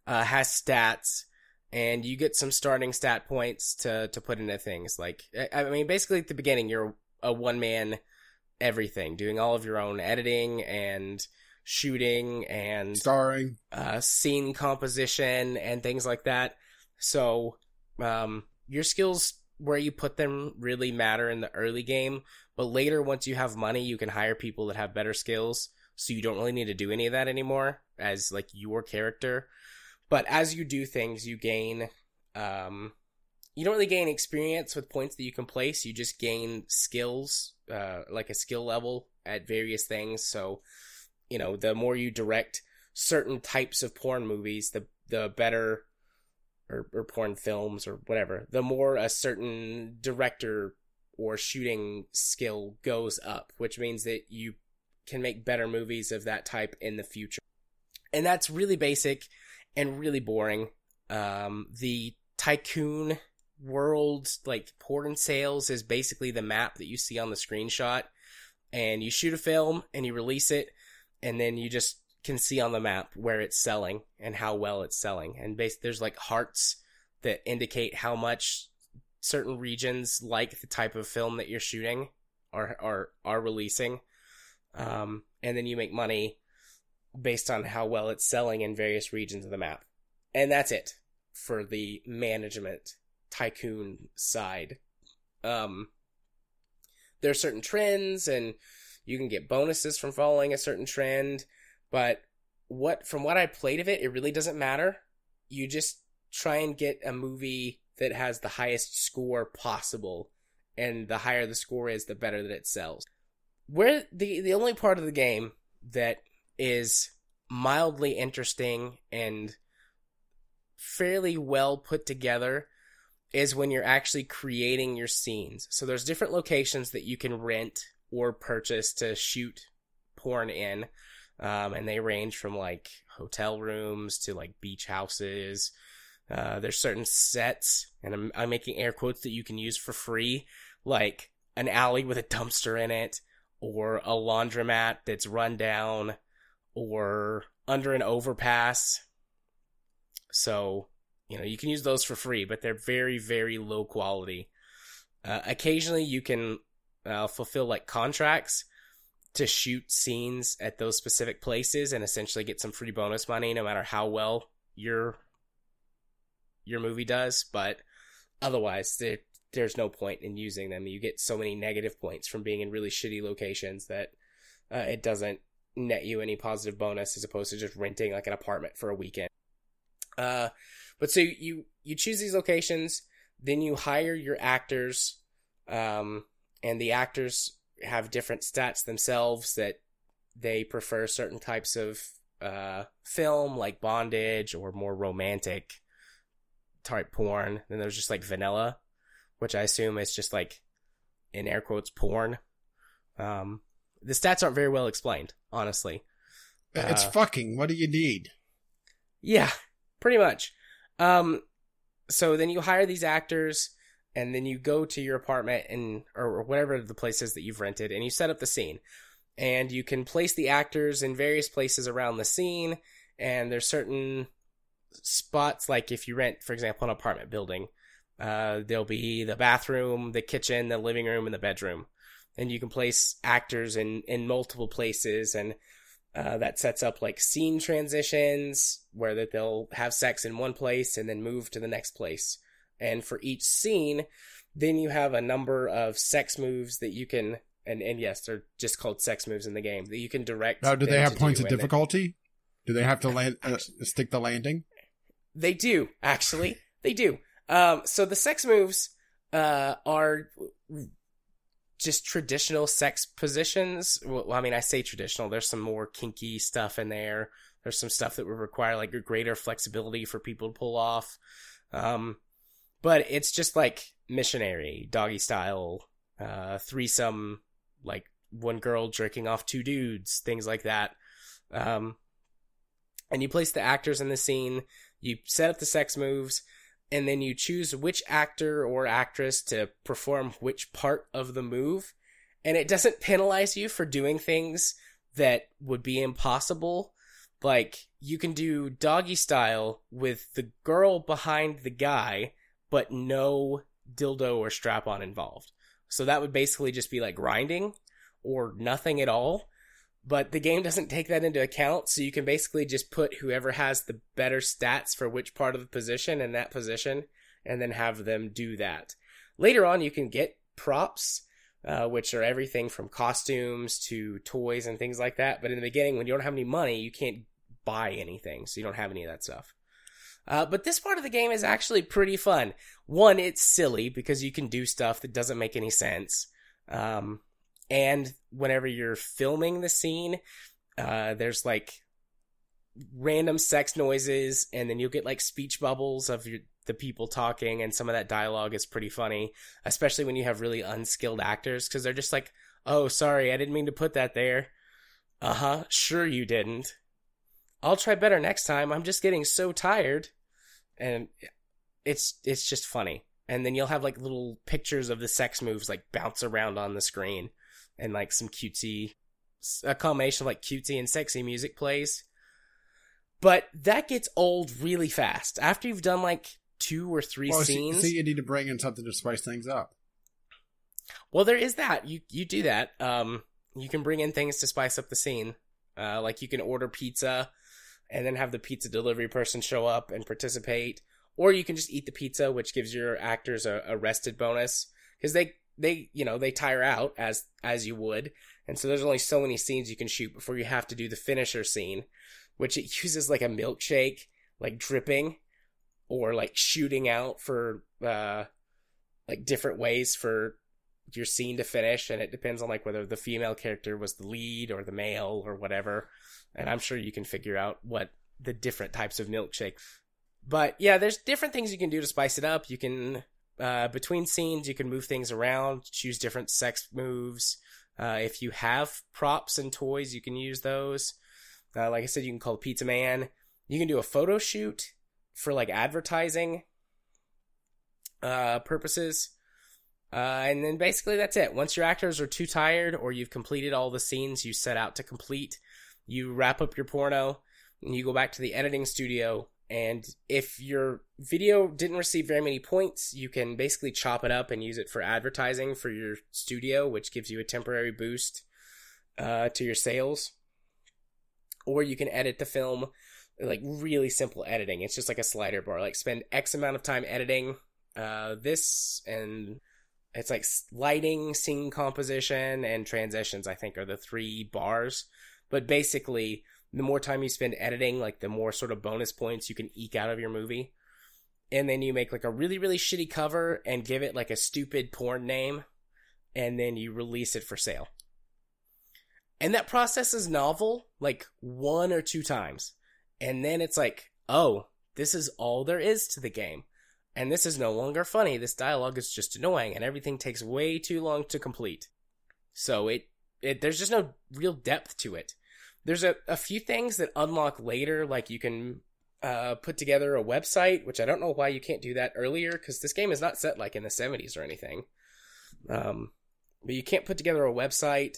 uh, has stats, and you get some starting stat points to to put into things. Like, I, mean, basically at the beginning, you're a one man everything, doing all of your own editing and shooting and Starring. uh, scene composition and things like that. So, um, your skills where you put them really matter in the early game, but later, once you have money, you can hire people that have better skills. So you don't really need to do any of that anymore as like your character. But as you do things, you gain, um, you don't really gain experience with points that you can place. You just gain skills, uh, like a skill level at various things. So, you know, the more you direct certain types of porn movies, the the better, or, or porn films or whatever, the more a certain director or shooting skill goes up, which means that you can make better movies of that type in the future. And that's really basic and really boring. Um, the tycoon world, like port and sales, is basically the map that you see on the screenshot. And you shoot a film and you release it, and then you just can see on the map where it's selling and how well it's selling. And there's like hearts that indicate how much certain regions like the type of film that you're shooting are are are releasing. Um, and then you make money based on how well it's selling in various regions of the map. And that's it for the management tycoon side. Um, there are certain trends and you can get bonuses from following a certain trend, but what from what I played of it, it really doesn't matter. You just try and get a movie that has the highest score possible, and the higher the score is, the better that it sells. Where the the only part of the game that is mildly interesting and fairly well put together is when you're actually creating your scenes. So there's different locations that you can rent or purchase to shoot porn in. Um, and they range from like hotel rooms to like beach houses. Uh, there's certain sets, and I'm, I'm making air quotes that you can use for free, like an alley with a dumpster in it, or a laundromat that's run down, or under an overpass. So, you know, you can use those for free, but they're very, very low quality. Uh, occasionally, you can uh, fulfill like contracts to shoot scenes at those specific places and essentially get some free bonus money, no matter how well your your movie does. But otherwise, there there's no point in using them. You get so many negative points from being in really shitty locations that uh, it doesn't net you any positive bonus as opposed to just renting like an apartment for a weekend. Uh, but so you you choose these locations, then you hire your actors, um, and the actors have different stats themselves that they prefer certain types of uh, film, like bondage or more romantic type porn. Then there's just like vanilla, which I assume is just like in air quotes porn. Um, the stats aren't very well explained, honestly. It's Uh, fucking. What do you need? Yeah, pretty much. Um, so then you hire these actors, and then you go to your apartment and or whatever the place is that you've rented, and you set up the scene. And you can place the actors in various places around the scene, and there's certain spots like if you rent, for example, an apartment building, uh, there'll be the bathroom, the kitchen, the living room, and the bedroom, and you can place actors in in multiple places and uh, that sets up like scene transitions where that they'll have sex in one place and then move to the next place. And for each scene, then you have a number of sex moves that you can, and, and yes, they're just called sex moves in the game that you can direct. Now, do they have points of difficulty? Do they have to [laughs] land uh, stick the landing? They do, actually. they do. Um, so the sex moves, uh, are just traditional sex positions. Well, I mean, I say traditional. There's some more kinky stuff in there. There's some stuff that would require like greater flexibility for people to pull off. Um, but it's just like missionary, doggy style, uh, threesome, like one girl jerking off two dudes, things like that. Um, and you place the actors in the scene, you set up the sex moves, and then you choose which actor or actress to perform which part of the move. And it doesn't penalize you for doing things that would be impossible. Like, you can do doggy style with the girl behind the guy, but no dildo or strap on involved. So that would basically just be like grinding or nothing at all. But the game doesn't take that into account, so you can basically just put whoever has the better stats for which part of the position in that position, and then have them do that. Later on, you can get props, uh, which are everything from costumes to toys and things like that. But in the beginning, when you don't have any money, you can't buy anything, so you don't have any of that stuff. Uh, but this part of the game is actually pretty fun. One, it's silly because you can do stuff that doesn't make any sense. Um, and whenever you're filming the scene, uh, there's like random sex noises, and then you'll get like speech bubbles of your, the people talking, and some of that dialogue is pretty funny, especially when you have really unskilled actors because they're just like, "Oh, sorry, I didn't mean to put that there." Uh huh. Sure, you didn't. I'll try better next time. I'm just getting so tired, and it's it's just funny. And then you'll have like little pictures of the sex moves like bounce around on the screen and like some cutesy, a combination of like cutesy and sexy music plays. But that gets old really fast. After you've done like two or three well, scenes. So, so you need to bring in something to spice things up. Well, there is that. You you do that. Um, you can bring in things to spice up the scene. Uh, like you can order pizza, and then have the pizza delivery person show up and participate, or you can just eat the pizza, which gives your actors a, a rested bonus because they they you know they tire out as as you would. And so there's only so many scenes you can shoot before you have to do the finisher scene which it [laughs] uses like a milkshake like dripping or like shooting out for uh like different ways for your scene to finish. And it depends on like whether the female character was the lead or the male or whatever. And i'm sure you can figure out what the different types of milkshake but yeah there's different things you can do to spice it up. You can uh, between scenes, you can move things around, choose different sex moves. Uh, if you have props and toys, you can use those. Uh, like I said, you can call Pizza Man. You can do a photo shoot for like advertising uh, purposes. Uh, and then basically that's it. Once your actors are too tired or you've completed all the scenes you set out to complete, you wrap up your porno and you go back to the editing studio and if your video didn't receive very many points, you can basically chop it up and use it for advertising for your studio, which gives you a temporary boost uh, to your sales. Or you can edit the film like really simple editing. It's just like a slider bar. Like spend X amount of time editing uh, this, and it's like lighting, scene composition, and transitions. I think are the three bars. But basically, the more time you spend editing, like the more sort of bonus points you can eke out of your movie. And then you make like a really, really shitty cover and give it like a stupid porn name, and then you release it for sale. And that process is novel, like one or two times. And then it's like, oh, this is all there is to the game. And this is no longer funny. This dialogue is just annoying, and everything takes way too long to complete. So it, it there's just no real depth to it there's a, a few things that unlock later, like you can uh, put together a website, which I don't know why you can't do that earlier, because this game is not set like in the 70s or anything. Um, but you can't put together a website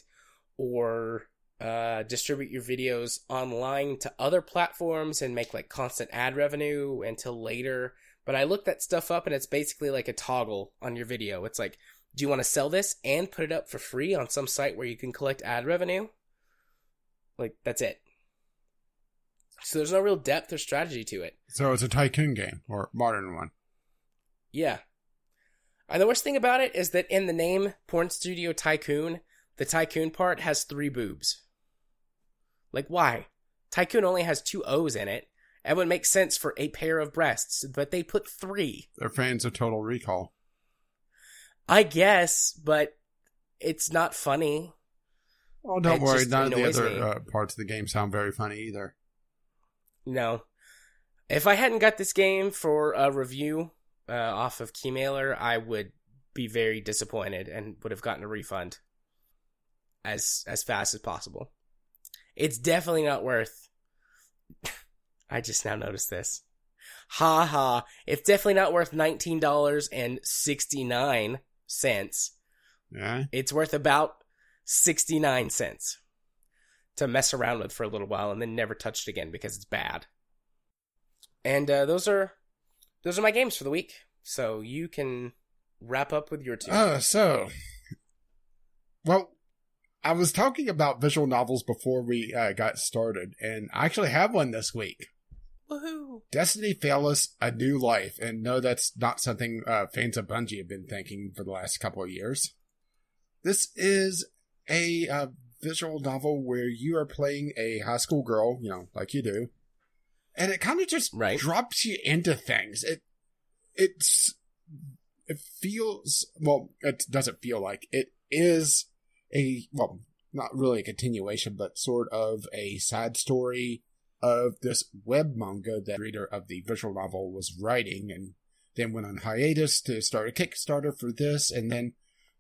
or uh, distribute your videos online to other platforms and make like constant ad revenue until later. But I looked that stuff up and it's basically like a toggle on your video. It's like, do you want to sell this and put it up for free on some site where you can collect ad revenue? Like that's it. So there's no real depth or strategy to it. So it's a tycoon game or modern one. Yeah. And the worst thing about it is that in the name Porn Studio Tycoon, the tycoon part has three boobs. Like why? Tycoon only has two O's in it, That would make sense for a pair of breasts, but they put three. They're fans of Total Recall. I guess, but it's not funny. Oh, don't It worry. None of the other uh, parts of the game sound very funny either. No. If I hadn't got this game for a review uh, off of Keymailer, I would be very disappointed and would have gotten a refund as as fast as possible. It's definitely not worth. [laughs] I just now noticed this. Ha ha! It's definitely not worth nineteen dollars and sixty nine cents. Yeah. It's worth about sixty nine cents to mess around with for a little while and then never touch it again because it's bad. And uh, those are those are my games for the week. So you can wrap up with your two. Uh, so, well, I was talking about visual novels before we uh, got started, and I actually have one this week. Woohoo! Destiny Fail Us A New Life, and no, that's not something uh, fans of Bungie have been thinking for the last couple of years. This is a uh, visual novel where you are playing a high school girl, you know, like you do, and it kind of just Right. drops you into things. It it's it feels well. It doesn't feel like it is a well, not really a continuation, but sort of a side story of this web manga that the reader of the visual novel was writing and then went on hiatus to start a Kickstarter for this and then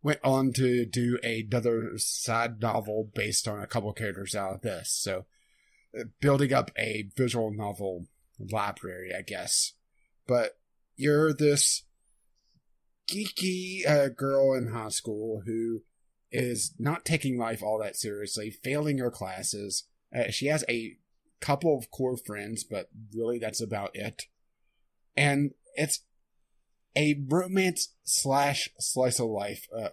went on to do another side novel based on a couple characters out of this. So uh, building up a visual novel library, I guess. But you're this geeky uh, girl in high school who is not taking life all that seriously, failing her classes. Uh, she has a couple of core friends, but really that's about it. And it's a romance slash slice of life. Uh,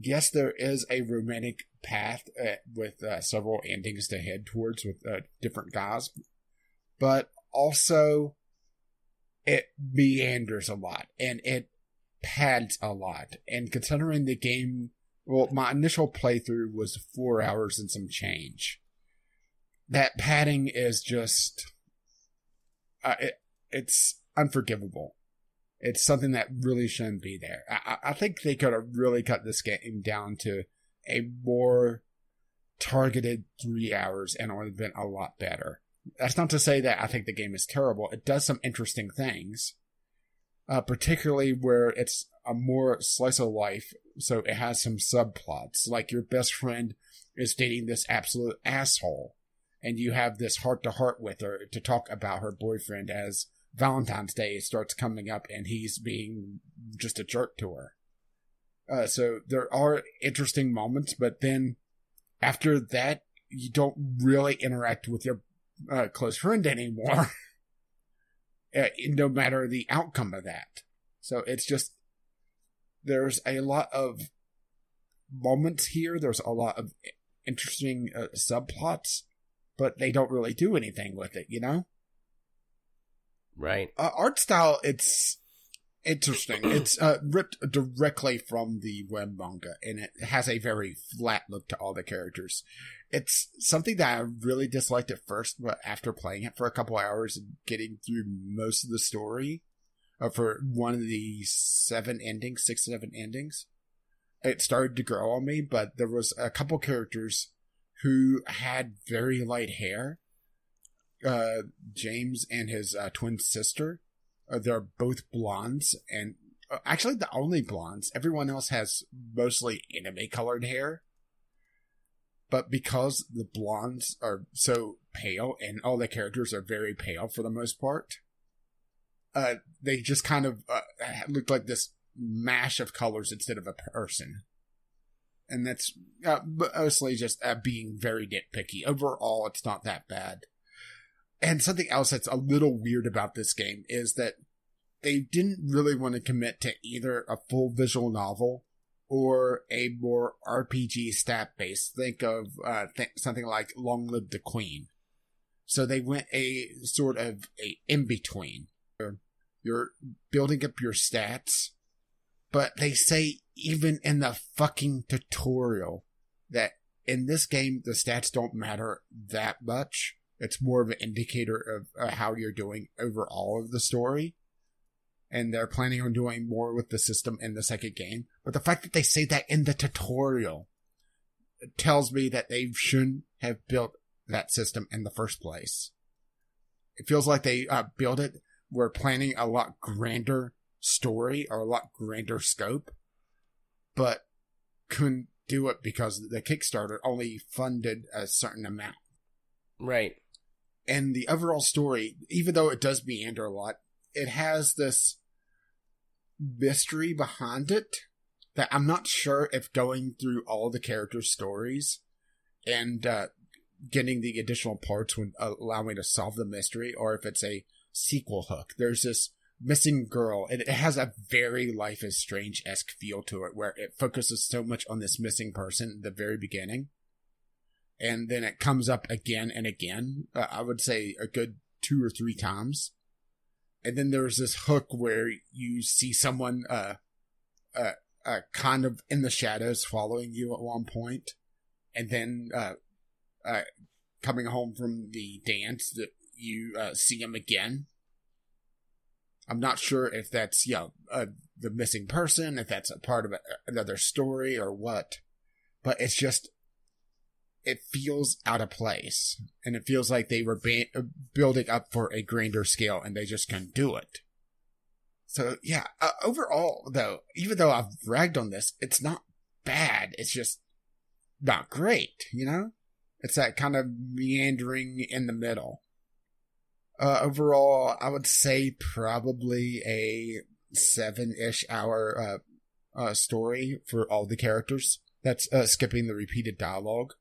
yes, there is a romantic path uh, with uh, several endings to head towards with uh, different guys, but also it meanders a lot and it pads a lot. And considering the game, well, my initial playthrough was four hours and some change. That padding is just, uh, it, it's unforgivable. It's something that really shouldn't be there. I, I think they could have really cut this game down to a more targeted three hours and it would have been a lot better. That's not to say that I think the game is terrible. It does some interesting things, uh, particularly where it's a more slice of life. So it has some subplots, like your best friend is dating this absolute asshole, and you have this heart to heart with her to talk about her boyfriend as Valentine's Day starts coming up and he's being just a jerk to her. Uh, so there are interesting moments, but then after that, you don't really interact with your uh, close friend anymore. [laughs] uh, no matter the outcome of that. So it's just, there's a lot of moments here. There's a lot of interesting uh, subplots, but they don't really do anything with it, you know? Right. uh, art style it's interesting [clears throat] it's uh, ripped directly from the web manga and it has a very flat look to all the characters it's something that i really disliked at first but after playing it for a couple hours and getting through most of the story uh, for one of the seven endings six seven endings it started to grow on me but there was a couple characters who had very light hair uh, James and his uh, twin sister. Uh, they're both blondes, and uh, actually the only blondes. Everyone else has mostly anime colored hair. But because the blondes are so pale, and all the characters are very pale for the most part, uh, they just kind of uh, look like this mash of colors instead of a person. And that's uh, mostly just uh, being very nitpicky. Overall, it's not that bad. And something else that's a little weird about this game is that they didn't really want to commit to either a full visual novel or a more RPG stat based. Think of uh, th- something like Long Live the Queen. So they went a sort of a in between. You're building up your stats, but they say even in the fucking tutorial that in this game the stats don't matter that much It's more of an indicator of uh, how you're doing overall of the story. And they're planning on doing more with the system in the second game. But the fact that they say that in the tutorial tells me that they shouldn't have built that system in the first place. It feels like they uh, built it. We're planning a lot grander story or a lot grander scope, but couldn't do it because the Kickstarter only funded a certain amount. Right. And the overall story, even though it does meander a lot, it has this mystery behind it that I'm not sure if going through all the characters' stories and uh, getting the additional parts would allow me to solve the mystery or if it's a sequel hook. There's this missing girl and it has a very life is strange esque feel to it where it focuses so much on this missing person at the very beginning and then it comes up again and again uh, i would say a good two or three times. And then there's this hook where you see someone uh uh, uh kind of in the shadows following you at one point and then uh uh coming home from the dance that you uh, see him again. I'm not sure if that's you know uh, the missing person, if that's a part of a, another story or what, but it's just it feels out of place, and it feels like they were ba- uh, building up for a grander scale, and they just can't do it. So yeah, uh, overall though, even though I've ragged on this, it's not bad. It's just not great, you know. It's that kind of meandering in the middle. Uh, overall, I would say probably a seven ish hour uh, uh, story for all the characters. That's uh, skipping the repeated dialogue.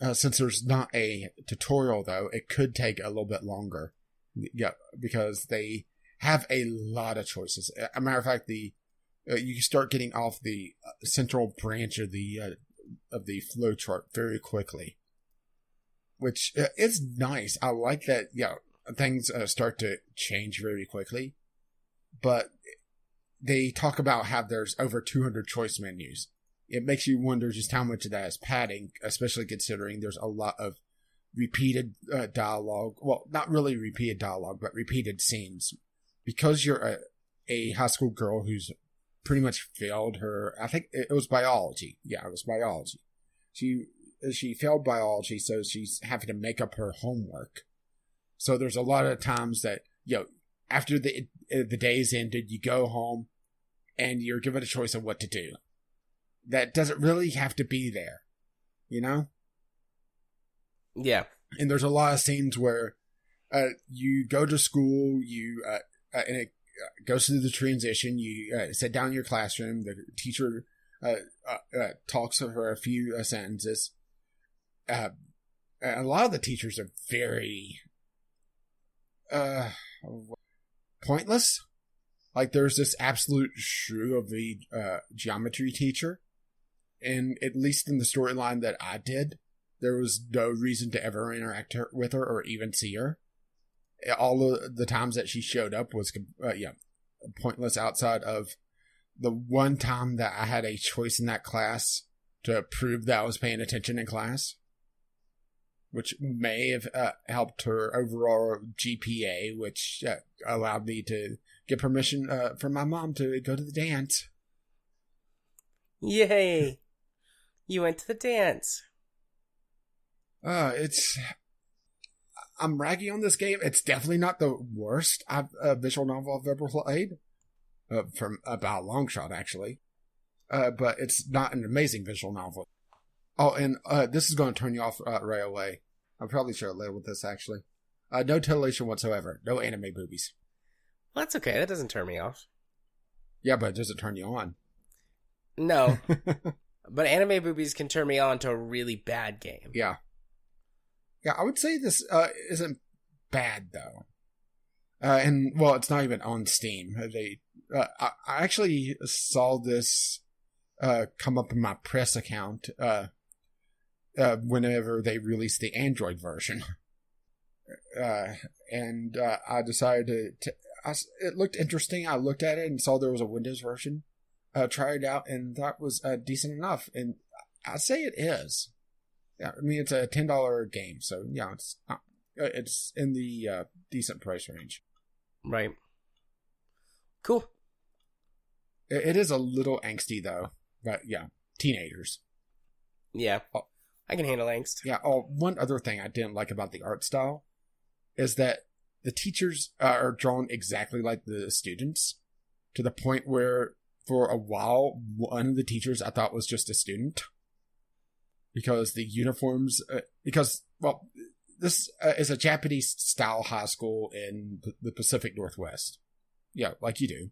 Uh, since there's not a tutorial, though, it could take a little bit longer. Yeah, because they have a lot of choices. A matter of fact, the uh, you start getting off the central branch of the of the flowchart very quickly which uh, is nice. I like that. Yeah, things uh, start to change very quickly, but they talk about how there's over 200 choice menus. It makes you wonder just how much of that is padding, especially considering there's a lot of repeated uh, dialogue. Well, not really repeated dialogue, but repeated scenes. Because you're a, a high school girl who's pretty much failed her, I think it was biology. Yeah, it was biology. She she failed biology, so she's having to make up her homework. So there's a lot of times that you know after the the day's ended, you go home and you're given a choice of what to do. That doesn't really have to be there, you know. Yeah, and there's a lot of scenes where uh, you go to school, you uh, uh, and it uh, goes through the transition. You uh, sit down in your classroom. The teacher uh, talks for a few sentences uh, a lot of the teachers are very uh pointless. Like there's this absolute shrew of the uh, geometry teacher, and at least in the storyline that I did, there was no reason to ever interact her, with her or even see her. All of the times that she showed up was uh, yeah pointless. Outside of the one time that I had a choice in that class to prove that I was paying attention in class which may have uh, helped her overall GPA, which uh, allowed me to get permission uh, from my mom to go to the dance. Yay! You went to the dance. Uh, it's. I'm raggy on this game. It's definitely not the worst I've, uh, visual novel I've ever played. Uh, from about long shot, actually. Uh, but it's not an amazing visual novel. Oh, and uh, this is going to turn you off uh, right away. I'm probably have led with this actually. Uh, no titillation whatsoever. No anime boobies. Well, that's okay. That doesn't turn me off. Yeah, but does it turn you on? No. [laughs] but anime boobies can turn me on to a really bad game. Yeah. Yeah, I would say this uh, isn't bad though. Uh, and well, it's not even on Steam. They, uh, I, I actually saw this uh, come up in my press account uh, uh, whenever they released the Android version. [laughs] Uh, and I decided to, it looked interesting. I looked at it and saw there was a Windows version. Uh, tried it out and thought was uh, decent enough. And I'd say it is. Yeah, I mean it's a ten dollar game, so yeah, it's not, uh, it's in the uh, decent price range. Right. Cool. It, it is a little angsty though, but yeah, teenagers. Yeah. Oh. I can handle angst. Yeah. Oh, one other thing I didn't like about the art style is that the teachers uh, are drawn exactly like the students, to the point where for a while one of the teachers I thought was just a student because the uniforms uh, because well this uh, is a Japanese style high school in the Pacific Northwest. Yeah, like you do.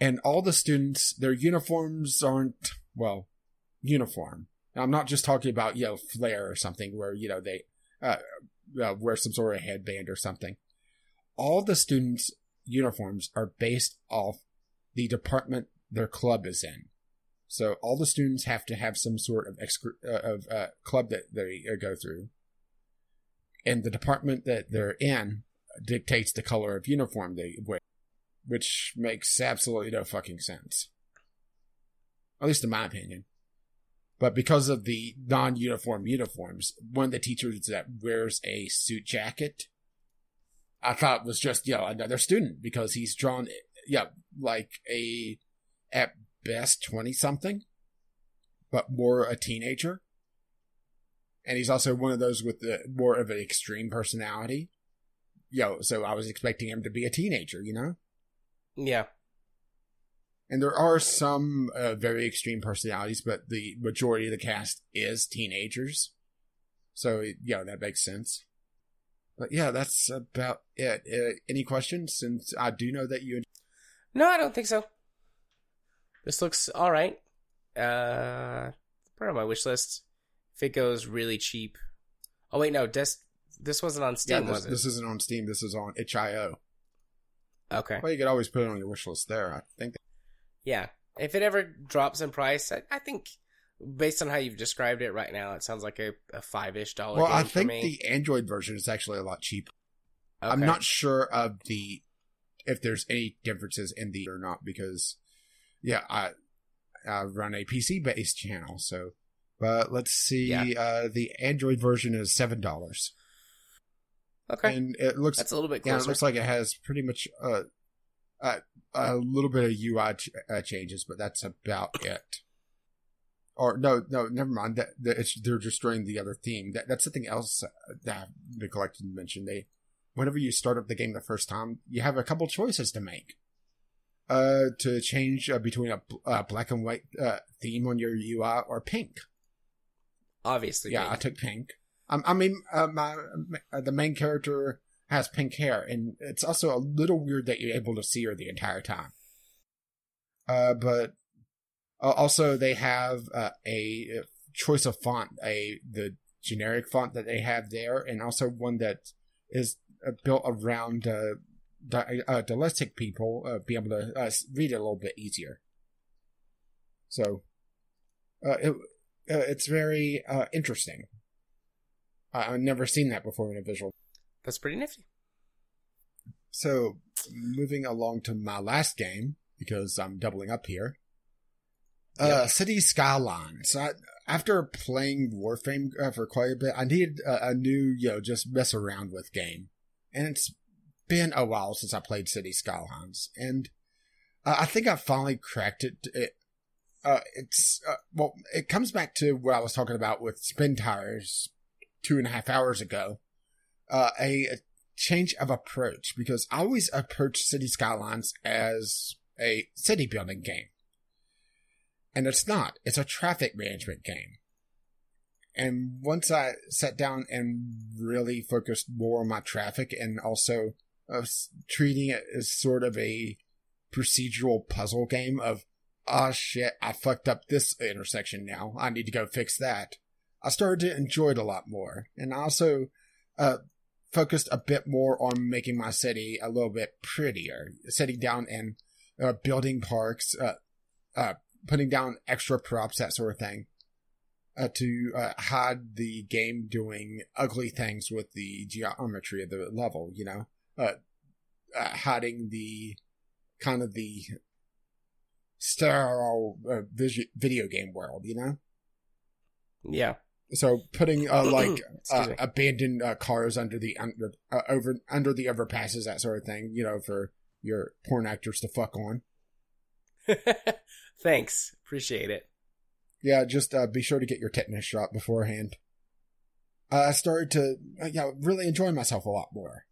And all the students, their uniforms aren't, well, uniform. Now, I'm not just talking about, you know, flair or something where, you know, they uh, uh, wear some sort of headband or something. All the students' uniforms are based off the department their club is in. So all the students have to have some sort of excru- uh, of uh, club that they uh, go through, and the department that they're in dictates the color of uniform they wear, which makes absolutely no fucking sense. At least in my opinion. But because of the non-uniform uniforms, one of the teachers that wears a suit jacket, I thought was just you know another student because he's drawn, yeah, like a at best 20 something, but more a teenager. And he's also one of those with the more of an extreme personality. Yo, so I was expecting him to be a teenager, you know? Yeah. And there are some uh, very extreme personalities, but the majority of the cast is teenagers. So, yeah, that makes sense. But yeah, that's about it. Uh, any questions? Since I do know that you. No, I don't think so. This looks all right. Uh, part of my wish list. If it goes really cheap. Oh wait, no. This this wasn't on Steam, yeah, this, was it? this isn't on Steam. This is on itch.io. Okay. Well, you could always put it on your wish list there. I think. Yeah. If it ever drops in price, I, I think based on how you've described it right now, it sounds like a, a five ish dollar. Well, game I for think me. the Android version is actually a lot cheaper. Okay. I'm not sure of the if there's any differences in the or not because yeah, I I run a PC based channel, so but let's see. Yeah. Uh, the Android version is seven dollars, Okay. and it looks That's a little bit yeah, it looks like it has pretty much uh, uh, a little bit of UI ch- uh, changes, but that's about it. Or no, no, never mind. That, that it's, they're destroying the other theme. That that's something else uh, that I've neglected to mention. They, whenever you start up the game the first time, you have a couple choices to make. Uh, to change uh, between a, bl- uh black and white uh, theme on your UI or pink. Obviously. Yeah, pink. I took pink. Um, I mean, uh, my uh, the main character has pink hair, and it's also a little weird that you're able to see her the entire time. Uh, but uh, also they have uh, a choice of font, a the generic font that they have there, and also one that is built around uh, di- uh, dyslexic people uh, be able to uh, read it a little bit easier. So, uh, it uh, it's very uh, interesting. I- I've never seen that before in a visual. That's pretty nifty. So, moving along to my last game because I'm doubling up here. Uh, Yep. City Skylines. I, after playing Warframe uh, for quite a bit, I needed a, a new, you know, just mess around with game, and it's been a while since I played City Skylines, and uh, I think I finally cracked it. it uh, it's uh, well, it comes back to what I was talking about with Spin Tires two and a half hours ago. Uh, a, a change of approach because I always approach City Skylines as a city building game. And it's not. It's a traffic management game. And once I sat down and really focused more on my traffic and also uh, treating it as sort of a procedural puzzle game of, oh shit, I fucked up this intersection now. I need to go fix that. I started to enjoy it a lot more. And also, uh, focused a bit more on making my city a little bit prettier, sitting down and uh, building parks, uh, uh, putting down extra props, that sort of thing, uh, to uh, hide the game doing ugly things with the geometry of the level. You know, uh, uh, hiding the kind of the sterile uh, vis- video game world. You know. Yeah. So putting uh, [clears throat] like uh, abandoned uh, cars under the under uh, over under the overpasses, that sort of thing. You know, for your porn actors to fuck on. [laughs] Thanks. Appreciate it. Yeah, just uh, be sure to get your tetanus shot beforehand. Uh, I started to, uh, yeah, really enjoy myself a lot more.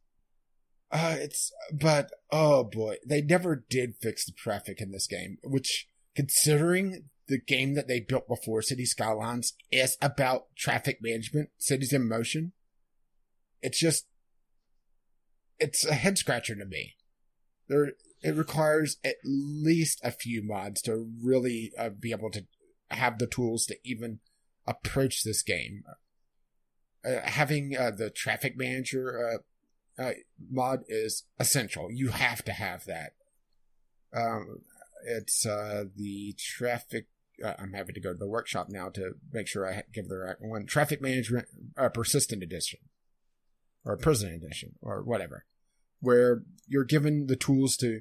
Uh, it's, but, oh boy, they never did fix the traffic in this game, which, considering the game that they built before City Skylines is about traffic management, Cities in Motion, it's just, it's a head scratcher to me. There, it requires at least a few mods to really uh, be able to have the tools to even approach this game. Uh, having uh, the traffic manager uh, uh, mod is essential. You have to have that. Um, it's uh, the traffic. Uh, I'm having to go to the workshop now to make sure I give the right one. Traffic management persistent edition, or prison edition, or whatever, where you're given the tools to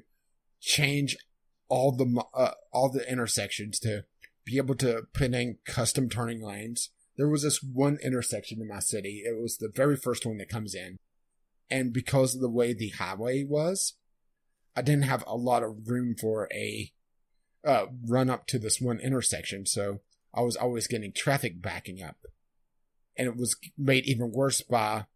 change all the all the intersections to be able to put in custom turning lanes. There was this one intersection in my city. It was the very first one that comes in. And because of the way the highway was, I didn't have a lot of room for a uh, run up to this one intersection. So I was always getting traffic backing up. And it was made even worse by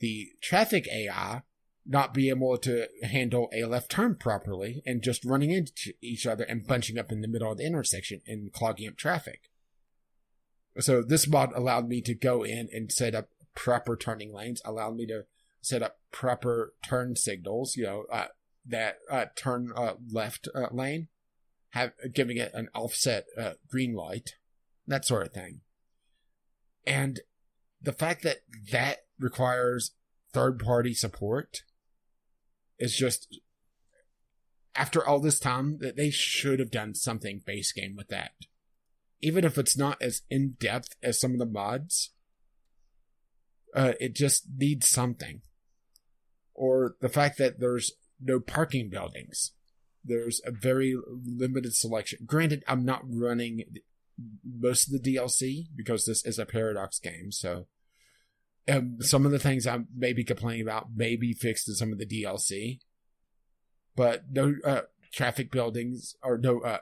the traffic AI not be able to handle a left turn properly and just running into each other and bunching up in the middle of the intersection and clogging up traffic. So this mod allowed me to go in and set up proper turning lanes, allowed me to set up proper turn signals, you know, uh, that uh, turn uh, left uh, lane, have giving it an offset uh, green light, that sort of thing. And the fact that that requires third party support is just after all this time that they should have done something base game with that. Even if it's not as in depth as some of the mods, uh, it just needs something. Or the fact that there's no parking buildings. There's a very limited selection. Granted, I'm not running most of the DLC because this is a Paradox game, so um, some of the things I may be complaining about may be fixed in some of the DLC, but no uh, traffic buildings or no uh,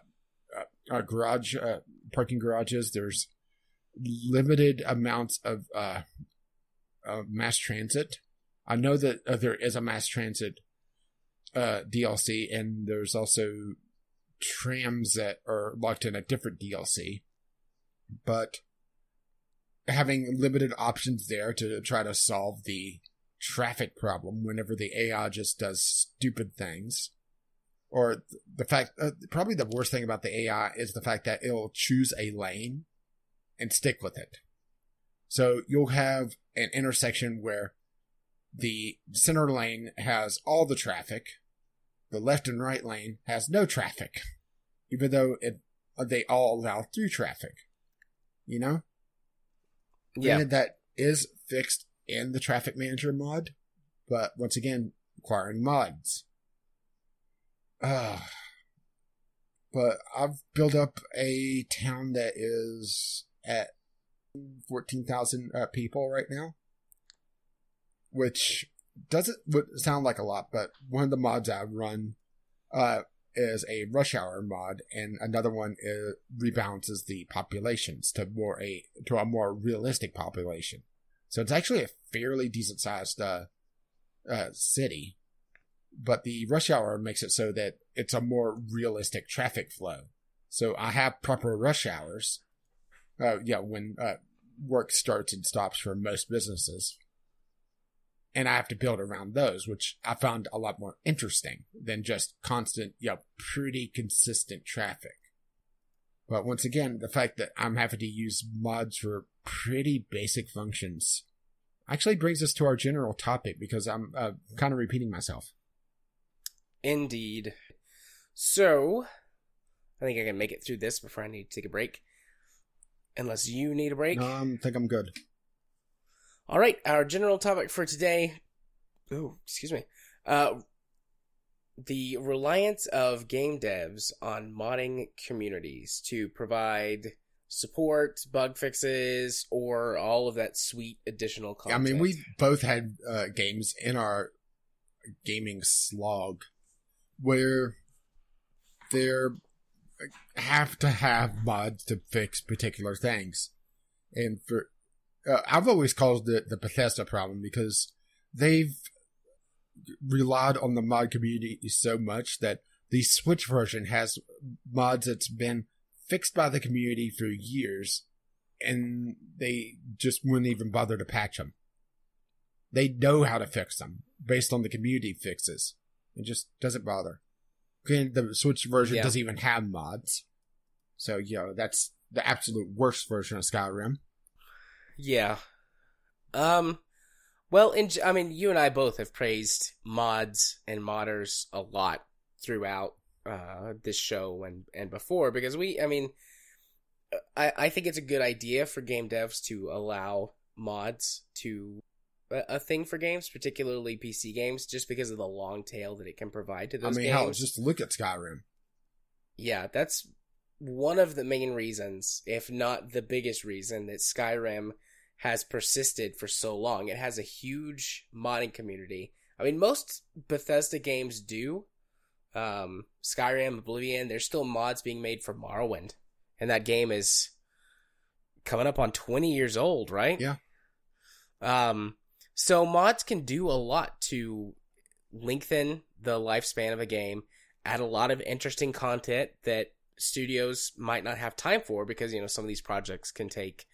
uh, uh, garage uh, parking garages. There's limited amounts of uh, uh, mass transit. I know that there is a mass transit DLC, and there's also trams that are locked in a different DLC, but having limited options there to try to solve the traffic problem whenever the AI just does stupid things. Or the fact, uh, probably the worst thing about the AI is the fact that it'll choose a lane and stick with it. So you'll have an intersection where the center lane has all the traffic, the left and right lane has no traffic, even though it they all allow through traffic. You know? Yeah. That is fixed in the traffic manager mod, but once again, requiring mods. Uh, but I've built up a town that is at 14,000 uh, people right now, which doesn't sound like a lot, but one of the mods I run uh, is a rush hour mod, and another one is, rebalances the populations to more a to a more realistic population. So it's actually a fairly decent sized uh, uh, city, but the rush hour makes it so that it's a more realistic traffic flow. So I have proper rush hours. Uh, yeah, when uh, work starts and stops for most businesses and I have to build around those, which I found a lot more interesting than just constant, you know, pretty consistent traffic. But once again, the fact that I'm having to use mods for pretty basic functions actually brings us to our general topic because I'm uh, kind of repeating myself. Indeed. So, I think I can make it through this before I need to take a break. Unless you need a break. No, I think I'm good. All right, our general topic for today. Oh, excuse me. Uh, the reliance of game devs on modding communities to provide support, bug fixes, or all of that sweet additional content. I mean, we both had uh, games in our gaming slog where there have to have mods to fix particular things, and for uh, I've always called it the Bethesda problem because they've relied on the mod community so much that the Switch version has mods that's been fixed by the community for years, and they just wouldn't even bother to patch them. They know how to fix them based on the community fixes. It just doesn't bother. And the Switch version Yeah. doesn't even have mods. So, you know, that's the absolute worst version of Skyrim. Yeah. Um. Well, in I mean, you and I both have praised mods and modders a lot throughout uh, this show and and before because we, I mean, I I think it's a good idea for game devs to allow mods to a, a thing for games, particularly PC games, just because of the long tail that it can provide to I those mean, games. hell, just look at Skyrim. Yeah, that's one of the main reasons, if not the biggest reason, that Skyrim has persisted for so long. It has a huge modding community. I mean, most Bethesda games do. Um, Skyrim, Oblivion, there's still mods being made for Morrowind. And that game is coming up on 20 years old, right? Yeah. Um, so mods can do a lot to lengthen the lifespan of a game, add a lot of interesting content that studios might not have time for because, you know, some of these projects can take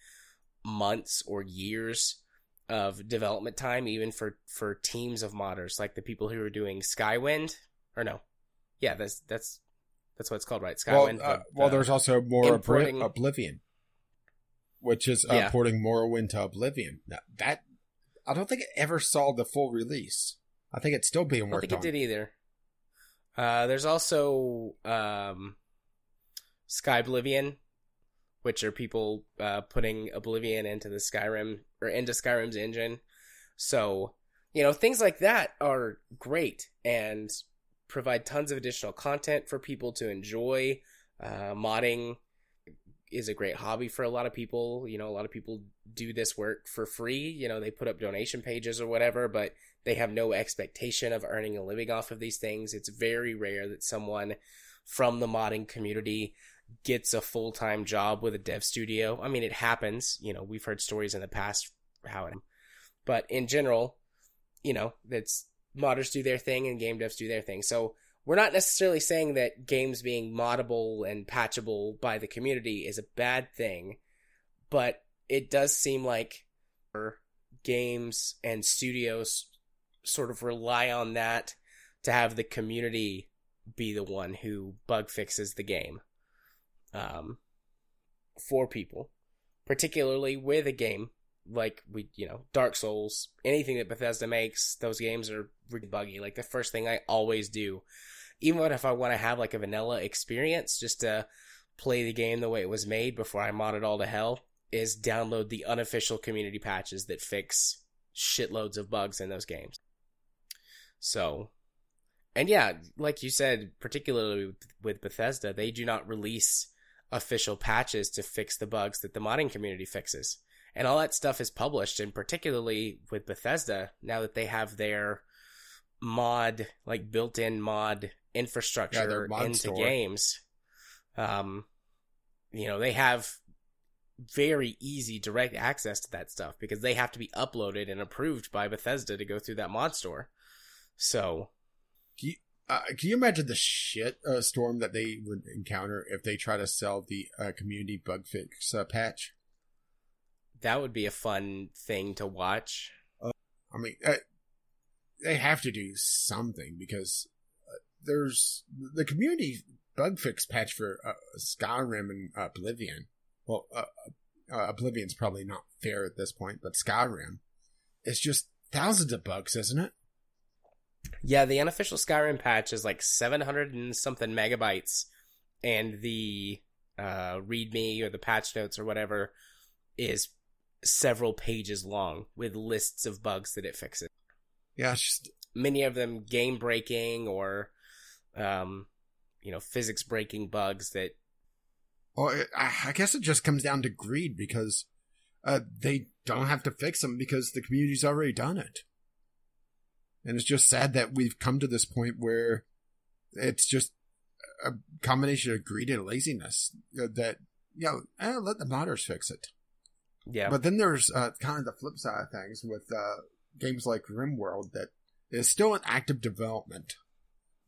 months or years of development time, even for, for teams of modders, like the people who are doing Skywind, or no. Yeah, that's, that's, that's what it's called, right? Well, Skywind. uh, the- well, there's also more importing- Oblivion, which is uh, Yeah. porting Morrowind to Oblivion. Now, that I don't think it ever saw the full release. I think it's still being I don't worked think it on. did either. Uh, there's also um, Skyblivion, which are people uh, putting Oblivion into the Skyrim or into Skyrim's engine. So you know things like that are great and provide tons of additional content for people to enjoy. Uh, modding is a great hobby for a lot of people. You know, a lot of people do this work for free. You know, they put up donation pages or whatever, but they have no expectation of earning a living off of these things. It's very rare that someone from the modding community gets a full time job with a dev studio. I mean, it happens. You know, we've heard stories in the past how it, but in general, you know, that's modders do their thing and game devs do their thing. So we're not necessarily saying that games being moddable and patchable by the community is a bad thing, but it does seem like games and studios sort of rely on that to have the community be the one who bug fixes the game um, for people, particularly with a game like we, you know, Dark Souls, anything that Bethesda makes, those games are really buggy. Like the first thing I always do, even if I want to have like a vanilla experience, just to play the game the way it was made before I mod it all to hell, is download the unofficial community patches that fix shitloads of bugs in those games. So, and yeah, like you said, particularly with Bethesda, they do not release official patches to fix the bugs that the modding community fixes. And all that stuff is published, and particularly with Bethesda, now that they have their mod, like built in mod infrastructure their mod into store. games, um, you know, they have very easy direct access to that stuff because they have to be uploaded and approved by Bethesda to go through that mod store. So, Uh, can you imagine the shit uh, storm that they would encounter if they try to sell the uh, community bug fix uh, patch? that would be a fun thing to watch. I mean, uh, they have to do something because uh, there's the community bug fix patch for uh, Skyrim and Oblivion. Well, uh, uh, Oblivion's probably not fair at this point, but Skyrim, it's just thousands of bugs, isn't it? Yeah, the unofficial Skyrim patch is like 700 and something megabytes, and the uh, README or the patch notes or whatever is several pages long with lists of bugs that it fixes. Yeah, it's just Many of them game breaking or, um, you know, physics breaking bugs that Well, I, I guess it just comes down to greed because uh, they don't have to fix them because the community's already done it. And it's just sad that we've come to this point where it's just a combination of greed and laziness that, you know, eh, let the modders fix it. Yeah. But then there's uh, kind of the flip side of things with uh, games like RimWorld that is still in active development.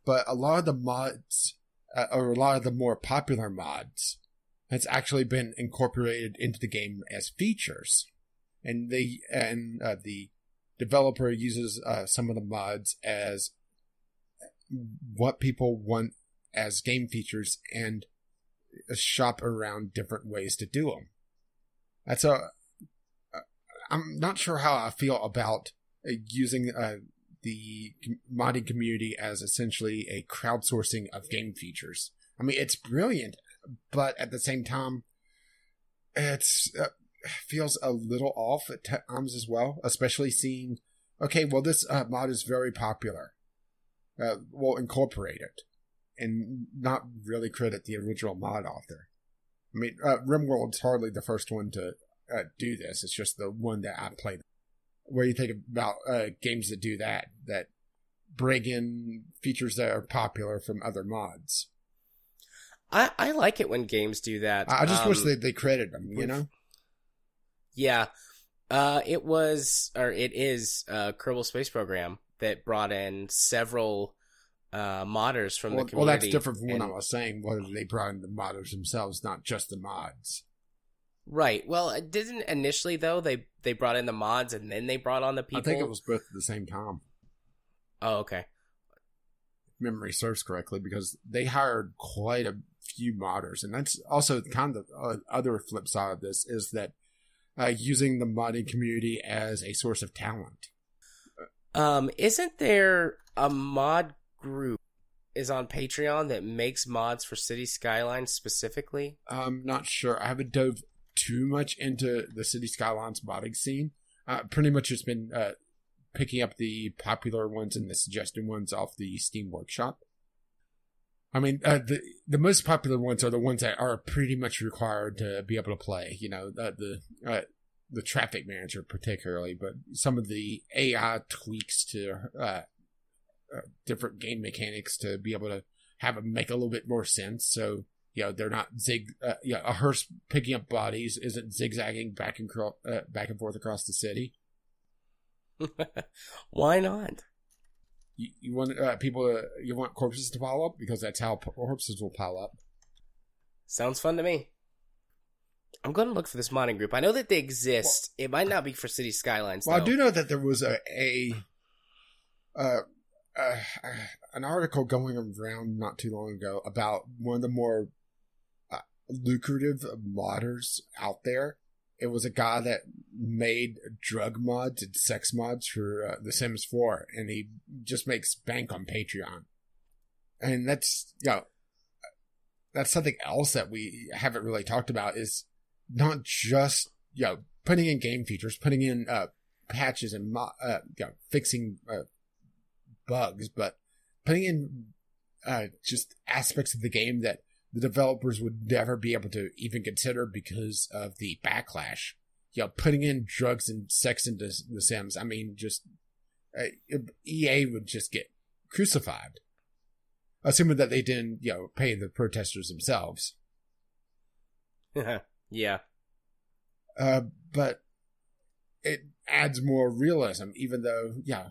But a lot of the mods, uh, or a lot of the more popular mods, has actually been incorporated into the game as features. And they and uh, the developer uses uh, some of the mods as what people want as game features and shop around different ways to do them. That's a. I'm not sure how I feel about uh, using uh, the modding community as essentially a crowdsourcing of game features. I mean, it's brilliant, but at the same time, it's uh, feels a little off at times as well. Especially seeing, okay, well, this uh, mod is very popular. Uh, we'll incorporate it, and not really credit the original mod author. I mean, uh, RimWorld's hardly the first one to uh, do this. It's just the one that I played. What do you think about uh, games that do that? That bring in features that are popular from other mods. I, I like it when games do that. I just Um, wish they, they credited them, you know? Yeah. Uh, it was, or it is, uh, Kerbal Space Program that brought in several, uh, modders from Well, the community. well, that's different from what I was saying, whether they brought in the modders themselves, not just the mods. Right. Well, it didn't initially though. They they brought in the mods and then they brought on the people. I think it was both at the same time. Oh, okay. Memory serves correctly, because they hired quite a few modders, and that's also kind of the uh, other flip side of this is that uh, using the modding community as a source of talent. Um, isn't there a mod group is on Patreon that makes mods for City Skylines specifically? I'm not sure. I haven't dove too much into the City Skylines modding scene. Uh, pretty much just been uh, picking up the popular ones and the suggested ones off the Steam Workshop. I mean, uh, the the most popular ones are the ones that are pretty much required to be able to play. You know, uh, the uh, the traffic manager particularly, but some of the AI tweaks to uh, uh, different game mechanics to be able to have them make a little bit more sense. So you know they're not zig. Uh, you know, a hearse picking up bodies isn't zigzagging back and cro- back and forth across the city. [laughs] Why not? You, you want uh, people to you want corpses to pile up because that's how corpses will pile up. Sounds fun to me. I'm going to look for this modding group. I know that they exist. it might not be for City Skylines. Well, I do know that there was a a uh, uh, an article going around not too long ago about one of the more uh, lucrative modders out there. It was a guy that made drug mods and sex mods for uh, The Sims 4, and he just makes bank on Patreon. And that's you know that's something else that we haven't really talked about is not just you know putting in game features, putting in uh, patches and mo- uh, you know, fixing uh, bugs, but putting in uh, just aspects of the game that the developers would never be able to even consider because of the backlash. You know, putting in drugs and sex into The Sims. I mean, just uh, EA would just get crucified, assuming that they didn't, you know, pay the protesters themselves. [laughs] yeah. Uh, but it adds more realism, even though, yeah,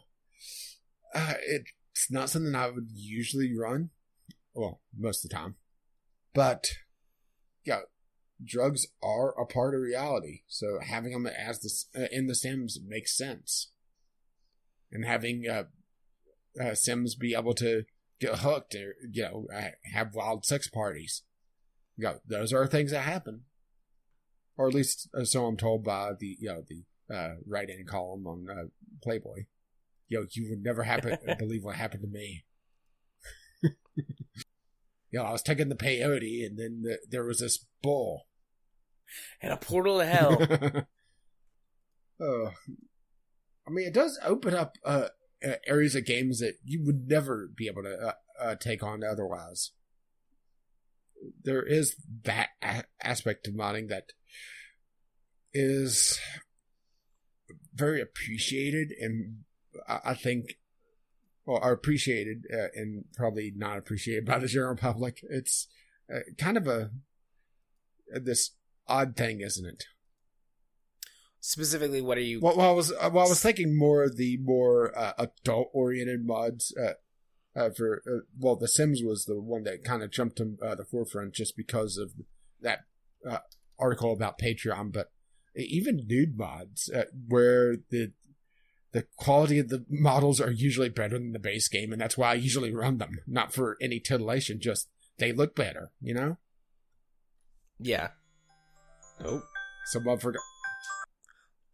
uh, it's not something I would usually run. Well, most of the time. But, yeah, drugs are a part of reality. So having them as the, uh, in the Sims makes sense. And having, uh, uh, Sims be able to get hooked or, you know, have wild sex parties. You know, those are things that happen or at least uh, so I'm told by the you know the uh, right-hand column on uh, Playboy. Yo, you would never happen [laughs] believe what happened to me. [laughs] Yo, I was taking the peyote, and then the, there was this bull. And a portal to hell. [laughs] uh, I mean, it does open up uh, uh, areas of games that you would never be able to uh, uh, take on otherwise. there is that a- aspect of modding that is very appreciated and I, I think well are appreciated uh, and probably not appreciated by the general public. It's uh, kind of a this odd thing, isn't it? Specifically, what are you? Well, well I was uh, well, I was thinking more of the more uh, adult oriented mods. Uh, uh, for uh, well, The Sims was the one that kind of jumped to uh, the forefront just because of that uh, article about Patreon. But even nude mods, uh, where the the quality of the models are usually better than the base game, and that's why I usually run them. Not for any titillation, just they look better, you know. yeah, Nope. Someone forgot.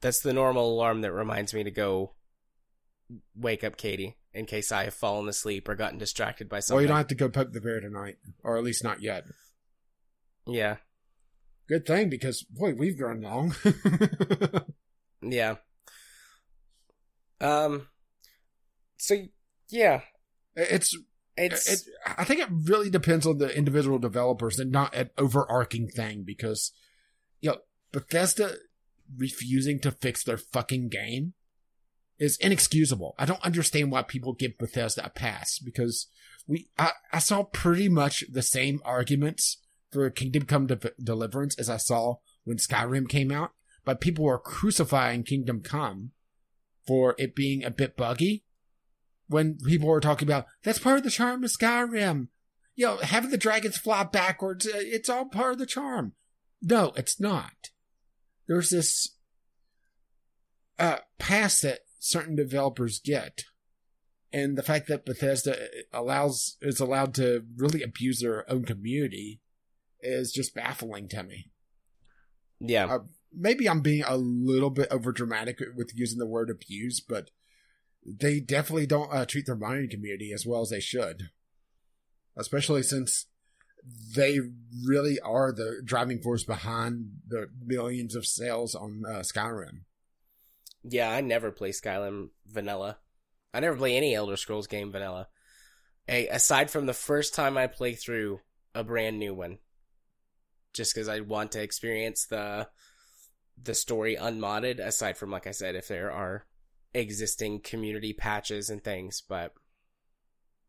that's the normal alarm that reminds me to go wake up Katie in case I have fallen asleep or gotten distracted by something. Well, you don't have to go poke the bear tonight, or at least not yet. Yeah, Good thing because boy, we've grown long. [laughs] yeah. Um. So yeah, it's it's it, I think it really depends on the individual developers and not an overarching thing because you know Bethesda refusing to fix their fucking game is inexcusable. I don't understand why people give Bethesda a pass because we I, I saw pretty much the same arguments for Kingdom Come De- Deliverance as I saw when Skyrim came out, but people were crucifying Kingdom Come for it being a bit buggy when people were talking about that's part of the charm of Skyrim. You know, having the dragons fly backwards, uh, it's all part of the charm. No, it's not. There's this uh, pass that certain developers get, and the fact that Bethesda allows is allowed to really abuse their own community is just baffling to me. yeah. Uh, maybe I'm being a little bit over dramatic with using the word abuse, but they definitely don't uh, treat their mining community as well as they should. Especially since they really are the driving force behind the millions of sales on uh, Skyrim. Yeah, I never play Skyrim vanilla. I never play any Elder Scrolls game vanilla. Aside from the first time I play through a brand new one, just because I want to experience the the story unmodded. Aside from, like I said, if there are existing community patches and things, but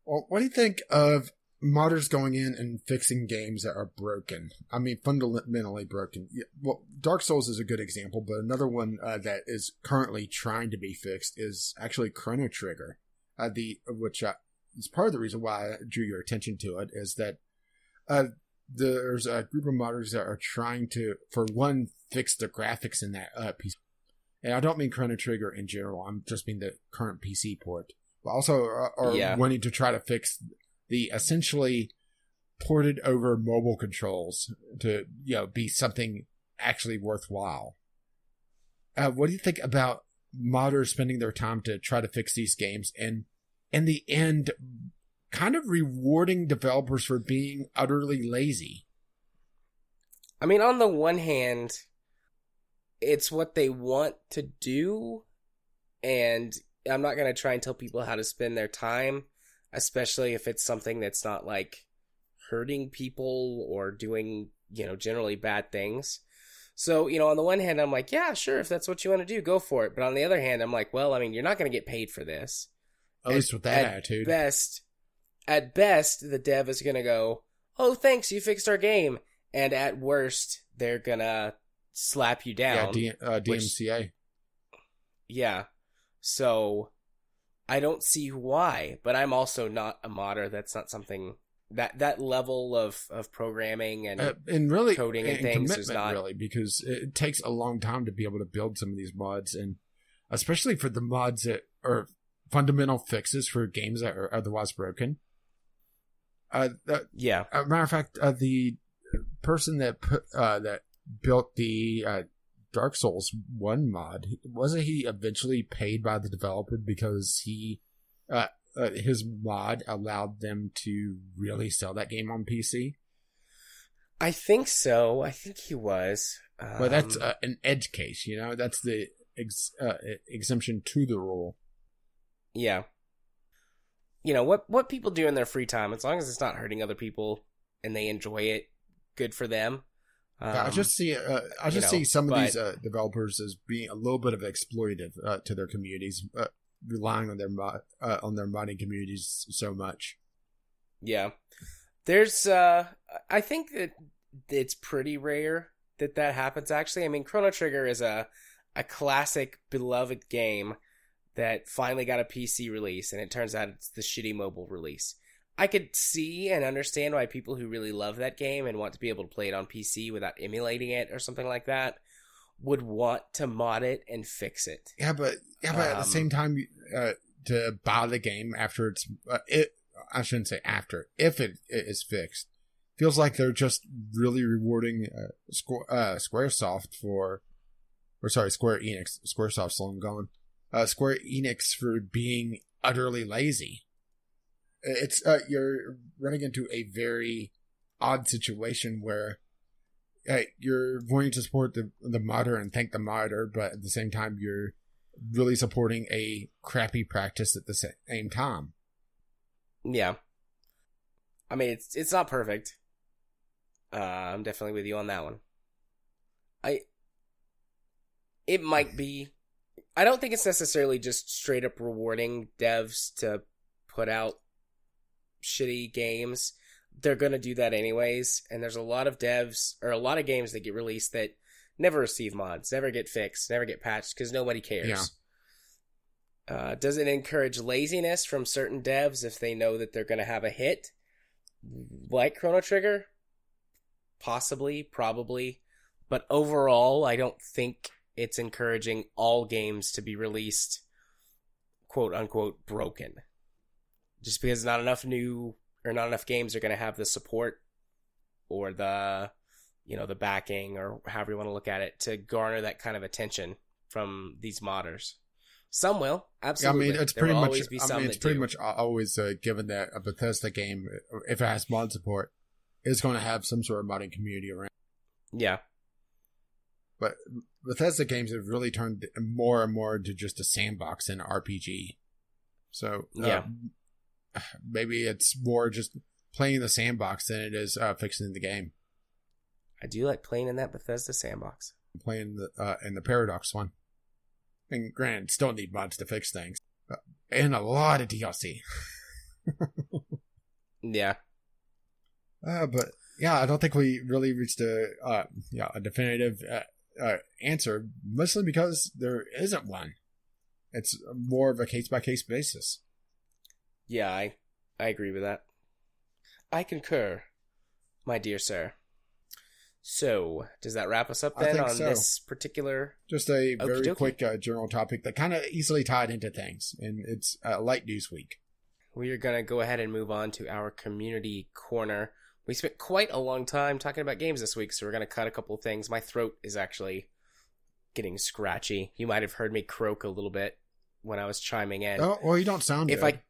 Well, what do you think of modders going in and fixing games that are broken? I mean, fundamentally broken. Well, Dark Souls is a good example, but another one uh, that is currently trying to be fixed is actually Chrono Trigger. Uh, the which uh, is part of the reason why I drew your attention to it is that uh, there's a group of modders that are trying to, for one, fix the graphics in that uh, piece. And I don't mean Chrono Trigger in general. I'm just mean the current PC port. But also are, are Yeah. wanting to try to fix the essentially ported over mobile controls to you know be something actually worthwhile. Uh, what do you think about modders spending their time to try to fix these games and in the end kind of rewarding developers for being utterly lazy? I mean, on the one hand, it's what they want to do, and I'm not going to try and tell people how to spend their time, especially if it's something that's not like hurting people or doing, you know, generally bad things. So, you know, on the one hand, I'm like, yeah, sure, if that's what you want to do, go for it. But on the other hand, I'm like, well, I mean, you're not going to get paid for this. At least with that at attitude. best, at best, the dev is gonna go, "Oh, thanks, you fixed our game," and at worst, they're gonna slap you yeah, down. D- uh, DMCA. Yeah. So, I don't see why, but I'm also not a modder. That's not something that that level of of programming and Uh, and really coding and things is not- really because it takes a long time to be able to build some of these mods and especially for the mods that are fundamental fixes for games that are otherwise broken uh, uh, yeah, a matter of fact uh, the person that put uh, that built the uh, Dark Souls one mod wasn't he eventually paid by the developer because he uh, uh, his mod allowed them to really sell that game on PC I think so. I think he was. But that's Um, uh, an edge case, you know. That's the ex- uh, exemption to the rule. Yeah. You know what what people do in their free time, as long as it's not hurting other people, and they enjoy it, good for them. Um, I just see uh, I just know, see some of but- these uh, developers as being a little bit of exploitative uh, to their communities, uh, relying on their mod, uh, on their modding communities so much. Yeah. There's uh I think that it's pretty rare that that happens actually. I mean Chrono Trigger is a a classic beloved game that finally got a PC release and it turns out it's the shitty mobile release. I could see and understand why people who really love that game and want to be able to play it on PC without emulating it or something like that would want to mod it and fix it. Yeah, but yeah, but at the Um, same time, uh, to buy the game after it's uh, it, I shouldn't say after if it, it is fixed, feels like they're just really rewarding uh, Square uh, SquareSoft for, or sorry, Square Enix. SquareSoft's long gone. Uh, Square Enix for being utterly lazy. It's uh, you're running into a very odd situation where uh, you're wanting to support the the modder and thank the modder, but at the same time you're really supporting a crappy practice at the same time. Yeah. I mean, it's it's not perfect. Uh, I'm definitely with you on that one. I. It might be. I don't think it's necessarily just straight up rewarding devs to put out shitty games. They're gonna do that anyways, and there's a lot of devs or a lot of games that get released that never receive mods, never get fixed, never get patched because nobody cares. Yeah. Uh, does it encourage laziness from certain devs if they know that they're going to have a hit? Like Chrono Trigger? Possibly, probably. But overall, I don't think it's encouraging all games to be released, quote unquote, broken. Just because not enough new or not enough games are going to have the support or the, you know, the backing or however you want to look at it to garner that kind of attention from these modders. Some will, absolutely. I mean, it's There pretty much. I mean, it's pretty do. much always uh, given that a Bethesda game, if it has mod support, is going to have some sort of modding community around. Yeah, But Bethesda games have really turned more and more into just a sandbox and RPG. So uh, Yeah. [sighs] maybe it's more just playing the sandbox than it is uh, fixing the game. I do like playing in that Bethesda sandbox. Playing the uh, in the Paradox one. And granted, still need mods to fix things, and a lot of DLC. [laughs] Yeah, Uh, but yeah, I don't think we really reached a uh, yeah a definitive uh, uh, answer, mostly because there isn't one. It's more of a case by case basis. Yeah, I I agree with that. I concur, my dear sir. So, does that wrap us up then on so. this particular? Just a very Okey-dokey. quick uh, general topic that kind of easily tied into things, and it's uh, light news week. We are gonna go ahead and move on to our community corner. We spent quite a long time talking about games this week, so we're gonna cut a couple of things. My throat is actually getting scratchy. You might have heard me croak a little bit when I was chiming in. Oh, well, you don't sound if good. I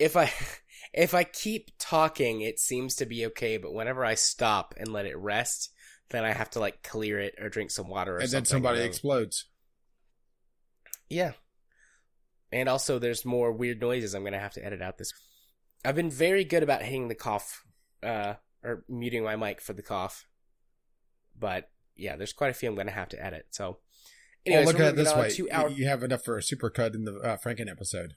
if I [laughs] if I keep talking, it seems to be okay, but whenever I stop and let it rest, then I have to like clear it or drink some water or and then somebody and- explodes. Yeah. And also there's more weird noises I'm gonna have to edit out this I've been very good about hitting the cough uh or muting my mic for the cough. But yeah, there's quite a few I'm gonna have to edit. So anyways, well, look at it this way: You- you have enough for a supercut in the uh, Franken episode.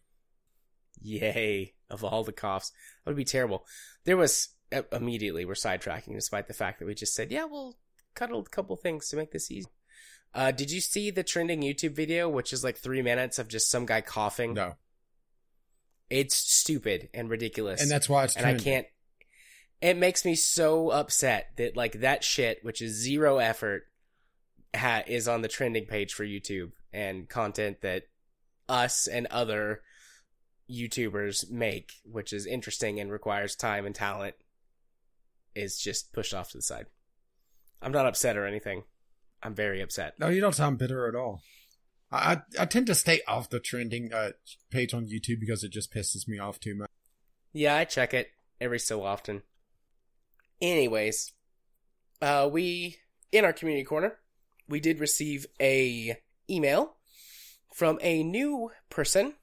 Yay! Of all the coughs, that would be terrible. There was uh, immediately we're sidetracking, despite the fact that we just said, "Yeah, we'll cut a couple things to make this easy." Uh, did you see the trending YouTube video, which is like three minutes of just some guy coughing? No, It's stupid and ridiculous, and that's why it's and I can't. It makes me so upset that like that shit, which is zero effort, ha- is on the trending page for YouTube and content that us and other YouTubers make, which is interesting and requires time and talent, is just pushed off to the side. I'm not upset or anything. I'm very upset. No, you don't sound bitter at all. I I, I tend to stay off the trending uh, page on YouTube because it just pisses me off too much. Yeah, I check it every so often. Anyways, uh, we in our community corner, we did receive a email from a new person,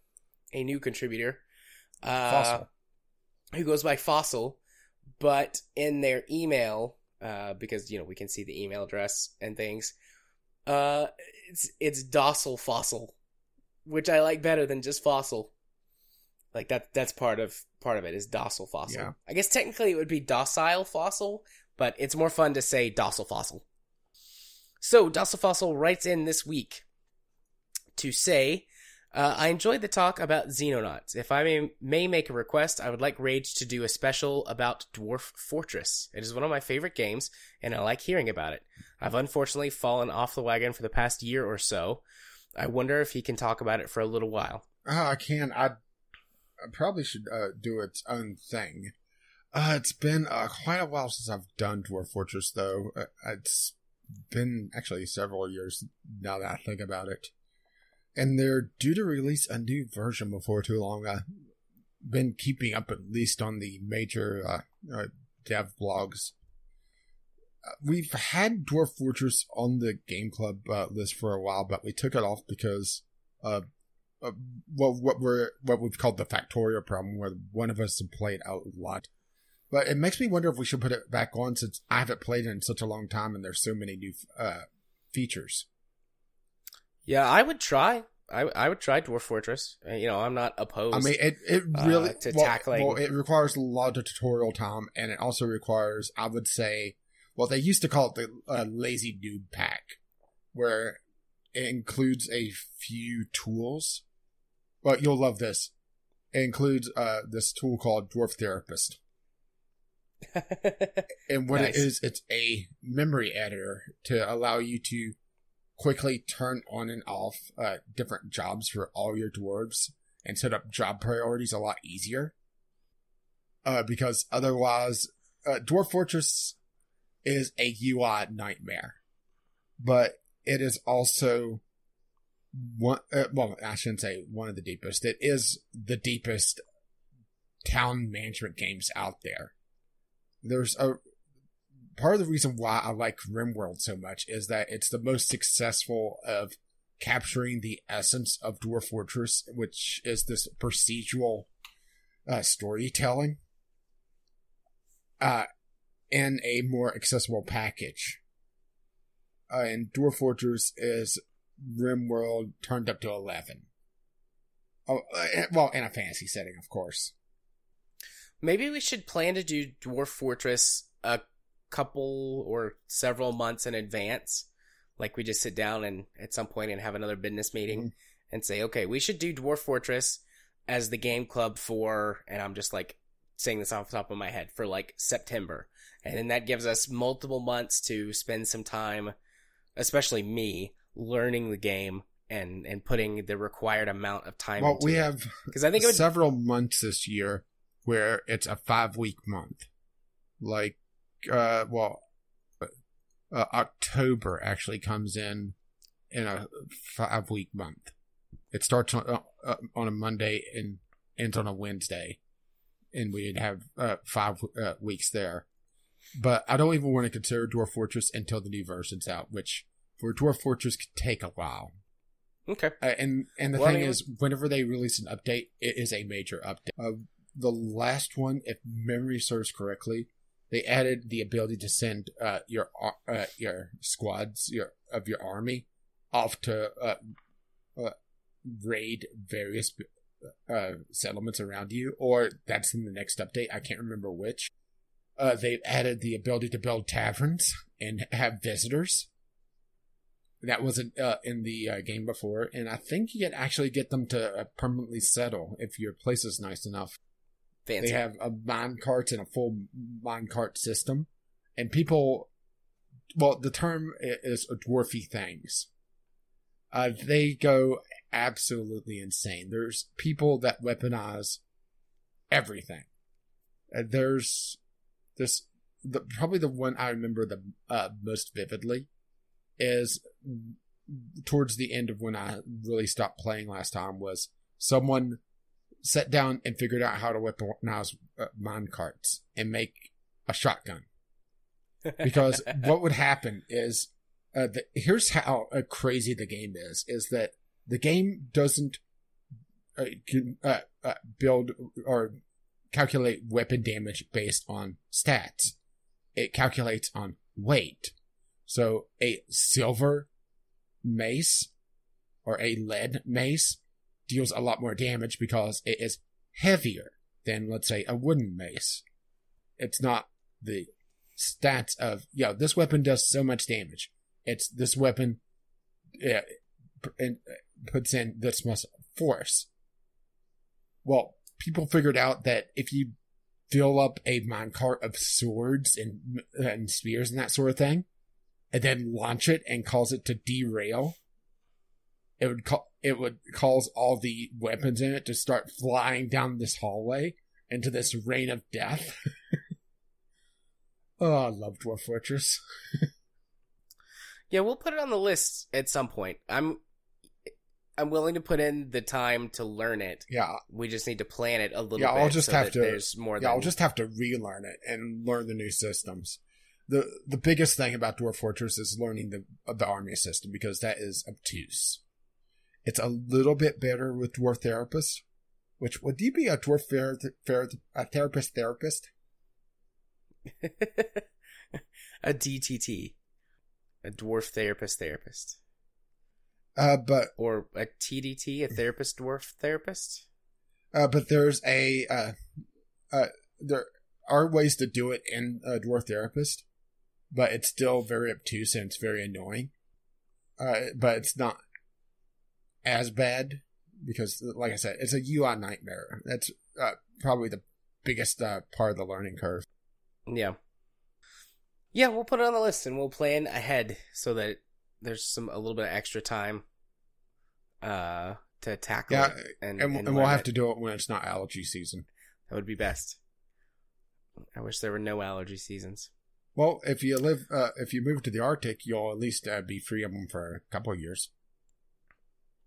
a new contributor, uh, Fossil. who goes by Fossil, but in their email, uh, because you know we can see the email address and things, uh, it's it's docile fossil, which I like better than just fossil. Like that that's part of part of it is docile fossil. Yeah. I guess technically it would be docile fossil, but it's more fun to say docile fossil. So docile fossil writes in this week to say, uh, I enjoyed the talk about Xenonauts. If I may, may make a request, I would like Rage to do a special about Dwarf Fortress. It is one of my favorite games, and I like hearing about it. I've unfortunately fallen off the wagon for the past year or so. I wonder if he can talk about it for a little while. Uh, I can. I, I probably should uh, do its own thing. Uh, it's been uh, quite a while since I've done Dwarf Fortress, though. Uh, it's been actually several years now that I think about it. And they're due to release a new version before too long. I've been keeping up at least on the major uh, uh, dev blogs. Uh, we've had Dwarf Fortress on the Game Club uh, list for a while, but we took it off because uh, well, what we're what we've called the Factorio problem, where one of us had played out a lot. But it makes me wonder if we should put it back on since I haven't played it in such a long time, and there's so many new uh, features. Yeah, I would try. I, I would try Dwarf Fortress. Uh, You know, I'm not opposed. I mean, it it uh, really to well, tackling- Well, it requires a lot of tutorial time, and it also requires, I would say, well, they used to call it the uh, Lazy Newb Pack, where it includes a few tools. But you'll love this. It includes uh, this tool called Dwarf Therapist. [laughs] And what Nice. it is, it's a memory editor to allow you to quickly turn on and off uh, different jobs for all your dwarves and set up job priorities a lot easier. Uh, because otherwise, uh, Dwarf Fortress is a UI nightmare, but it is also one. Uh, well, I shouldn't say one of the deepest. It is the deepest town management games out there. There's a part of the reason why I like RimWorld so much is that it's the most successful of capturing the essence of Dwarf Fortress, which is this procedural uh, storytelling, uh, in a more accessible package. Uh, and Dwarf Fortress is RimWorld turned up to 11. Oh, uh, well, in a fantasy setting, of course. Maybe we should plan to do Dwarf Fortress a couple or several months in advance. Like we just sit down and at some point and have another business meeting Mhm. and say, okay, we should do Dwarf Fortress as the game club for, and I'm just like saying this off the top of my head, for like September. And then that gives us multiple months to spend some time, especially me, learning the game and, and putting the required amount of time Well, we it. have Because I think it would several months this year where it's a five week month. Like, uh, well, uh, October actually comes in in a five week month. It starts on, uh, on a Monday and ends on a Wednesday, and we'd have uh, five uh, weeks there. But I don't even want to consider Dwarf Fortress until the new version's out, which for Dwarf Fortress could take a while. Okay. Uh, and and the Well, I thing mean- is, whenever they release an update, it is a major update. Uh, the last one, if memory serves correctly, they added the ability to send uh, your uh, your squads your of your army off to uh, uh, raid various uh, settlements around you, or that's in the next update. I can't remember which. Uh, they've added the ability to build taverns and have visitors. That wasn't uh, in the uh, game before, and I think you can actually get them to uh, permanently settle if your place is nice enough. Fancy. They have a mine cart and a full mine cart system, and people. Well, the term is dwarfy things. Uh, they go absolutely insane. There's people that weaponize everything. Uh, there's this the probably the one I remember the uh, most vividly is towards the end of when I really stopped playing last time was someone sat down and figured out how to weaponize uh, mine carts and make a shotgun because [laughs] what would happen is uh, the, here's how uh, crazy the game is is that the game doesn't uh, uh, uh, build or calculate weapon damage based on stats. It calculates on weight. So a silver mace or a lead mace deals a lot more damage because it is heavier than, let's say, a wooden mace. It's not the stats of, yo, this weapon does so much damage. It's this weapon yeah, and uh, puts in this much force. Well, people figured out that if you fill up a minecart of swords and, and spears and that sort of thing, and then launch it and cause it to derail, it would call it would cause all the weapons in it to start flying down this hallway into this rain of death. [laughs] oh, I love Dwarf Fortress. yeah, we'll put it on the list at some point. I'm I'm willing to put in the time to learn it. Yeah. We just need to plan it a little yeah, bit. I'll just so have to there's more Yeah, than I'll just have to relearn it and learn the new systems. The the biggest thing about Dwarf Fortress is learning the the army system because that is obtuse. It's a little bit better with Dwarf Therapist, which would you be a Dwarf ther- ther- a therapist therapist? [laughs] a DTT, a dwarf therapist therapist, Uh, but or a TDT, a therapist dwarf therapist. uh, but there's a uh, uh, there are ways to do it in a Dwarf Therapist, but it's still very obtuse and it's very annoying. Uh, but it's not as bad because, like I said, it's a UI nightmare. That's uh, probably the biggest uh, part of the learning curve. Yeah. Yeah, we'll put it on the list and we'll plan ahead so that there's some a little bit of extra time uh to tackle Yeah, it and, and, and and we'll have it. to do it when it's not allergy season. That would be best. I wish there were no allergy seasons. Well, if you live, uh, if you move to the Arctic, you'll at least uh, be free of them for a couple of years.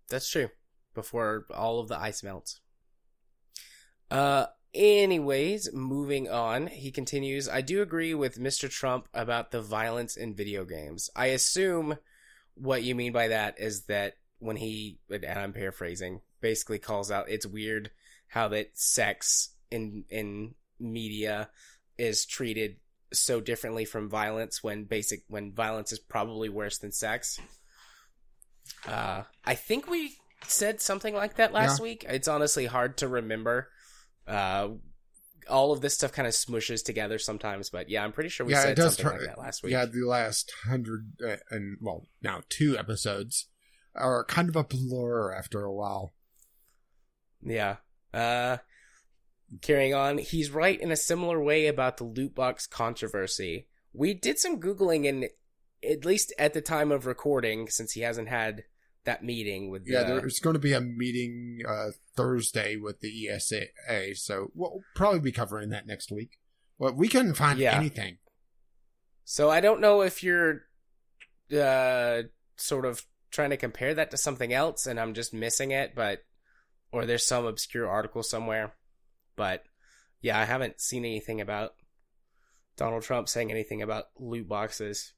That's true. Before all of the ice melts. Uh anyways, moving on. He continues, I do agree with Mr. Trump about the violence in video games. I assume what you mean by that is that when he and I'm paraphrasing, basically calls out it's weird how that sex in in media is treated so differently from violence when basic when violence is probably worse than sex. Uh, I think we said something like that last week. It's honestly hard to remember. Uh, all of this stuff kind of smushes together sometimes, but yeah, I'm pretty sure we Yeah, said something try- like that last week. Yeah, the last hundred uh, and well, now two episodes are kind of a blur after a while. Yeah. Uh carrying on, he's right in a similar way about the loot box controversy. We did some googling and at least at the time of recording since he hasn't had that meeting with Yeah, the, there's going to be a meeting uh, Thursday with the ESA, so we'll probably be covering that next week. But we couldn't find Yeah. anything. So I don't know if you're uh sort of trying to compare that to something else and I'm just missing it, but or there's some obscure article somewhere. But yeah, I haven't seen anything about Donald Trump saying anything about loot boxes.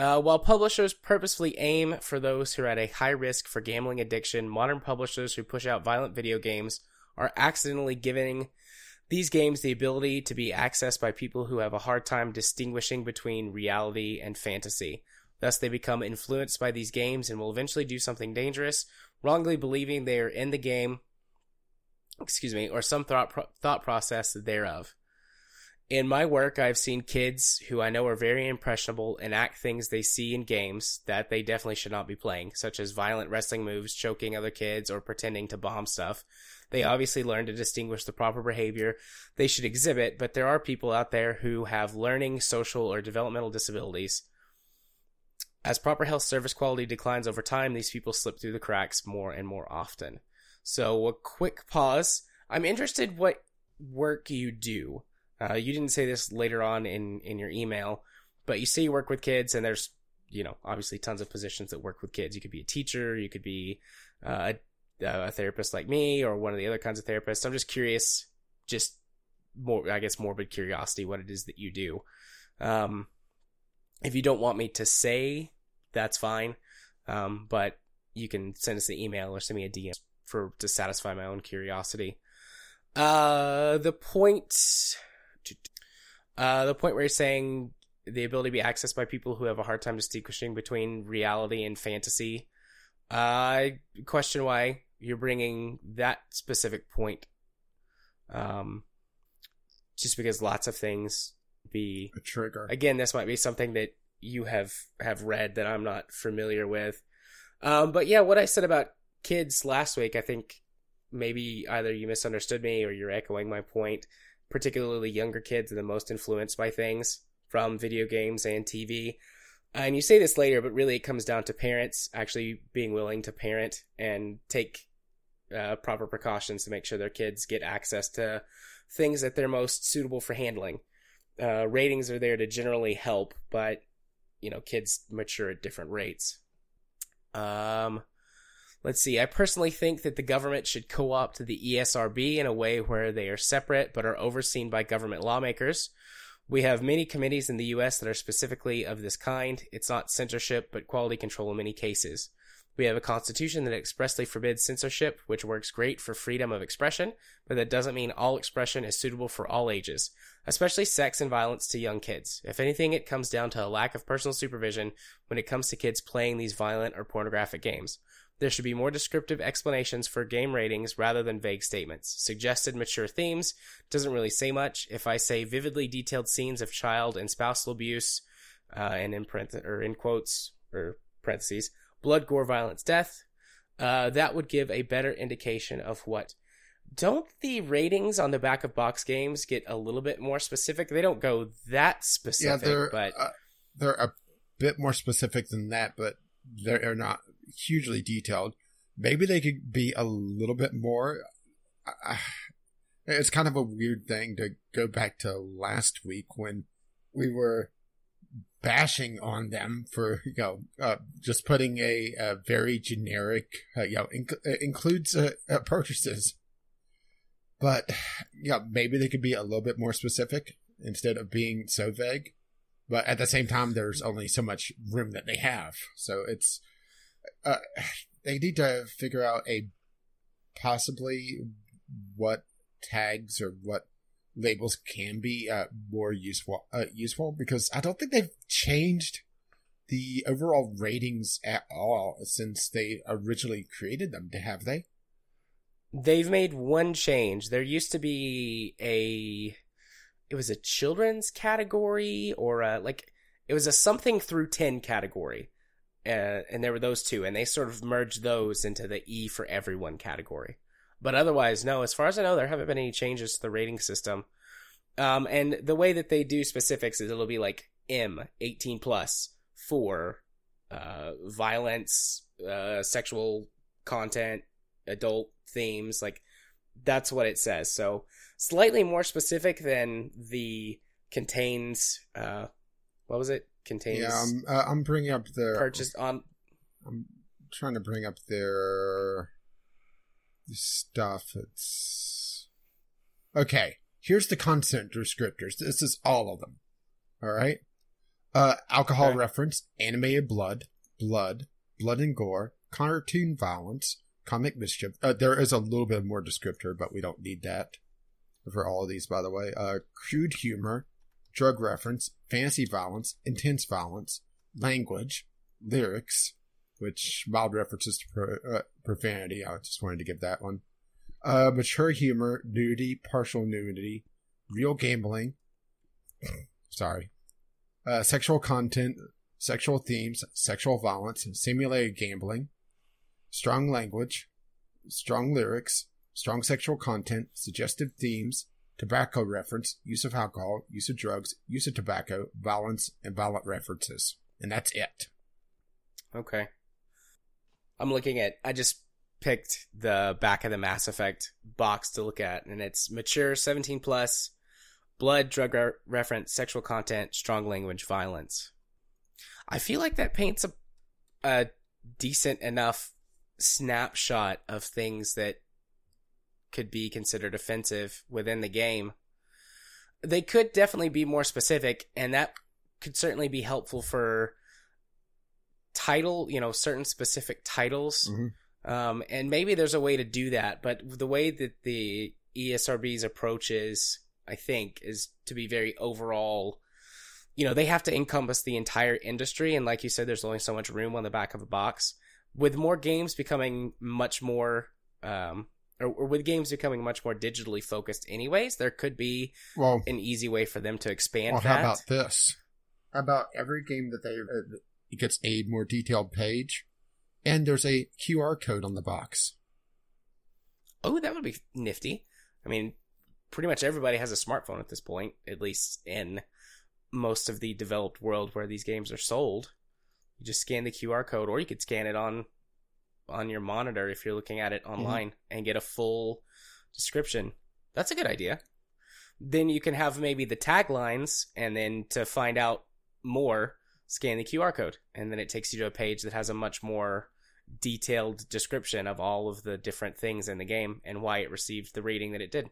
Uh, while publishers purposefully aim for those who are at a high risk for gambling addiction, modern publishers who push out violent video games are accidentally giving these games the ability to be accessed by people who have a hard time distinguishing between reality and fantasy. Thus, they become influenced by these games and will eventually do something dangerous, wrongly believing they are in the game, excuse me, or some thought pro- thought process thereof. In my work, I've seen kids who I know are very impressionable enact things they see in games that they definitely should not be playing, such as violent wrestling moves, choking other kids, or pretending to bomb stuff. They obviously learn to distinguish the proper behavior they should exhibit, but there are people out there who have learning, social, or developmental disabilities. As proper health service quality declines over time, these people slip through the cracks more and more often. So, a quick pause. I'm interested what work you do. Uh, you didn't say this later on in, in your email, but you say you work with kids, and there's, you know, obviously tons of positions that work with kids. You could be a teacher, you could be uh, a, a therapist like me, or one of the other kinds of therapists. I'm just curious, just more, I guess, morbid curiosity, what it is that you do. Um, if you don't want me to say, that's fine. Um, but you can send us an email or send me a DM for to satisfy my own curiosity. Uh, the point, uh, the point where you're saying the ability to be accessed by people who have a hard time distinguishing between reality and fantasy. Uh, I question why you're bringing that specific point. Um, just because lots of things be A trigger. again, this might be something that you have have read that I'm not familiar with. Um, but yeah, what I said about kids last week, I think maybe either you misunderstood me or you're echoing my point. Particularly younger kids are the most influenced by things from video games and TV. And you say this later, but really it comes down to parents actually being willing to parent and take uh, proper precautions to make sure their kids get access to things that they're most suitable for handling. Uh, ratings are there to generally help, but you know, kids mature at different rates. Um, let's see. I personally think that the government should co-opt the E ESRB in a way where they are separate but are overseen by government lawmakers. We have many committees in the US that are specifically of this kind. It's not censorship, but quality control in many cases. We have a constitution that expressly forbids censorship, which works great for freedom of expression, but that doesn't mean all expression is suitable for all ages, especially sex and violence to young kids. If anything, it comes down to a lack of personal supervision when it comes to kids playing these violent or pornographic games. There should be more descriptive explanations for game ratings rather than vague statements. Suggested mature themes doesn't really say much. If I say vividly detailed scenes of child and spousal abuse, uh, and in parenth- or in quotes or parentheses, blood, gore, violence, death, uh, that would give a better indication of what. Don't the ratings on the back of box games get a little bit more specific? They don't go that specific, yeah, they're but uh, they're a bit more specific than that, but they're not hugely detailed. Maybe they could be a little bit more. Uh, it's kind of a weird thing to go back to last week when we were bashing on them for you know uh, just putting a, a very generic uh, you know inc- uh, includes uh, uh, purchases but yeah maybe they could be a little bit more specific instead of being so vague but at the same time there's only so much room that they have so it's uh, they need to figure out a possibly what tags or what labels can be uh, more useful uh, useful because I don't think they've changed the overall ratings at all since they originally created them. Have they? they've made one change. There used to be a it was a children's category or a, like it was a something through 10 category. Uh, and there were those two and they sort of merged those into the E for everyone category. But otherwise, no, as far as I know, there haven't been any changes to the rating system. Um, and the way that they do specifics is it'll be like M, 18 plus, for uh, violence, uh, sexual content, adult themes. Like, that's what it says. So, slightly more specific than the contains, uh, what was it? Contains Yeah, I'm, uh, I'm bringing up their. purchased on. I'm trying to bring up their stuff. It's okay. Here's the content descriptors. This is all of them. All right. Uh, alcohol Okay. reference, animated blood, blood, blood and gore, cartoon violence, comic mischief. Uh, there is a little bit more descriptor, but we don't need that for all of these, by the way. Uh, crude humor, drug reference, fantasy violence, intense violence, language, lyrics, which mild references to pro, uh, profanity. I just wanted to give that one. Uh, mature humor, nudity, partial nudity, real gambling. [clears throat] Sorry. Uh, sexual content, sexual themes, sexual violence, simulated gambling, strong language, strong lyrics, strong sexual content, suggestive themes, tobacco reference, use of alcohol, use of drugs, use of tobacco, violence, and violent references. And that's it. Okay. I'm looking at. I just picked the back of the Mass Effect box to look at, and it's mature 17 plus, blood, drug re- reference, sexual content, strong language, violence. I feel like that paints a, a decent enough snapshot of things that could be considered offensive within the game. They could definitely be more specific, and that could certainly be helpful for title, you know, certain specific titles. Mhm. Um, and maybe there's a way to do that, but the way that the ESRB's approach is, I think, is to be very overall. You know, they have to encompass the entire industry, and like you said, there's only so much room on the back of a box. With more games becoming much more, um, or, or with games becoming much more digitally focused, anyways, there could be Well, an easy way for them to expand well that. how about this? How about every game that they uh, it gets a more detailed page, and there's a QR code on the box. Oh, that would be nifty. I mean, pretty much everybody has a smartphone at this point, at least in most of the developed world where these games are sold. You just scan the QR code, or you could scan it on on your monitor if you're looking at it online and get a full description. That's a good idea. Then you can have maybe the taglines, and then to find out more, scan the QR code, and then it takes you to a page that has a much more detailed description of all of the different things in the game and why it received the rating that it did.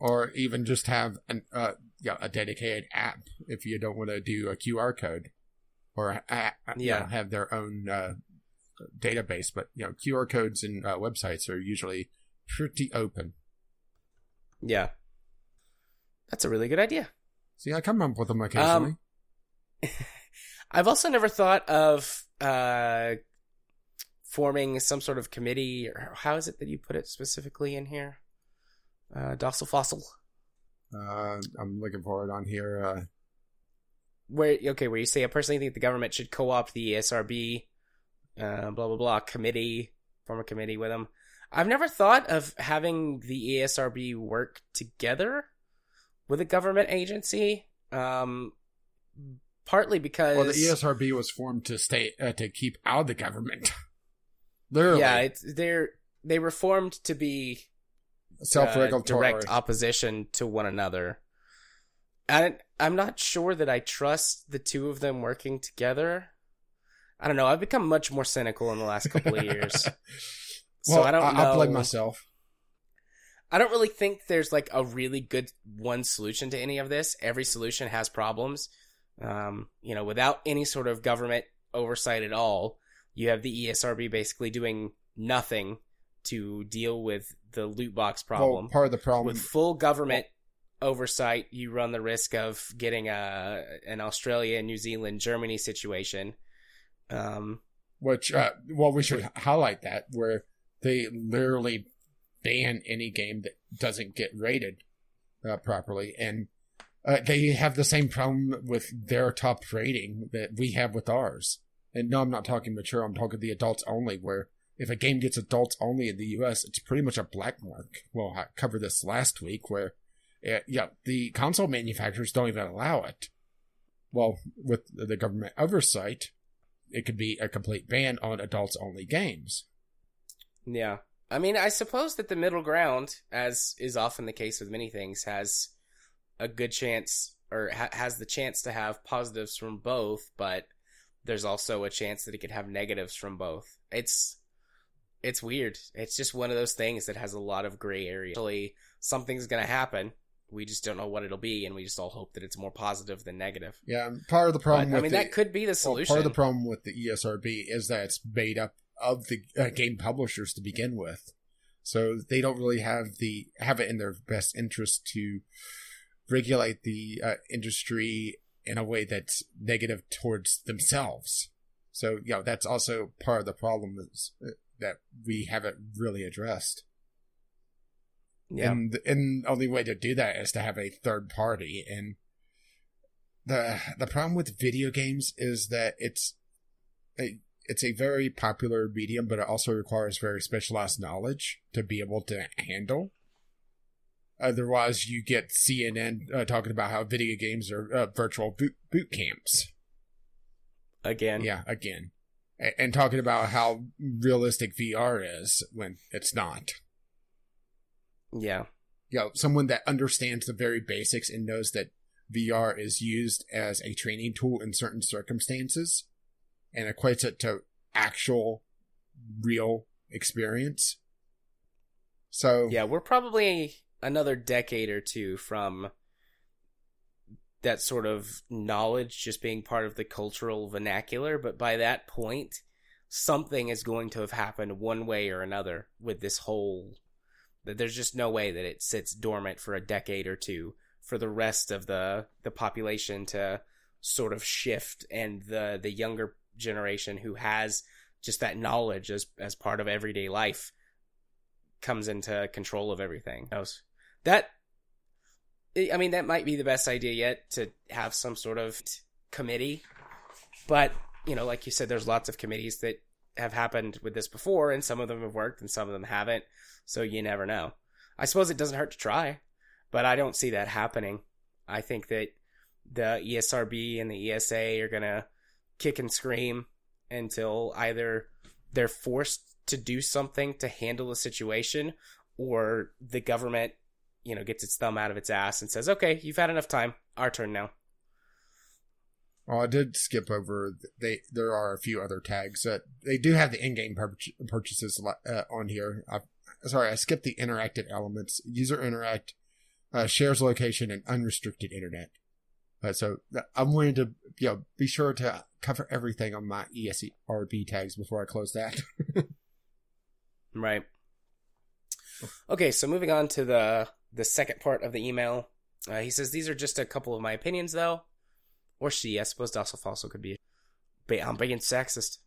or even just have an uh, yeah, a dedicated app if you don't want to do a QR code, or a, a- you Yeah. know, have their own uh, database. But you know, QR codes and uh, websites are usually pretty open. Yeah. That's a really good idea. See, I come up with them occasionally. [laughs] I've also never thought of uh, forming some sort of committee, or how is it that you put it specifically in here? Uh, docile fossil, Uh, I'm looking for it on here. Uh, where okay, where you say I personally think the government should co-opt the ESRB, uh, blah blah blah committee, form a committee with them. I've never thought of having the ESRB work together with a government agency. Um, partly because well, the ESRB was formed to stay uh, to keep out of the government. [laughs] Literally, yeah, it's they're they were formed to be uh, self-regulatory. direct opposition to one another. And I'm not sure that I trust the two of them working together. I don't know. I've become much more cynical in the last couple of years. [laughs] well, so I don't I- know. I'll blame myself. I don't really think there's like a really good one solution to any of this. Every solution has problems. Um, you know, without any sort of government oversight at all, you have the ESRB basically doing nothing to deal with the loot box problem. Well, part of the problem with full government oversight, you run the risk of getting a an Australia, New Zealand, Germany situation. Um, which uh, well we should highlight that where they literally ban any game that doesn't get rated uh, properly. And uh, they have the same problem with their top rating that we have with ours. And no i'm not talking mature i'm talking the adults only where if a game gets adults only in the us it's pretty much a black mark. Well i covered this last week where uh, yeah the console manufacturers don't even allow it. Well with the government oversight it could be a complete ban on adults only games. yeah, I mean, I suppose that the middle ground, as is often the case with many things, has a good chance or ha- has the chance to have positives from both, but there's also a chance that it could have negatives from both. It's it's weird. It's just one of those things that has a lot of gray area. Something's gonna happen. We just don't know what it'll be, and we just all hope that it's more positive than negative. Yeah, part of the But, problem I mean, the, that could be the well, solution. part of the problem with the ESRB is that it's made up of the uh, game publishers to begin with, so they don't really have the have it in their best interest to regulate the uh, industry in a way that's negative towards themselves. So, you know, that's also part of the problem is, uh, that we haven't really addressed. Yeah, And and the only way to do that is to have a third party. And the the problem with video games is that it's a it's a very popular medium, but it also requires very specialized knowledge to be able to handle. Otherwise, you get CNN uh, talking about how video games are uh, virtual boot, boot camps. again. Yeah, again, A- and talking about how realistic VR is when it's not. Yeah. you know, someone that understands the very basics and knows that VR is used as a training tool in certain circumstances and equates it to actual real experience. So Yeah, we're probably another decade or two from that sort of knowledge just being part of the cultural vernacular, but by that point, something is going to have happened one way or another with this whole That there's just no way that it sits dormant for a decade or two for the rest of the the population to sort of shift and the the younger generation who has just that knowledge as as part of everyday life comes into control of everything. That I mean that might be the best idea yet to have some sort of committee. But, you know, like you said there's lots of committees that have happened with this before and some of them have worked and some of them haven't. So you never know. I suppose it doesn't hurt to try, but I don't see that happening. I think that the ESRB and the ESA are going to kick and scream until either they're forced to do something to handle the situation or the government, you know, gets its thumb out of its ass and says, "Okay, you've had enough time. Our turn now." Well, I did skip over. They there are a few other tags that they do have the in-game pur- purchases uh, on here. I, sorry, I skipped the interactive elements. User interact, uh, shares location, and unrestricted internet. Uh, so I'm going to you know, be sure to cover everything on my ESRB tags before I close that. [laughs] right. Okay, so moving on to the the second part of the email. Uh, he says these are just a couple of my opinions, though, or she. I suppose also also could be. I'm being sexist.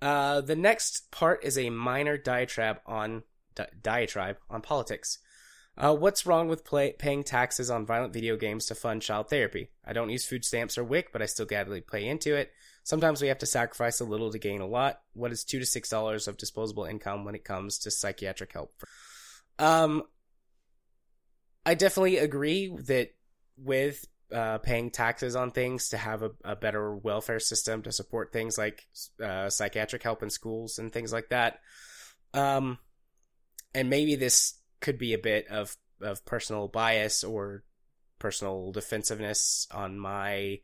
Uh, the next part is a minor diatribe on di- diatribe on politics. Uh, what's wrong with play, paying taxes on violent video games to fund child therapy? I don't use food stamps or WIC, but I still gladly play into it. Sometimes we have to sacrifice a little to gain a lot. What is two to six dollars of disposable income when it comes to psychiatric help? Um, I definitely agree that with uh, paying taxes on things to have a, a, better welfare system to support things like uh, psychiatric help in schools and things like that. Um, and maybe this could be a bit of of personal bias or personal defensiveness on my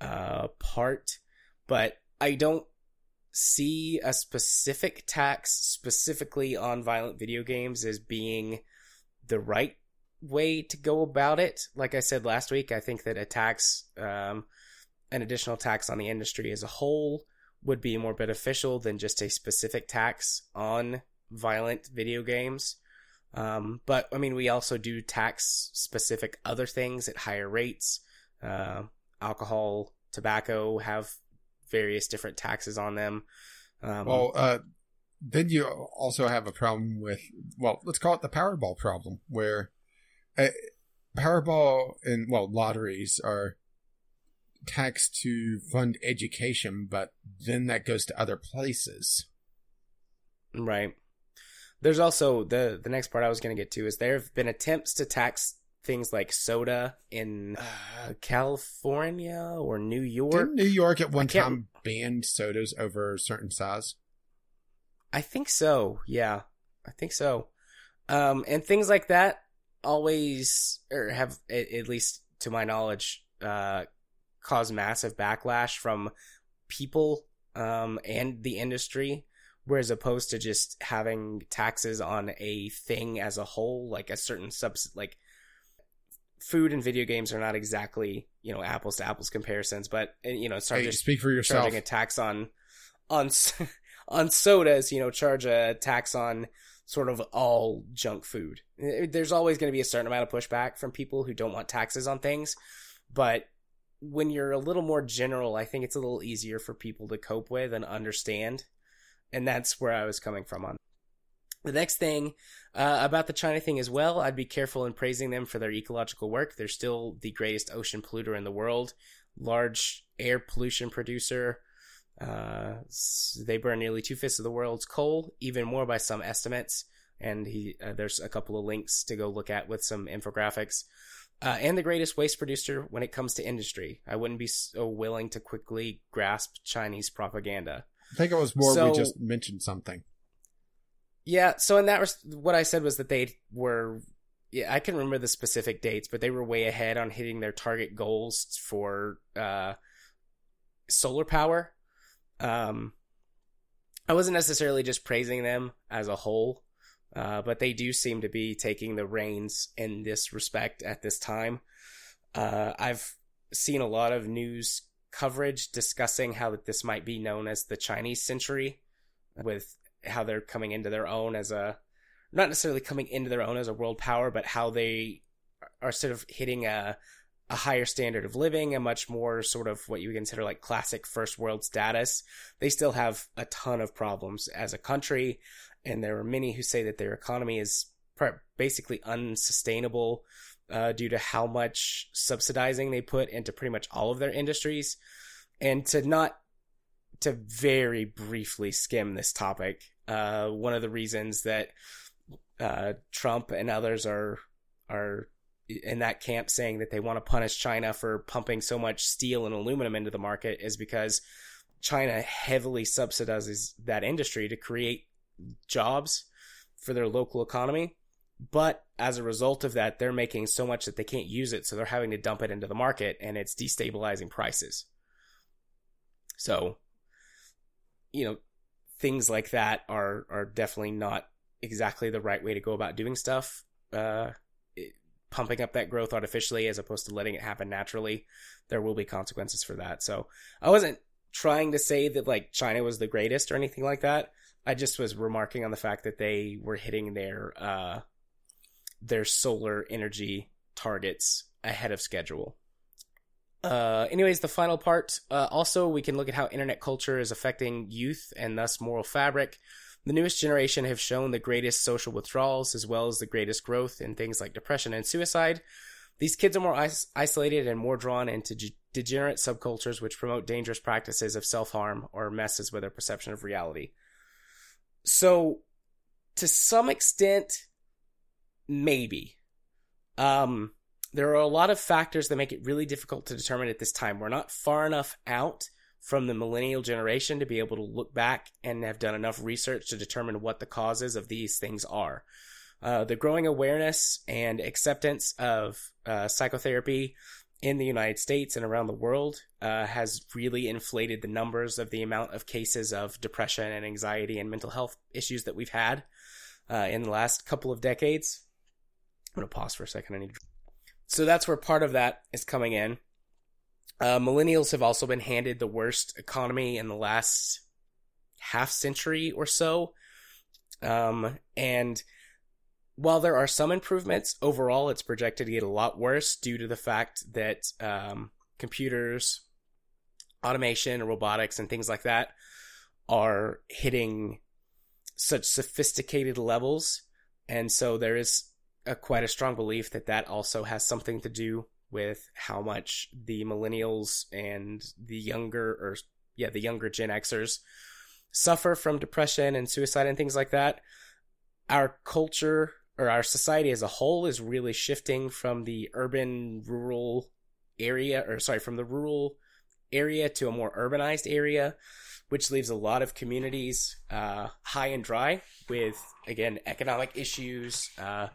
uh, part, but I don't see a specific tax specifically on violent video games as being the right way to go about it. Like I said last week, I think that a tax, um, an additional tax on the industry as a whole would be more beneficial than just a specific tax on violent video games. Um, but I mean, we also do tax specific other things at higher rates. Uh, alcohol, tobacco have various different taxes on them. Um, well, uh, then you also have a problem with, well, let's call it the Powerball problem, where uh, Powerball and, well, lotteries are taxed to fund education, but then that goes to other places. Right. There's also the the next part I was going to get to is there have been attempts to tax things like soda in uh, California or New York. Didn't New York at one time ban sodas over a certain size? I think so. Yeah, I think so. Um, and things like that always, or have at least to my knowledge, uh, cause massive backlash from people um, and the industry whereas opposed to just having taxes on a thing as a whole like a certain subs like food and video games are not exactly you know apples to apples comparisons but you know start hey, just speak for yourself. charging a tax on on [laughs] on sodas you know charge a tax on sort of all junk food there's always going to be a certain amount of pushback from people who don't want taxes on things but when you're a little more general i think it's a little easier for people to cope with and understand and that's where I was coming from on. The next thing uh, about the China thing as well, I'd be careful in praising them for their ecological work. They're still the greatest ocean polluter in the world, large air pollution producer. Uh, they burn nearly two fifths of the world's coal, even more by some estimates. And he, uh, there's a couple of links to go look at with some infographics. Uh, and the greatest waste producer when it comes to industry. I wouldn't be so willing to quickly grasp Chinese propaganda. I think it was more so, we just mentioned something. Yeah, so in that what I said was that they were yeah, I can remember the specific dates, but they were way ahead on hitting their target goals for uh, solar power. Um, I wasn't necessarily just praising them as a whole, uh, but they do seem to be taking the reins in this respect at this time. Uh, I've seen a lot of news coverage discussing how this might be known as the Chinese century, with how they're coming into their own as a not necessarily coming into their own as a world power, but how they are sort of hitting a a higher standard of living, a much more sort of what you would consider like classic first world status. They still have a ton of problems as a country, and there are many who say that their economy is basically unsustainable uh, due to how much subsidizing they put into pretty much all of their industries. And to not to very briefly skim this topic, uh, one of the reasons that uh, Trump and others are are in that camp saying that they want to punish China for pumping so much steel and aluminum into the market is because China heavily subsidizes that industry to create jobs for their local economy. But as a result of that, they're making so much that they can't use it, so they're having to dump it into the market and it's destabilizing prices. So, you know, things like that are are definitely not exactly the right way to go about doing stuff. Uh, pumping up that growth artificially as opposed to letting it happen naturally, there will be consequences for that. So I wasn't trying to say that like China was the greatest or anything like that. I just was remarking on the fact that they were hitting their uh, their solar energy targets ahead of schedule. Uh, anyways, the final part. Uh, also, we can look at how internet culture is affecting youth and thus moral fabric. The newest generation have shown the greatest social withdrawals as well as the greatest growth in things like depression and suicide. These kids are more is- isolated and more drawn into g- degenerate subcultures which promote dangerous practices of self harm or messes with their perception of reality. So, to some extent, maybe. Um, there are a lot of factors that make it really difficult to determine at this time. We're not far enough out from the millennial generation to be able to look back and have done enough research to determine what the causes of these things are. Uh, the growing awareness and acceptance of uh, psychotherapy in the United States and around the world uh, has really inflated the numbers of the amount of cases of depression and anxiety and mental health issues that we've had uh, in the last couple of decades. I'm going to pause for a second. I need to... So that's where part of that is coming in. Uh, millennials have also been handed the worst economy in the last half century or so. Um, and while there are some improvements, overall it's projected to get a lot worse due to the fact that um, computers, automation, robotics, and things like that are hitting such sophisticated levels. And so there is a, quite a strong belief that that also has something to do with how much the millennials and the younger or yeah, the younger Gen Xers suffer from depression and suicide and things like that. Our culture or our society as a whole is really shifting from the urban rural area or sorry, from the rural area to a more urbanized area, which leaves a lot of communities uh, high and dry with again economic issues, uh,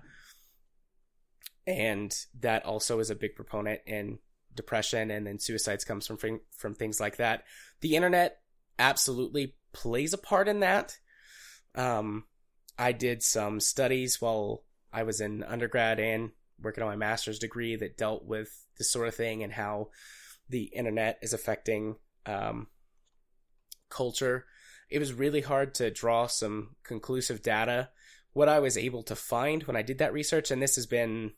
and that also is a big proponent in depression and then suicides comes from from things like that. The internet absolutely plays a part in that. Um, I did some studies while I was in undergrad and working on my master's degree that dealt with this sort of thing and how the internet is affecting um, culture. It was really hard to draw some conclusive data. What I was able to find when I did that research, and this has been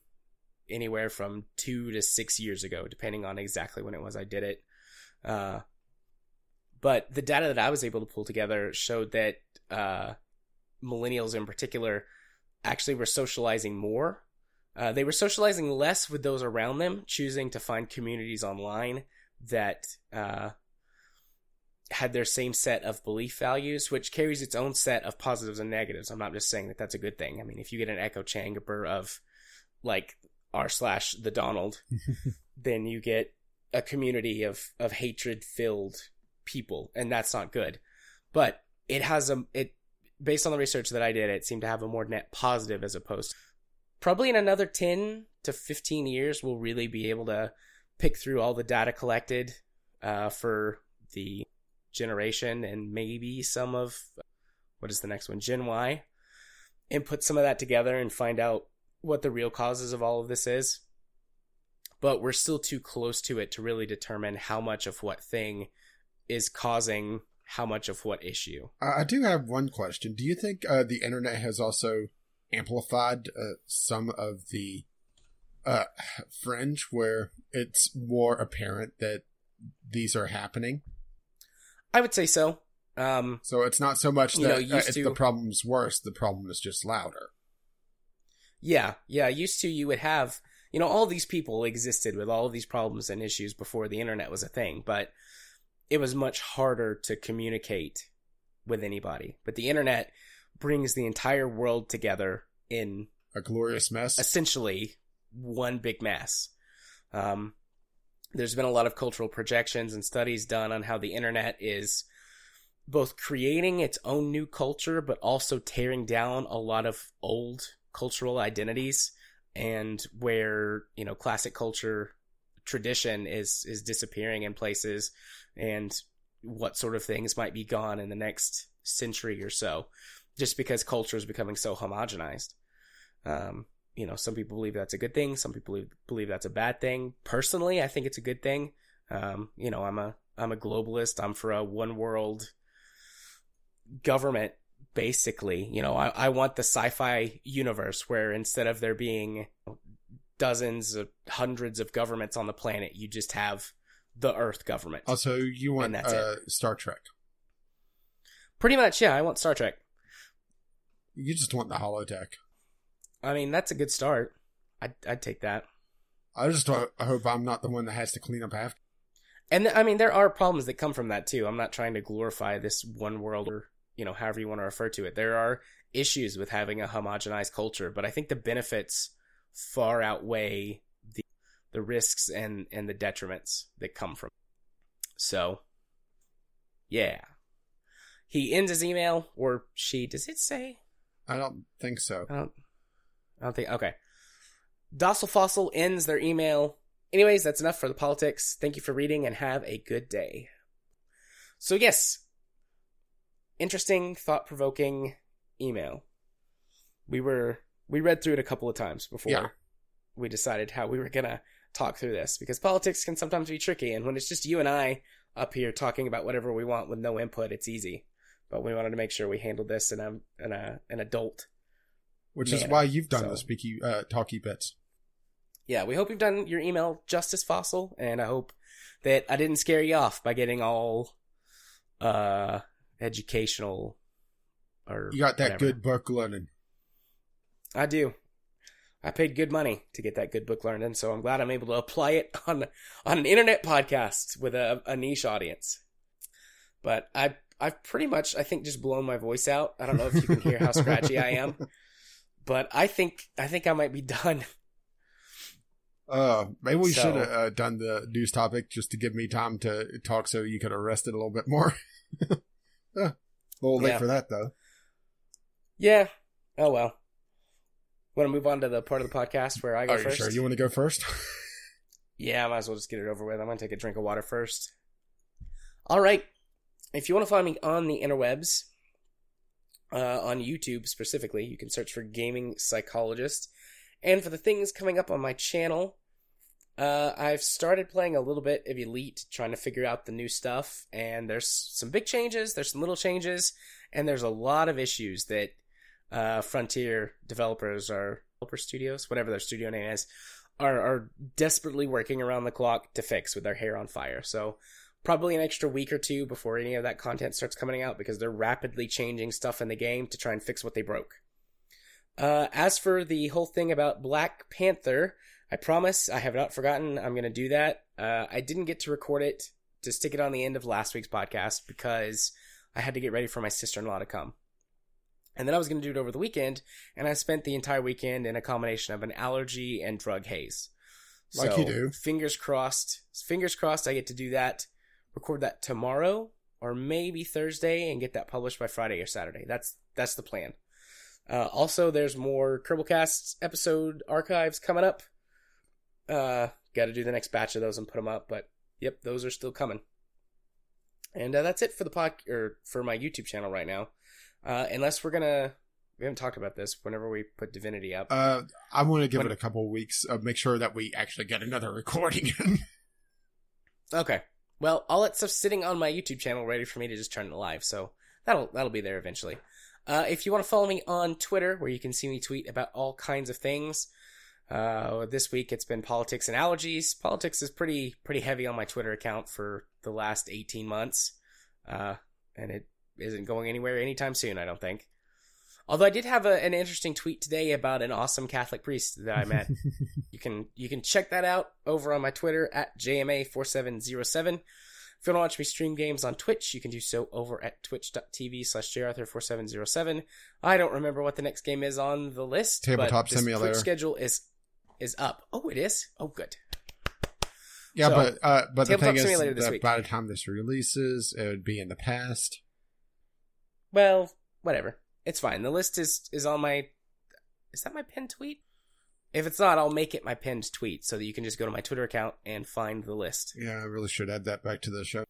anywhere from two to six years ago, depending on exactly when it was I did it. Uh, but the data that I was able to pull together showed that uh, millennials in particular actually were socializing more. Uh, they were socializing less with those around them, choosing to find communities online that uh, had their same set of belief values, which carries its own set of positives and negatives. I'm not just saying that that's a good thing. I mean, if you get an echo chamber of like r slash the Donald, [laughs] then you get a community of of hatred filled people, and that's not good. But it has a it based on the research that I did, it seemed to have a more net positive as opposed. Probably in another ten to fifteen years, we'll really be able to pick through all the data collected uh, for the generation and maybe some of what is the next one, Gen Y, and put some of that together and find out what the real causes of all of this is. But we're still too close to it to really determine how much of what thing is causing how much of what issue. I do have one question. Do you think uh, the internet has also amplified uh, some of the uh, fringe where it's more apparent that these are happening. I would say so. Um, So it's not so much You that know, uh, it's to- the problem's worse. The problem is just louder. yeah, yeah. Used to you would have, you know, all these people existed with all of these problems and issues before the internet was a thing, but it was much harder to communicate with anybody. But the internet brings the entire world together in A glorious mess. essentially one big mess. Um, there's been a lot of cultural projections and studies done on how the internet is both creating its own new culture, but also tearing down a lot of old cultural identities and where, you know, classic culture tradition is, is disappearing in places and what sort of things might be gone in the next century or so, just because culture is becoming so homogenized. Um, you know, some people believe that's a good thing. Some people believe, that's a bad thing. Personally, I think it's a good thing. Um, you know, I'm a I'm a globalist. I'm for a one world government. Basically, you know, I, I want the sci-fi universe where instead of there being dozens of hundreds of governments on the planet, you just have the Earth government. also, you want that's uh, Star Trek. Pretty much, yeah. I want Star Trek. You just want the holodeck. I mean, that's a good start. I'd, I'd take that. I just ho- I hope I'm not the one that has to clean up after. And th- I mean, there are problems that come from that too. I'm not trying to glorify this one world or, you know, however you want to refer to it. There are issues with having a homogenized culture, but I think the benefits far outweigh the the risks and and the detriments that come from. it. So, yeah. He ends his email or she, does it say? I don't think so. I don't. I don't think. Okay. Docile Fossil ends their email. Anyways, that's enough for the politics. Thank you for reading and have a good day. So yes, interesting, thought-provoking email. We were we read through it a couple of times before Yeah. we decided how we were gonna talk through this because politics can sometimes be tricky, and when it's just you and I up here talking about whatever we want with no input, it's easy. But we wanted to make sure we handled this in a in a an adult Which is why you've done so- the speaky uh, talky bits. yeah, we hope you've done your email justice, Fossil, and I hope that I didn't scare you off by getting all uh educational or You got that whatever. good book learning. I do. I paid good money to get that good book learned, and so I'm glad I'm able to apply it on on an internet podcast with a, a niche audience. But I I've pretty much I think just blown my voice out. I don't know if you can hear how scratchy I am, but I think I think I might be done. Uh, maybe we So- should have uh, done the news topic just to give me time to talk, so you could have rested a little bit more. yeah, a little late Yeah. for that though. Yeah. Oh well. Want to move on to the part of the podcast where I go Are you first? sure you want to go first? [laughs] Yeah, I might as well just get it over with. I'm going to take a drink of water first. All right. If you want to find me on the interwebs, uh, on YouTube specifically, you can search for Gaming Psychologist. And for the things coming up on my channel, uh, I've started playing a little bit of Elite, trying to figure out the new stuff. And there's some big changes, there's some little changes, and there's a lot of issues that uh, Frontier developers or developer studios, whatever their studio name is, are are desperately working around the clock to fix with their hair on fire. So probably an extra week or two before any of that content starts coming out because they're rapidly changing stuff in the game to try and fix what they broke. Uh, as for the whole thing about Black Panther, I promise I have not forgotten. I'm going to do that. Uh, I didn't get to record it to stick it on the end of last week's podcast because I had to get ready for my sister in law to come. And then I was going to do it over the weekend, and I spent the entire weekend in a combination of an allergy and drug haze. Like So, you do. Fingers crossed. Fingers crossed I get to do that, record that tomorrow or maybe Thursday and get that published by Friday or Saturday. That's that's the plan. Uh, also, there's more Kerbalcast episode archives coming up. Uh, Got to do the next batch of those and put them up, but yep, those are still coming. And uh, that's it for the pod or for my YouTube channel right now. Uh, unless we're gonna, we haven't talked about this. Whenever we put Divinity up, Uh, I want to give When- it a couple of weeks. Uh, make sure that we actually get another [laughs] recording. Okay. Well, all that stuff's sitting on my YouTube channel ready for me to just turn it live, so that'll that'll be there eventually. Uh, if you want to follow me on Twitter, where you can see me tweet about all kinds of things, uh, this week it's been politics and allergies. Politics is pretty pretty heavy on my Twitter account for the last 18 months, uh, and it isn't going anywhere anytime soon. I don't think. Although I did have a, an interesting tweet today about an awesome Catholic priest that I met. [laughs] you can you can check that out over on my Twitter at jma4707. If you want to watch me stream games on Twitch, you can do so over at twitch.tv slash jarthur4707. I don't remember what the next game is on the list. Tabletop Simulator. Twitch schedule is is up. Oh, it is? Oh, good. Yeah, So, but uh, but the thing is that by the time this releases, it would be in the past. Well, whatever. It's fine. The list is is on my. Is that my pinned tweet? If it's not, I'll make it my pinned tweet so that you can just go to my Twitter account and find the list. Yeah, I really should add that back to the show.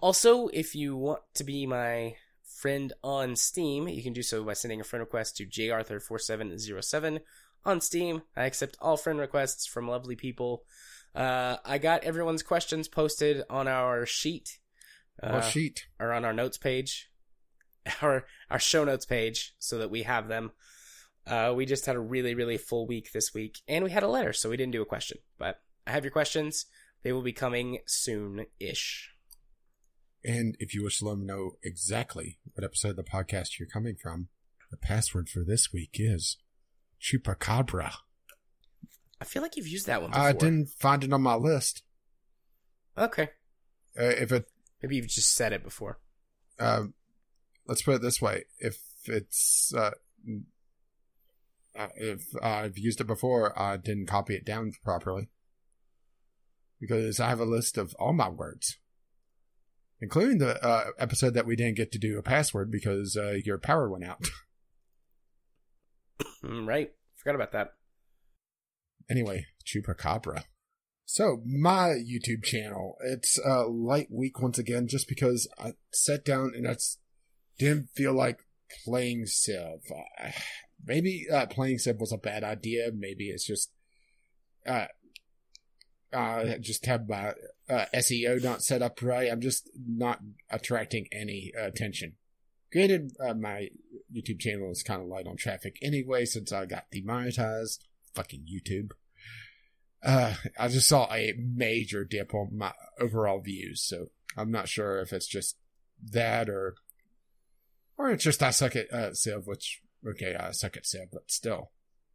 Also, if you want to be my friend on Steam, you can do so by sending a friend request to jarthur4707 on Steam. I accept all friend requests from lovely people. Uh, I got everyone's questions posted on our sheet. Uh, sheet. or on our notes page, [laughs] our our show notes page, so that we have them. Uh, we just had a really really full week this week, and we had a letter, so we didn't do a question. But I have your questions; they will be coming soon ish. And if you wish to let me know exactly what episode of the podcast you're coming from, the password for this week is Chupacabra. I feel like you've used that one before. I didn't find it on my list. Okay, Uh, if it, maybe you've just said it before. um, let's put it this way: if it's, uh, uh, if I've used it before, I didn't copy it down properly because I have a list of all my words, including the uh, episode that we didn't get to do a password because uh, your power went out. [laughs] Mm, right, forgot about that. Anyway, Chupacabra. So, my YouTube channel, it's a light week once again, just because I sat down and I s- didn't feel like playing Civ. Uh, maybe uh, playing Civ was a bad idea. Maybe it's just, uh, uh, just have my uh, SEO not set up right. I'm just not attracting any uh, attention. Granted, uh, my YouTube channel is kind of light on traffic anyway, since I got demonetized. Fucking YouTube. Uh, I just saw a major dip on my overall views, so I'm not sure if it's just that or, or it's just I suck at uh, Civ, which okay, I suck at Civ, but still,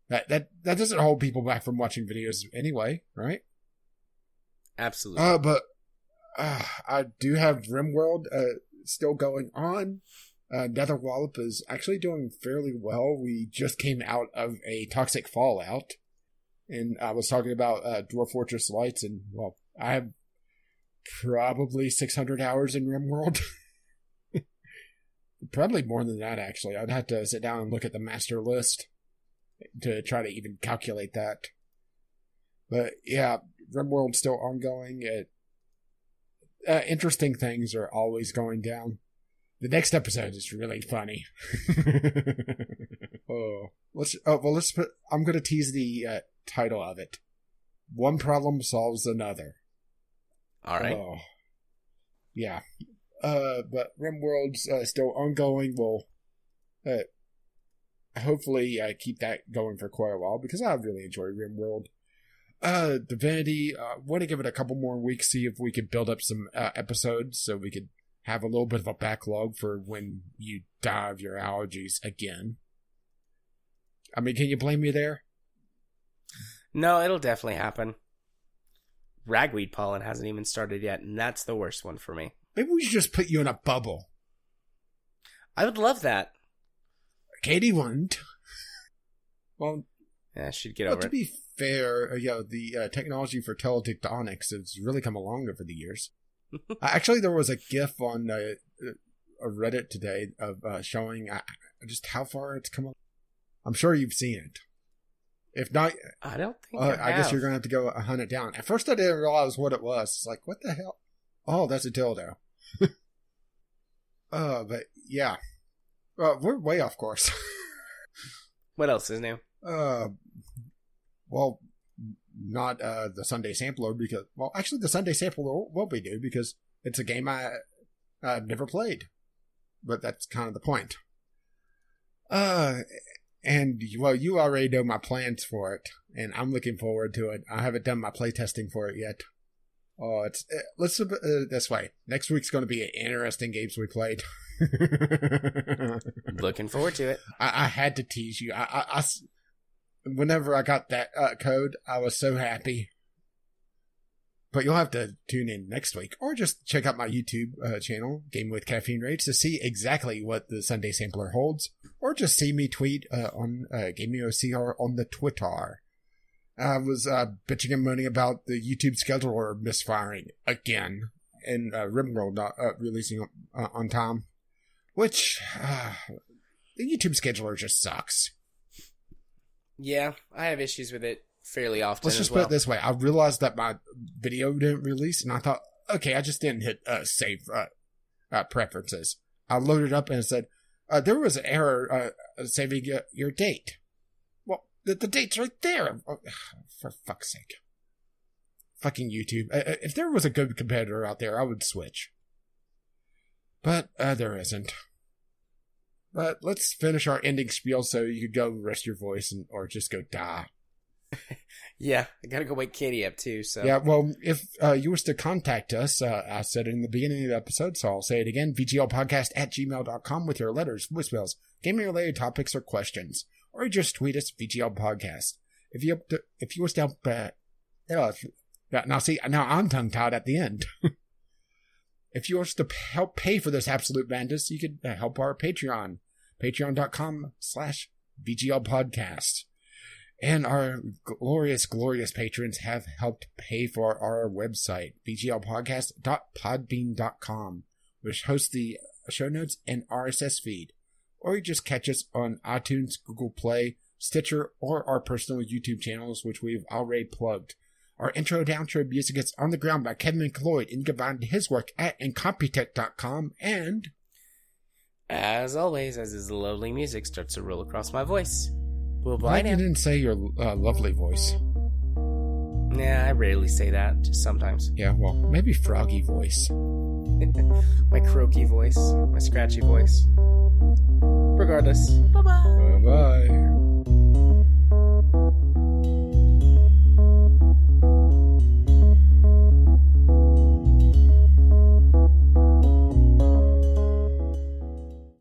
that that that doesn't hold people back from watching videos anyway, right? Absolutely. Uh, but uh, I do have RimWorld uh, still going on. Uh, Nether Wallop is actually doing fairly well. We just came out of a toxic fallout, and I was talking about uh, Dwarf Fortress Lights, and well, I have probably 600 hours in RimWorld. [laughs] probably more than that, actually. I'd have to sit down and look at the master list to try to even calculate that. But yeah, RimWorld's still ongoing. It, uh, interesting things are always going down. The next episode is really funny. [laughs] [laughs] oh, let's. Oh, well, let's put. I'm going to tease the uh, title of it. One problem solves another. All right. Oh. Yeah. Uh, but RimWorld's uh, still ongoing. We'll uh, hopefully keep that going for quite a while because I really enjoy RimWorld. Uh, Divinity, uh, want to give it a couple more weeks, see if we could build up some uh, episodes so we could have a little bit of a backlog for when you die of your allergies again. I mean, can you blame me there? No, it'll definitely happen. Ragweed pollen hasn't even started yet, and that's the worst one for me. Maybe we should just put you in a bubble. I would love that. Katie wouldn't. Well, Yeah, she'd get Well, over to it. be fair, uh, yeah, the uh, technology for teledildonics has really come along over the years. [laughs] uh, actually, there was a GIF on uh, uh, Reddit today of uh, showing uh, just how far it's come. Up. I'm sure you've seen it. If not, I don't think. uh, I, I guess you're gonna have to go hunt it down. At first, I didn't realize what it was. It's like, what the hell? Oh, that's a dildo. [laughs] uh, but yeah, uh, we're way off course. [laughs] What else is new? Uh, well, not uh the Sunday Sampler because well, actually the Sunday Sampler will, be new because it's a game I I've never played, but that's kind of the point. Uh, and well, you already know my plans for it, and I'm looking forward to it. I haven't done my playtesting for it yet. Oh, it's uh, let's it this way. Next week's going to be interesting games we played. [laughs] Looking forward to it. I, I had to tease you. I, I- I whenever I got that uh, code, I was so happy. But you'll have to tune in next week, or just check out my YouTube uh, channel, Game with Caffeine Rage, to see exactly what the Sunday Sampler holds, or just see me tweet uh, on uh, Gaming OCR on the Twitter. I was uh, bitching and moaning about the YouTube scheduler misfiring again, and uh, Rimworld not uh, releasing uh, on time, which uh, the YouTube scheduler just sucks. Yeah, I have issues with it fairly often. Let's just well. put it this way: I realized that my video didn't release, and I thought, okay, I just didn't hit uh, save uh, uh, preferences. I loaded up and it said uh, there was an error uh, saving your date. The, the date's right there. Oh, [sighs] for fuck's sake! Fucking YouTube. If there was a good competitor out there, I would switch. But uh, there isn't. But let's finish our ending spiel so you could go rest your voice and or just go die. [laughs] Yeah, I gotta go wake Katie up too. So Yeah, well, if uh, you wish to contact us, uh, I said it in the beginning of the episode, so I'll say it again VGLpodcast at gmail.com with your letters, voicemails, gaming related topics, or questions. Or just tweet us VGL Podcast. If you if you wish to help, uh, now see, now I'm tongue tied at the end. [laughs] if you wish to help pay for this absolute madness, you could uh, help our Patreon, patreon.com slash VGL Podcast. And our glorious, glorious patrons have helped pay for our website, vglpodcast.podbean.com, which hosts the show notes and RSS feed. Or you just catch us on iTunes, Google Play, Stitcher, or our personal YouTube channels, which we've already plugged. Our intro to outro music is On the Ground by Kevin MacLeod and combined to his work at Incompetech.com and as always, as his lovely music starts to roll across my voice. Well, bye I didn't say your uh, lovely voice. Nah, I rarely say that. Just sometimes. Yeah, well, maybe froggy voice. [laughs] my croaky voice, my scratchy voice. Regardless, bye bye. Bye bye.